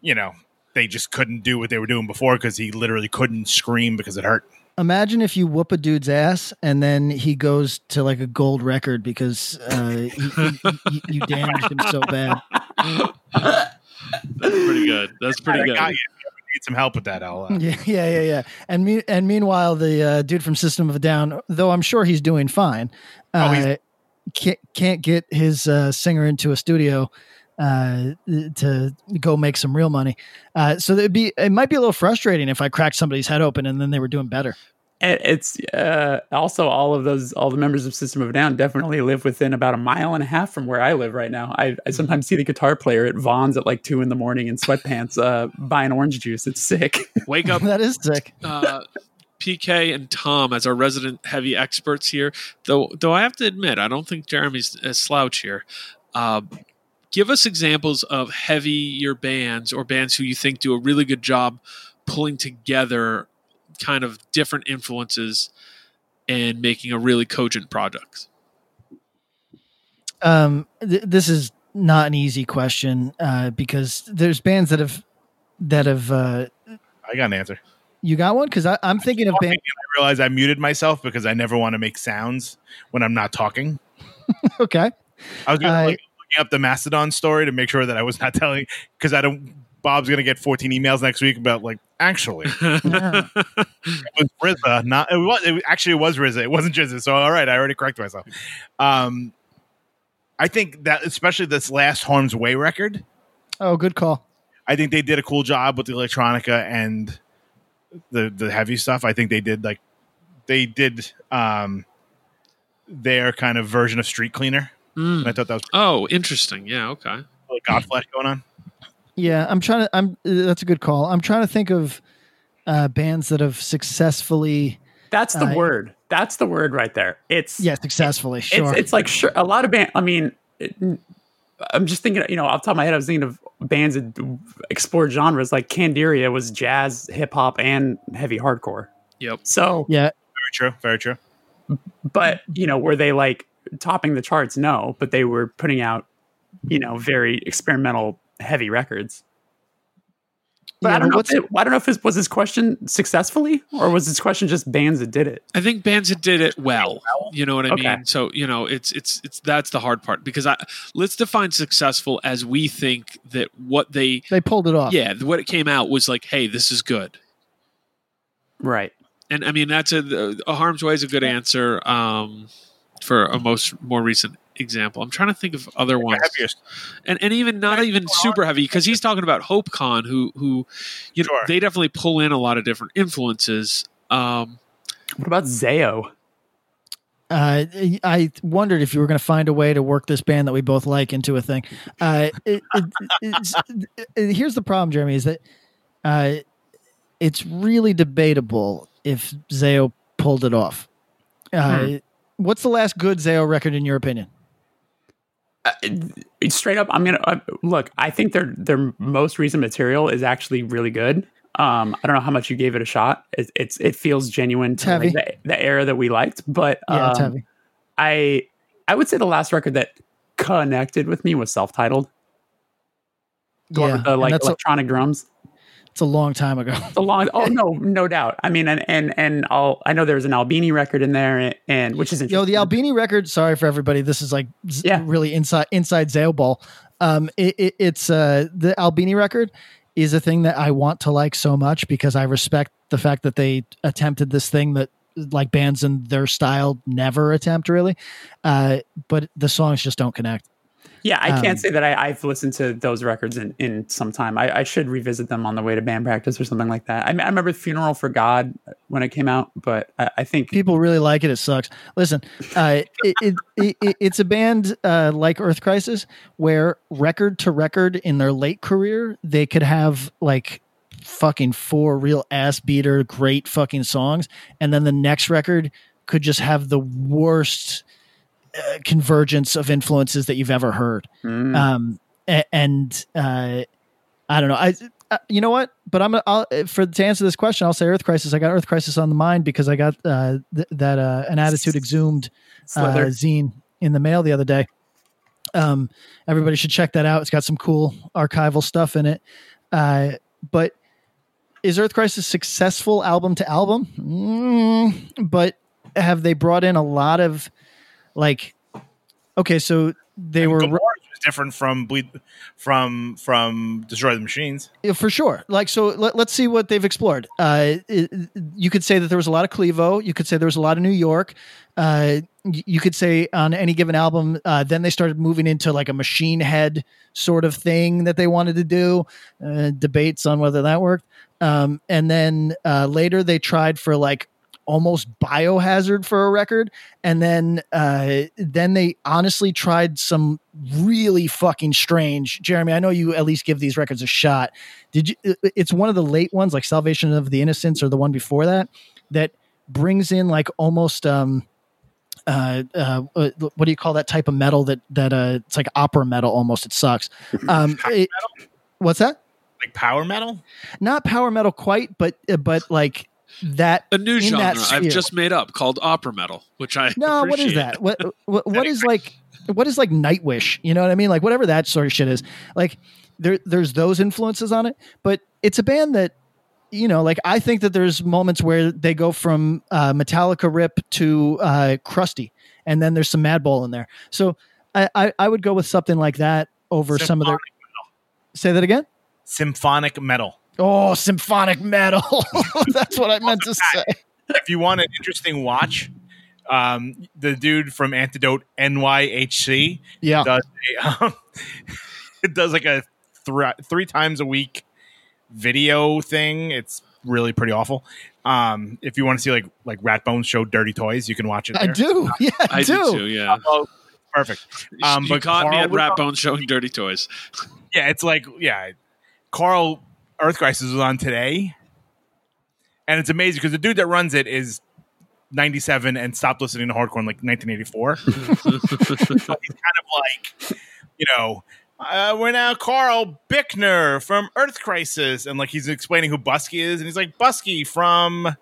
[SPEAKER 5] you know they just couldn't do what they were doing before because he literally couldn't scream because it hurt.
[SPEAKER 3] Imagine if you whoop a dude's ass and then he goes to like a gold record because uh, he, he, he, you damaged him so bad.
[SPEAKER 4] That's pretty good. That's pretty good.
[SPEAKER 5] got you. Need some help with that, I'll. Uh,
[SPEAKER 3] Yeah, yeah, yeah, yeah. And me, and meanwhile, the uh, dude from System of a Down, though I'm sure he's doing fine,
[SPEAKER 5] Oh,
[SPEAKER 3] uh,
[SPEAKER 5] he's-
[SPEAKER 3] can't can't get his uh, singer into a studio uh, to go make some real money. Uh, so it'd be it might be a little frustrating if I cracked somebody's head open and then they were doing better.
[SPEAKER 6] It's uh, also all of those, all the members of System of a Down definitely live within about a mile and a half from where I live right now. I, I sometimes see the guitar player at Vons at like two in the morning in sweatpants, uh, buying orange juice. It's sick.
[SPEAKER 4] Wake up,
[SPEAKER 3] that is sick.
[SPEAKER 4] uh, PK and Tom as our resident heavy experts here. Though, though I have to admit, I don't think Jeremy's a slouch here. Uh, give us examples of heavier bands or bands who you think do a really good job pulling together kind of different influences and making a really cogent product.
[SPEAKER 3] Um, th- this is not an easy question uh, because there's bands that have that have. Uh,
[SPEAKER 5] I got an answer.
[SPEAKER 3] you got one? Because I'm thinking of
[SPEAKER 5] Talking,
[SPEAKER 3] bands.
[SPEAKER 5] I realize I muted myself because I never want to make sounds when I'm not talking.
[SPEAKER 3] Okay.
[SPEAKER 5] I was gonna,
[SPEAKER 3] Uh,
[SPEAKER 5] like, looking up the Mastodon story to make sure that I was not telling because I don't. Bob's gonna get 14 emails next week about like actually
[SPEAKER 3] Yeah.
[SPEAKER 5] it was RZA, not it was it actually it was RZA. It wasn't RZA. So all right, I already corrected myself. Um, I think that especially this last Harm's Way record,
[SPEAKER 3] Oh, good call.
[SPEAKER 5] I think they did a cool job with the electronica and the the heavy stuff. I think they did like they did um their kind of version of Street Cleaner.
[SPEAKER 4] Mm.
[SPEAKER 5] And I thought that was
[SPEAKER 4] Oh, interesting. Yeah. Okay.
[SPEAKER 5] like Godflesh going on.
[SPEAKER 3] Yeah, I'm trying to. I'm. uh, That's a good call. I'm trying to think of uh, bands that have successfully.
[SPEAKER 6] That's the
[SPEAKER 3] Uh,
[SPEAKER 6] word. That's the word right there. It's
[SPEAKER 3] Yeah, successfully. Sure.
[SPEAKER 6] It's, it's like sure, a lot of band. I mean, it, I'm just thinking. You know, off the top of my head, I was thinking of bands that explore genres. Like Candiria was jazz, hip hop, and heavy hardcore.
[SPEAKER 4] Yep.
[SPEAKER 6] So,
[SPEAKER 3] yeah.
[SPEAKER 5] Very true. Very true.
[SPEAKER 6] but you know, were they like topping the charts? No, but they were putting out, you know, very experimental, heavy records. But
[SPEAKER 3] Yeah,
[SPEAKER 6] I don't
[SPEAKER 3] but
[SPEAKER 6] know.
[SPEAKER 3] what's-
[SPEAKER 6] If it, I don't know if his, was his question successfully, or was his question just bands that did it?
[SPEAKER 4] I think bands that did it well. You know what I
[SPEAKER 6] Okay.
[SPEAKER 4] mean? So you know, it's it's it's that's the hard part because I let's define successful as we think that what they
[SPEAKER 3] They pulled it off.
[SPEAKER 4] yeah what it came out was like, hey, this is good.
[SPEAKER 6] Right.
[SPEAKER 4] And I mean that's a a harm's way is a good answer um, for a most more recent example. I'm trying to think of other ones,
[SPEAKER 5] Heaviest.
[SPEAKER 4] and and even not even super heavy because he's talking about HopeCon, who who you know
[SPEAKER 5] Sure.
[SPEAKER 4] they definitely pull in a lot of different influences. Um,
[SPEAKER 6] What about Zao?
[SPEAKER 3] Uh, I wondered if you were going to find a way to work this band that we both like into a thing. Uh, it, it, it's, it- here's the problem, Jeremy, is that uh, it's really debatable if Zao pulled it off. Uh, What's the last good Zao record in your opinion?
[SPEAKER 6] Uh, straight up, I'm gonna uh, look. I think their their most recent material is actually really good. Um, I don't know how much you gave it a shot. It, it's it feels genuine to like, the, the era that we liked, but
[SPEAKER 3] Yeah,
[SPEAKER 6] um. I I would say the last record that connected with me was self titled.
[SPEAKER 3] Yeah,
[SPEAKER 6] with the like
[SPEAKER 3] that's a,
[SPEAKER 6] electronic drums.
[SPEAKER 3] It's a long time ago.
[SPEAKER 6] It's a long. Oh no, no doubt. I mean, and and and I'll, I know there's an Albini record in there, and, and which is
[SPEAKER 3] Yo, the Albini record. Sorry for everybody. This is like z-
[SPEAKER 6] Yeah.
[SPEAKER 3] really inside inside Zao ball. Um, it, it, it's uh the Albini record is a thing that I want to like so much because I respect the fact that they attempted this thing that like bands in their style never attempt really. Uh, but the songs just don't connect.
[SPEAKER 6] Yeah, I
[SPEAKER 3] Um,
[SPEAKER 6] can't say that I, I've listened to those records in, in some time. I, I should revisit them on the way to band practice or something like that. I, I remember Funeral for God when it came out, but I, I think
[SPEAKER 3] People really like it. It sucks. Listen, uh, it, it, it, it, it's a band uh, like Earth Crisis where record to record in their late career, they could have like fucking four real ass beater, great fucking songs. And then the next record could just have the worst uh, convergence of influences that you've ever heard.
[SPEAKER 6] mm,
[SPEAKER 3] Um, and uh, I don't know. I uh, you know what? But I'm I'll, for to answer this question, I'll say Earth Crisis. I got Earth Crisis on the mind because I got uh, th- that uh, an attitude exhumed uh, zine in the mail the other day. Um, everybody should check that out. It's got some cool archival stuff in it. Uh, but is Earth Crisis successful album to album? Mm, but have they brought in a lot of like? Okay, so they were
[SPEAKER 5] Gomorrah was different from bleed from from Destroy the Machines.
[SPEAKER 3] For sure. Like, so let, us see what they've explored. Uh, it- you could say that there was a lot of Clevo. You could say there was a lot of New York. Uh, you could say on any given album, uh, then they started moving into like a machine head sort of thing that they wanted to do. Uh, debates on whether that worked. Um, and then uh, later they tried for like almost biohazard for a record and then uh then they honestly tried some really fucking strange jeremy i know you at least give these records a shot did you it's one of the late ones like salvation of the innocents or the one before that that brings in like almost um uh, uh, uh, what do you call that type of metal that that uh, it's like opera metal almost. It sucks. Um, it- what's that?
[SPEAKER 5] Like power metal?
[SPEAKER 3] Not power metal quite, but uh, but like that
[SPEAKER 4] A new genre
[SPEAKER 3] that
[SPEAKER 4] I've just made up called opera metal, which I
[SPEAKER 3] No, what is that? What what, what is like what is like Nightwish? You know what I mean? Like whatever that sort of shit is. Like there there's those influences on it, but it's a band that you know, like I think that there's moments where they go from uh, Metallica rip to uh, crusty, and then there's some Madball in there. So I, I I would go with something like that over some of their. Say that again.
[SPEAKER 5] Symphonic metal.
[SPEAKER 3] Oh, symphonic metal. That's what I meant to say.
[SPEAKER 5] if you want an interesting watch, um, the dude from Antidote NYHC
[SPEAKER 3] Yeah.
[SPEAKER 5] does a, um, it does like a thr three times a week video thing. It's really pretty awful. Um, if you want to see like like Ratbones show dirty toys, you can watch it.
[SPEAKER 3] I do. Yeah, I,
[SPEAKER 4] I
[SPEAKER 3] do.
[SPEAKER 4] do too. Yeah,
[SPEAKER 5] Oh, perfect. Um,
[SPEAKER 4] you
[SPEAKER 5] but
[SPEAKER 4] caught me at
[SPEAKER 5] was
[SPEAKER 4] Rat Bones showing dirty toys.
[SPEAKER 5] Yeah, it's like yeah, Carl Earth Crisis was on today, and it's amazing because the dude that runs it is 97 and stopped listening to hardcore in like 1984. so he's kind of like, you know, uh, we're now Karl Buechner from Earth Crisis, and like he's explaining who Busky is, and he's like Busky from,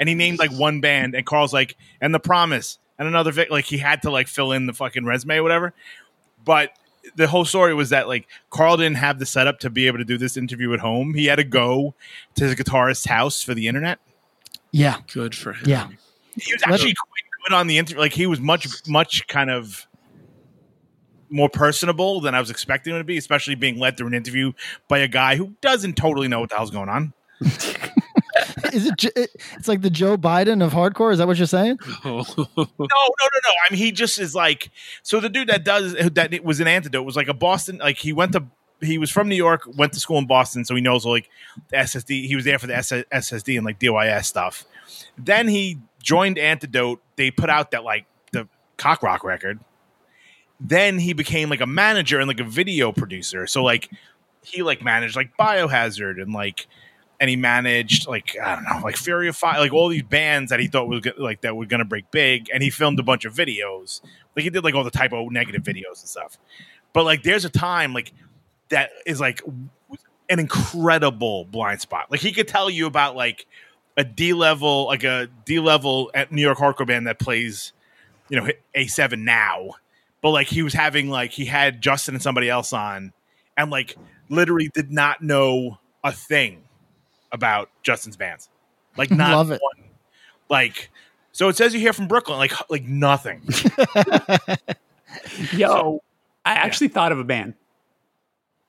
[SPEAKER 5] and he named like one band, and Carl's like, and the Promise, and another vic- like he had to like fill in the fucking resume or whatever, but the whole story was that like Carl didn't have the setup to be able to do this interview at home. He had to go to his guitarist's house for the internet.
[SPEAKER 3] Yeah.
[SPEAKER 4] Good for him.
[SPEAKER 3] Yeah.
[SPEAKER 5] He was actually quite good on the interview. Like he was much, much kind of more personable than I was expecting him to be, especially being led through an interview by a guy who doesn't totally know what the hell's going on.
[SPEAKER 3] Is it? It's like the Joe Biden of hardcore. Is that what you're saying?
[SPEAKER 5] No, no, no, no. I mean, he just is like so. The dude that does that it was an antidote was like a Boston. Like he went to he was from New York, went to school in Boston, so he knows like the SSD. He was there for the SS, SSD and like DYS stuff. Then he joined Antidote. They put out that like the cock rock record. Then he became like a manager and like a video producer. So like he like managed like Biohazard and like and he managed like I don't know, like Fury of Five, like all these bands that he thought was like that were gonna break big, and he filmed a bunch of videos. Like he did like all the Type O Negative videos and stuff. But like, there's a time like that is like an incredible blind spot. Like he could tell you about like a D level, like a D level at New York hardcore band that plays, you know, A seven now. But like he was having like he had Justin and somebody else on, and like literally did not know a thing about Justin's bands. Like not
[SPEAKER 3] Love it.
[SPEAKER 5] one. Like so it says you hear from Brooklyn, like like nothing.
[SPEAKER 6] Yo, I actually thought of a band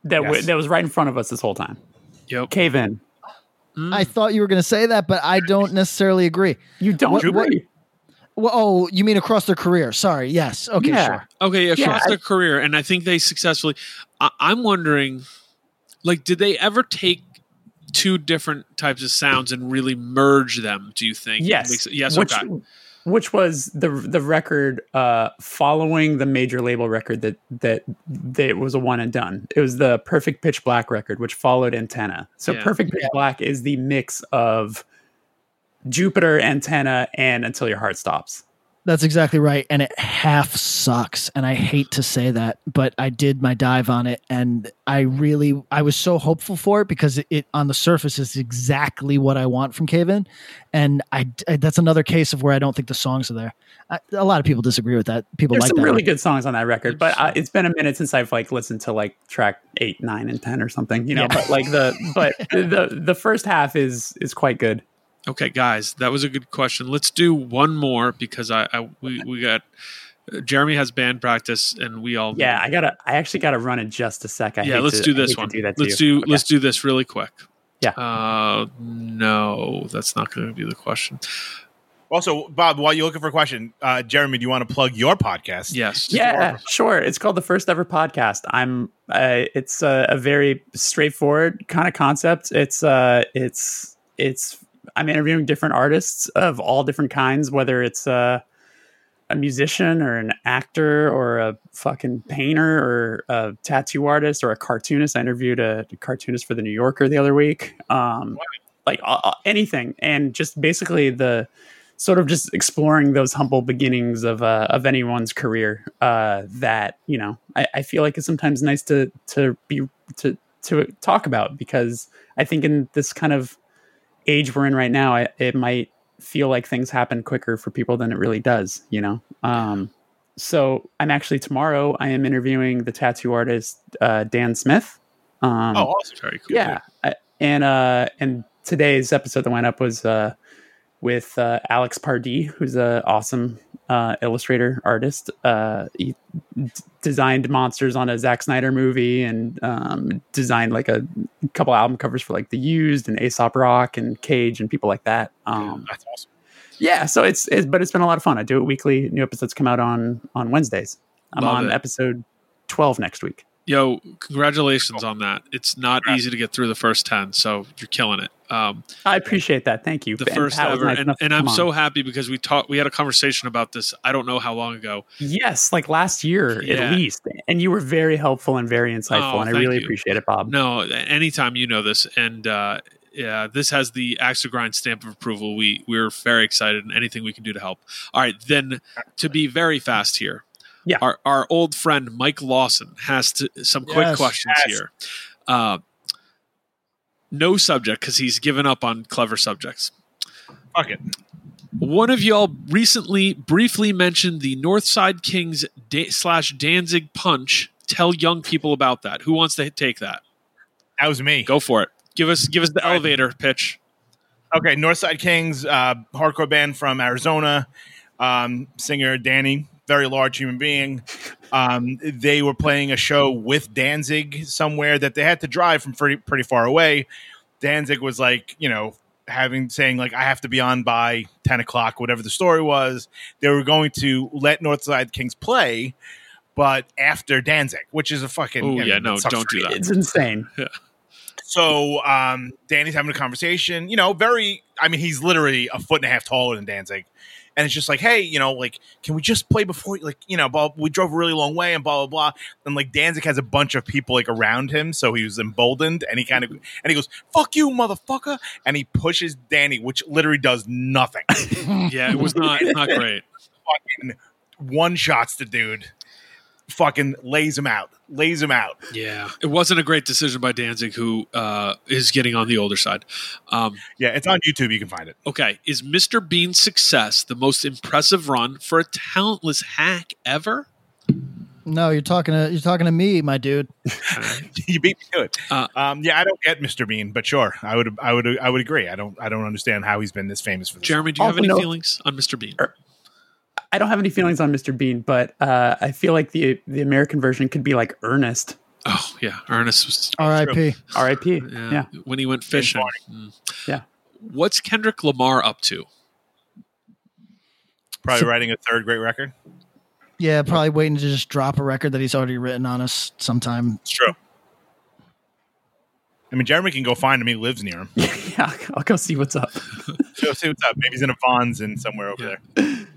[SPEAKER 6] that w- that was right in front of us this whole time.
[SPEAKER 4] Yep.
[SPEAKER 6] Cave in.
[SPEAKER 3] I thought you were going to say that, but I don't necessarily agree.
[SPEAKER 6] You don't
[SPEAKER 3] What- what-
[SPEAKER 6] agree?
[SPEAKER 3] Well, oh, you mean across their career? Sorry. Yes. Okay.
[SPEAKER 6] Yeah.
[SPEAKER 3] Sure.
[SPEAKER 4] Okay, across
[SPEAKER 6] Yeah, I-
[SPEAKER 4] their career, and I think they successfully. I, I'm wondering, like, did they ever take two different types of sounds and really merge them? Do you think?
[SPEAKER 6] Yes.
[SPEAKER 4] Yes.
[SPEAKER 6] Which,
[SPEAKER 4] okay.
[SPEAKER 6] which was the the record uh, following the major label record that that that was a one and done. It was the Perfect Pitch Black record, which followed Antenna. So
[SPEAKER 4] Yeah.
[SPEAKER 6] Perfect Pitch Black is the mix of Jupiter, Antenna, and Until Your Heart Stops.
[SPEAKER 3] That's exactly right. And it half sucks. And I hate to say that, but I did my dive on it and I really, I was so hopeful for it because it, it on the surface is exactly what I want from Cave In. And I, I- that's another case of where I don't think the songs are there. I, a lot of people disagree with that. People
[SPEAKER 6] There's
[SPEAKER 3] like
[SPEAKER 6] some really good songs on that record, but uh, it's been a minute since I've like listened to like track eight, nine, and ten or something. You know,
[SPEAKER 3] Yeah.
[SPEAKER 6] but like the but the the first half is is quite good.
[SPEAKER 4] Okay, guys, that was a good question. Let's do one more because I, I we, we got uh, Jeremy has band practice and we all
[SPEAKER 6] Yeah, I gotta. I actually gotta run in just a sec. I
[SPEAKER 4] yeah. Let's
[SPEAKER 6] to-
[SPEAKER 4] do this one.
[SPEAKER 6] Do that
[SPEAKER 4] let's
[SPEAKER 6] you.
[SPEAKER 4] do
[SPEAKER 6] Okay.
[SPEAKER 4] let's do this really quick.
[SPEAKER 6] Yeah.
[SPEAKER 4] Uh, no, that's not going to be the question.
[SPEAKER 5] Also, Bob, while you're looking for a question, uh, Jeremy, do you want to plug your podcast?
[SPEAKER 4] Yes.
[SPEAKER 6] Yeah, sure. It's called the first ever podcast. I'm. Uh, it's a, a very straightforward kind of concept. It's. Uh, it's. It's. I'm interviewing different artists of all different kinds, whether it's uh, a musician or an actor or a fucking painter or a tattoo artist or a cartoonist. I interviewed a cartoonist for the New Yorker the other week. Um, like uh, anything, and just basically the sort of just exploring those humble beginnings of uh, of anyone's career. Uh, that you know, I, I feel like it's sometimes nice to to be to to talk about because I think in this kind of age we're in right now, I, it might feel like things happen quicker for people than it really does. You know. Um, so I'm actually tomorrow. I am interviewing the tattoo artist uh, Dan Smith. Um,
[SPEAKER 5] Oh, awesome.
[SPEAKER 4] Very cool.
[SPEAKER 6] yeah, I- and uh, and today's episode that went up was uh, with uh, Alex Pardee, who's an awesome uh, illustrator artist. Uh, he d- designed monsters on a Zack Snyder movie and um, designed like a couple album covers for like The Used and Aesop Rock and Cage and people like that. Um,
[SPEAKER 5] That's awesome.
[SPEAKER 6] yeah, so it's, it's but it's been a lot of fun. I do it weekly. New episodes come out on on Wednesdays. I'm
[SPEAKER 4] Love
[SPEAKER 6] on
[SPEAKER 4] it.
[SPEAKER 6] episode twelve next week.
[SPEAKER 4] Yo, congratulations on that. It's not easy to get through the first 10, so you're killing it. Um,
[SPEAKER 6] I appreciate that. Thank you.
[SPEAKER 4] the
[SPEAKER 6] And
[SPEAKER 4] first
[SPEAKER 6] Pat
[SPEAKER 4] ever.
[SPEAKER 6] nice
[SPEAKER 4] and and I'm
[SPEAKER 6] on.
[SPEAKER 4] so happy because we talked, we had a conversation about this. I don't know how long ago.
[SPEAKER 6] Yes, like last year
[SPEAKER 4] Yeah.
[SPEAKER 6] at least. And you were very helpful and very insightful.
[SPEAKER 4] Oh,
[SPEAKER 6] and I really
[SPEAKER 4] you.
[SPEAKER 6] appreciate it, Bob.
[SPEAKER 4] No, anytime you know this, and uh, yeah, this has the axe to grind stamp of approval. We we're very excited, and anything we can do to help. All right, then to be very fast here.
[SPEAKER 6] Yeah.
[SPEAKER 4] our our old friend Mike Lawson has to, some quick
[SPEAKER 3] Yes.
[SPEAKER 4] questions
[SPEAKER 5] Yes.
[SPEAKER 4] here. Uh, no subject because he's given up on clever subjects.
[SPEAKER 5] Fuck it.
[SPEAKER 4] One of y'all recently briefly mentioned the Northside Kings da- slash Danzig punch. Tell young people about that. Who wants to take that?
[SPEAKER 5] That was me.
[SPEAKER 4] Go for it. Give us give us the
[SPEAKER 5] All right.
[SPEAKER 4] elevator pitch.
[SPEAKER 5] Okay, Northside Kings, uh, hardcore band from Arizona. Um, singer Danny, very large human being. Um, they were playing a show with Danzig somewhere that they had to drive from pretty pretty far away. Danzig was like, you know, having saying like I have to be on by ten o'clock, whatever the story was. They were going to let Northside Kings play, but after Danzig, which is a fucking
[SPEAKER 4] Oh
[SPEAKER 5] you know,
[SPEAKER 4] yeah, no, don't do that.
[SPEAKER 6] It's insane.
[SPEAKER 5] So um, Danny's having a conversation, you know, very, I mean, he's literally a foot and a half taller than Danzig. And it's just like, hey, you know, like, can we just play before, like, you know, blah, we drove a really long way and blah, blah, blah. And like Danzig has a bunch of people like around him. So he was emboldened and he kind of, and he goes, fuck you, motherfucker. And he pushes Danny, which literally does nothing.
[SPEAKER 4] Yeah, it was not not great.
[SPEAKER 5] fucking one shots the dude, fucking lays him out, lays him out.
[SPEAKER 4] Yeah, it wasn't a great decision by Danzig, who uh, is getting on the older side. Um,
[SPEAKER 5] Yeah, it's on YouTube. You can find it.
[SPEAKER 4] okay, is Mr. Bean's success the most impressive run for a talentless hack ever?
[SPEAKER 3] No, you're talking to you're talking to me, my dude.
[SPEAKER 5] you beat me to it.
[SPEAKER 4] Uh,
[SPEAKER 5] um, yeah, I don't get Mr. Bean, but sure, I would, I would, I would agree. I don't, I don't understand how he's been this famous for this.
[SPEAKER 4] Jeremy, do you have any
[SPEAKER 6] no-
[SPEAKER 4] feelings on Mr. Bean?
[SPEAKER 6] I don't have any feelings on Mr. Bean, but uh, I feel like the the American version could be like Ernest.
[SPEAKER 4] Oh yeah, Ernest was
[SPEAKER 3] R.I.P.
[SPEAKER 6] R.I.P.
[SPEAKER 4] yeah,
[SPEAKER 6] Yeah.
[SPEAKER 4] when he went fishing. Mm.
[SPEAKER 6] Yeah.
[SPEAKER 4] What's Kendrick Lamar up to?
[SPEAKER 5] Probably writing a third great record.
[SPEAKER 3] Yeah, probably waiting to just drop a record that he's already written on us sometime.
[SPEAKER 5] It's true. I mean, Jeremy can go find him. He lives near him.
[SPEAKER 6] yeah, I'll go see what's up.
[SPEAKER 5] Go see what's up. Maybe he's in a Vons and somewhere over
[SPEAKER 4] Yeah.
[SPEAKER 5] there.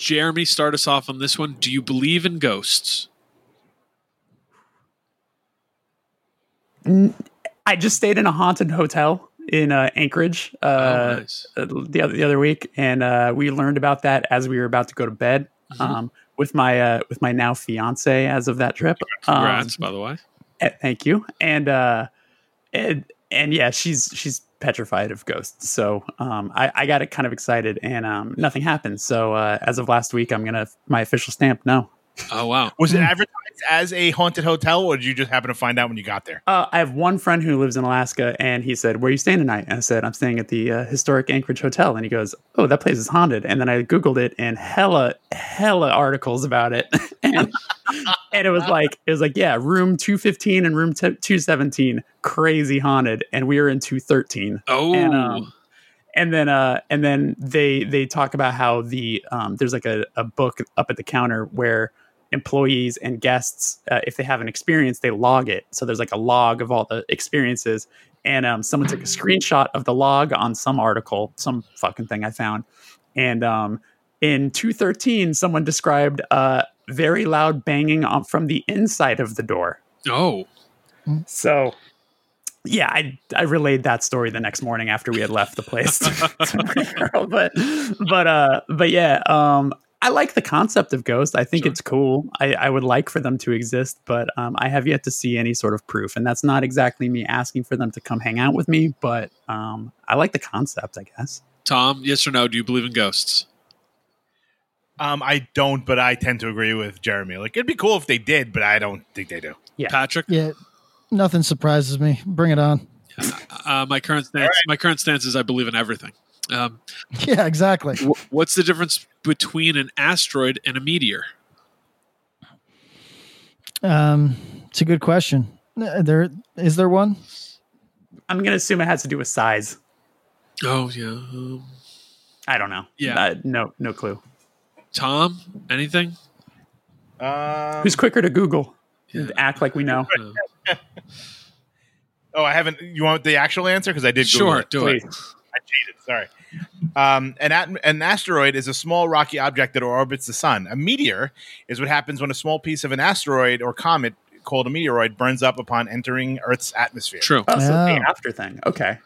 [SPEAKER 4] Jeremy, start us off on this one. Do you believe in ghosts?
[SPEAKER 6] I just stayed in a haunted hotel in uh, Anchorage uh,
[SPEAKER 4] nice.
[SPEAKER 6] uh, the other the other week, and uh, we learned about that as we were about to go to bed um, with my uh, with my now fiance as of that trip. Um,
[SPEAKER 4] Congrats, by the way.
[SPEAKER 6] eh, thank you, and uh, and and yeah, she's she's petrified of ghosts. So um, I, I got it kind of excited, and um, nothing happened. So uh, as of last week, I'm gonna my official stamp no.
[SPEAKER 4] Oh wow.
[SPEAKER 5] Was it advertised as a haunted hotel, or did you just happen to find out when you got there?
[SPEAKER 6] Uh, I have one friend who lives in Alaska, and he said, "Where are you staying tonight?" And I said, "I'm staying at the uh, historic Anchorage Hotel." And he goes, "Oh, that place is haunted." And then I googled it, and hella, hella articles about it, and, and it was like, it was like, yeah, room two fifteen and room two seventeen, crazy haunted, and we were in two thirteen.
[SPEAKER 4] Oh.
[SPEAKER 6] And, um, and then uh and then they they talk about how the um there's like a, a book up at the counter where employees and guests uh, if they have an experience they log it so there's like a log of all the experiences and um someone took a screenshot of the log on some article some fucking thing i found and um in 213 someone described uh very loud banging on, from the inside of the door
[SPEAKER 4] oh.
[SPEAKER 6] so yeah, I I relayed that story the next morning after we had left the place to, to girl. But but uh but yeah, um I like the concept of ghosts. I think it's cool. I, I would like for them to exist, but um, I have yet to see any sort of proof. And that's not exactly me asking for them to come hang out with me, but um, I like the concept, I guess.
[SPEAKER 4] Tom, yes or no? Do you believe in ghosts?
[SPEAKER 5] Um, I don't, but I tend to agree with Jeremy. Like, it'd be cool if they did, but I don't think they do.
[SPEAKER 6] Yeah.
[SPEAKER 4] Patrick?
[SPEAKER 3] Yeah, nothing surprises me. Bring it on.
[SPEAKER 4] Uh, my current stance. My current stance is I believe in everything. Um,
[SPEAKER 3] Yeah, exactly.
[SPEAKER 4] wh- what's the difference between an asteroid and a meteor?
[SPEAKER 3] Um, it's a good question. Uh, There is there one?
[SPEAKER 6] I'm going to assume it has to do with size.
[SPEAKER 4] Oh yeah. Um,
[SPEAKER 6] I don't know.
[SPEAKER 4] Yeah.
[SPEAKER 6] Uh, no, no clue.
[SPEAKER 4] Tom, anything?
[SPEAKER 5] Um,
[SPEAKER 6] Who's quicker to Google? And Act like we know.
[SPEAKER 5] Oh, I haven't. You want the actual answer? Because I did. Google
[SPEAKER 4] sure,
[SPEAKER 5] it.
[SPEAKER 4] do it.
[SPEAKER 5] I cheated. Sorry. Um, an, at- an asteroid is a small rocky object that orbits the sun. A meteor is what happens when a small piece of an asteroid or comet called a meteoroid burns up upon entering Earth's atmosphere.
[SPEAKER 4] True.
[SPEAKER 6] Oh, so the
[SPEAKER 3] Oh.
[SPEAKER 6] after thing. Okay.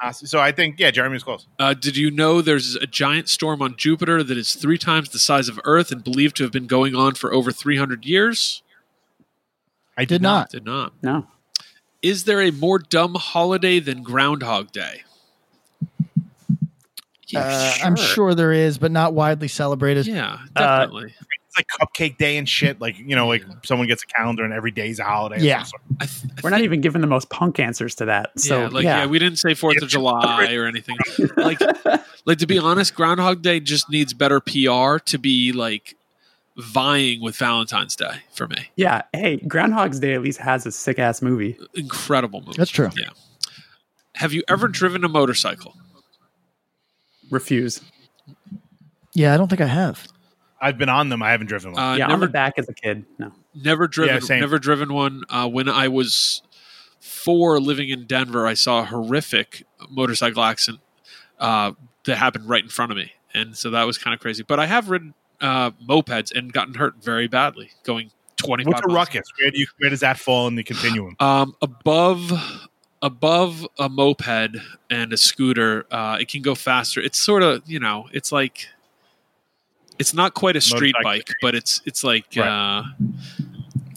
[SPEAKER 5] Uh, so I think, yeah, Jeremy Jeremy's close.
[SPEAKER 4] Uh, did you know there's a giant storm on Jupiter that is three times the size of Earth and believed to have been going on for over 300 years?
[SPEAKER 5] I
[SPEAKER 3] Did not.
[SPEAKER 4] Did not.
[SPEAKER 6] No.
[SPEAKER 4] Is there a more dumb holiday than Groundhog Day?
[SPEAKER 3] Uh, I'm sure there is, but not widely celebrated.
[SPEAKER 4] Yeah,
[SPEAKER 6] Uh,
[SPEAKER 4] definitely.
[SPEAKER 5] It's like Cupcake Day and shit. Like you know, like someone gets a calendar and every day's a holiday.
[SPEAKER 3] Yeah.
[SPEAKER 5] some sort.
[SPEAKER 4] I th- I
[SPEAKER 6] We're not even given the most punk answers to that. So
[SPEAKER 4] yeah, like yeah. we didn't say Fourth of July or anything. Like, like to be honest, Groundhog Day just needs better PR to be like vying with Valentine's Day for me.
[SPEAKER 6] Yeah. Hey, Groundhog's Day at least has a sick ass movie.
[SPEAKER 4] Incredible movie.
[SPEAKER 3] That's true.
[SPEAKER 4] Yeah. Have you ever driven a motorcycle?
[SPEAKER 6] Refuse.
[SPEAKER 3] Yeah, I don't think I have.
[SPEAKER 5] I've been on them. I haven't driven one.
[SPEAKER 4] Uh,
[SPEAKER 6] yeah, on
[SPEAKER 4] never,
[SPEAKER 6] the back as a kid. No.
[SPEAKER 4] never driven,
[SPEAKER 5] Yeah, same.
[SPEAKER 4] never driven one. Uh, when I was four, living in Denver, I saw a horrific motorcycle accident uh, that happened right in front of me, and so that was kind of crazy. But I have ridden uh, mopeds and gotten hurt very badly going twenty five.
[SPEAKER 5] What's a ruckus? Where do you? Where does that fall in the continuum?
[SPEAKER 4] Um, above above a moped and a scooter, uh, it can go faster. It's sort of you know, it's like it's not quite a street
[SPEAKER 5] Motorcycle.
[SPEAKER 4] bike, but it's it's like
[SPEAKER 5] Right.
[SPEAKER 4] uh,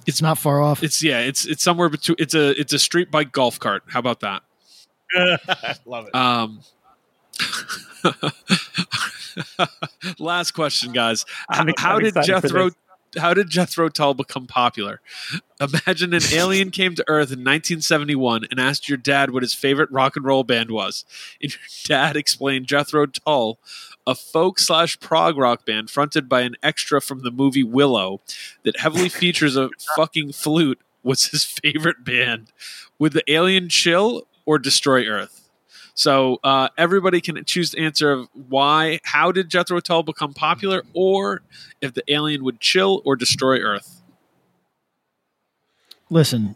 [SPEAKER 3] It's not far off.
[SPEAKER 4] it's yeah, it's it's somewhere between. It's a it's a street bike golf cart. How about that?
[SPEAKER 5] Love it.
[SPEAKER 4] Um, last question, guys.
[SPEAKER 6] I'm ex-
[SPEAKER 4] how did
[SPEAKER 6] excited for
[SPEAKER 4] Jethro? How did Jethro Tull become popular? Imagine an alien came to Earth in 1971 and asked your dad what his favorite rock and roll band was. And your dad explained Jethro Tull, a folk slash prog rock band fronted by an extra from the movie Willow that heavily features a fucking flute, was his favorite band. Would the alien chill or destroy Earth? So uh, everybody can choose the answer of why, how did Jethro Tull become popular, or if the alien would chill or destroy Earth.
[SPEAKER 3] Listen,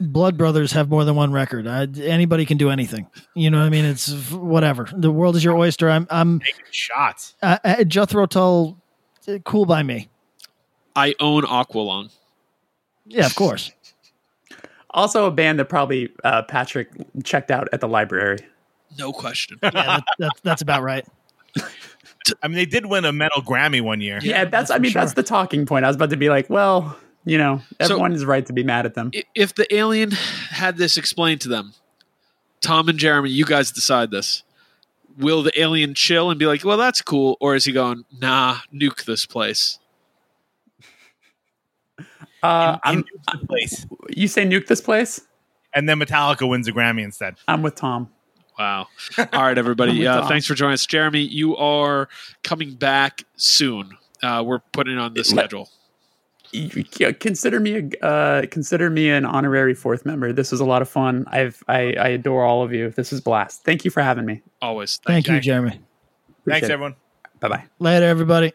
[SPEAKER 3] Blood Brothers have more than one record. I, anybody can do anything. You know what I mean? It's whatever. The world is your oyster. I'm. I'm.
[SPEAKER 5] Taking shots.
[SPEAKER 3] Uh, uh, Jethro Tull, uh, cool by me.
[SPEAKER 4] I own Aqualung.
[SPEAKER 3] Yeah, of course.
[SPEAKER 6] Also, a band that probably uh, Patrick checked out at the library.
[SPEAKER 4] No question.
[SPEAKER 3] Yeah, that, that's that's about right.
[SPEAKER 5] I mean, they did win a metal Grammy one year.
[SPEAKER 6] Yeah, that's. I
[SPEAKER 3] for
[SPEAKER 6] mean, that's the talking point. I was about to be like, well, you know,
[SPEAKER 4] So-
[SPEAKER 6] everyone is right to be mad at them.
[SPEAKER 4] If the alien had this explained to them, Tom and Jeremy, you guys decide this. Will the alien chill and be like, "Well, that's cool," or is he going, "Nah, nuke this place"?
[SPEAKER 6] Uh,
[SPEAKER 5] In
[SPEAKER 6] I'm,
[SPEAKER 5] the place.
[SPEAKER 6] you say nuke this place?
[SPEAKER 5] And then Metallica wins a Grammy instead.
[SPEAKER 6] I'm with Tom.
[SPEAKER 4] Wow. All right, everybody. Uh, thanks for joining us, Jeremy. You are coming back soon. Uh, we're putting on the
[SPEAKER 6] Let-
[SPEAKER 4] schedule.
[SPEAKER 6] You- you- Consider me a uh, consider me an honorary fourth member. This was a lot of fun. I've I, I adore all of you. This is a blast. Thank you for having me.
[SPEAKER 4] Always.
[SPEAKER 3] Thank you,
[SPEAKER 5] Thank you.
[SPEAKER 3] Jeremy.
[SPEAKER 5] Thanks,
[SPEAKER 6] Appreciate it.
[SPEAKER 5] everyone.
[SPEAKER 6] Bye bye.
[SPEAKER 3] Later, everybody.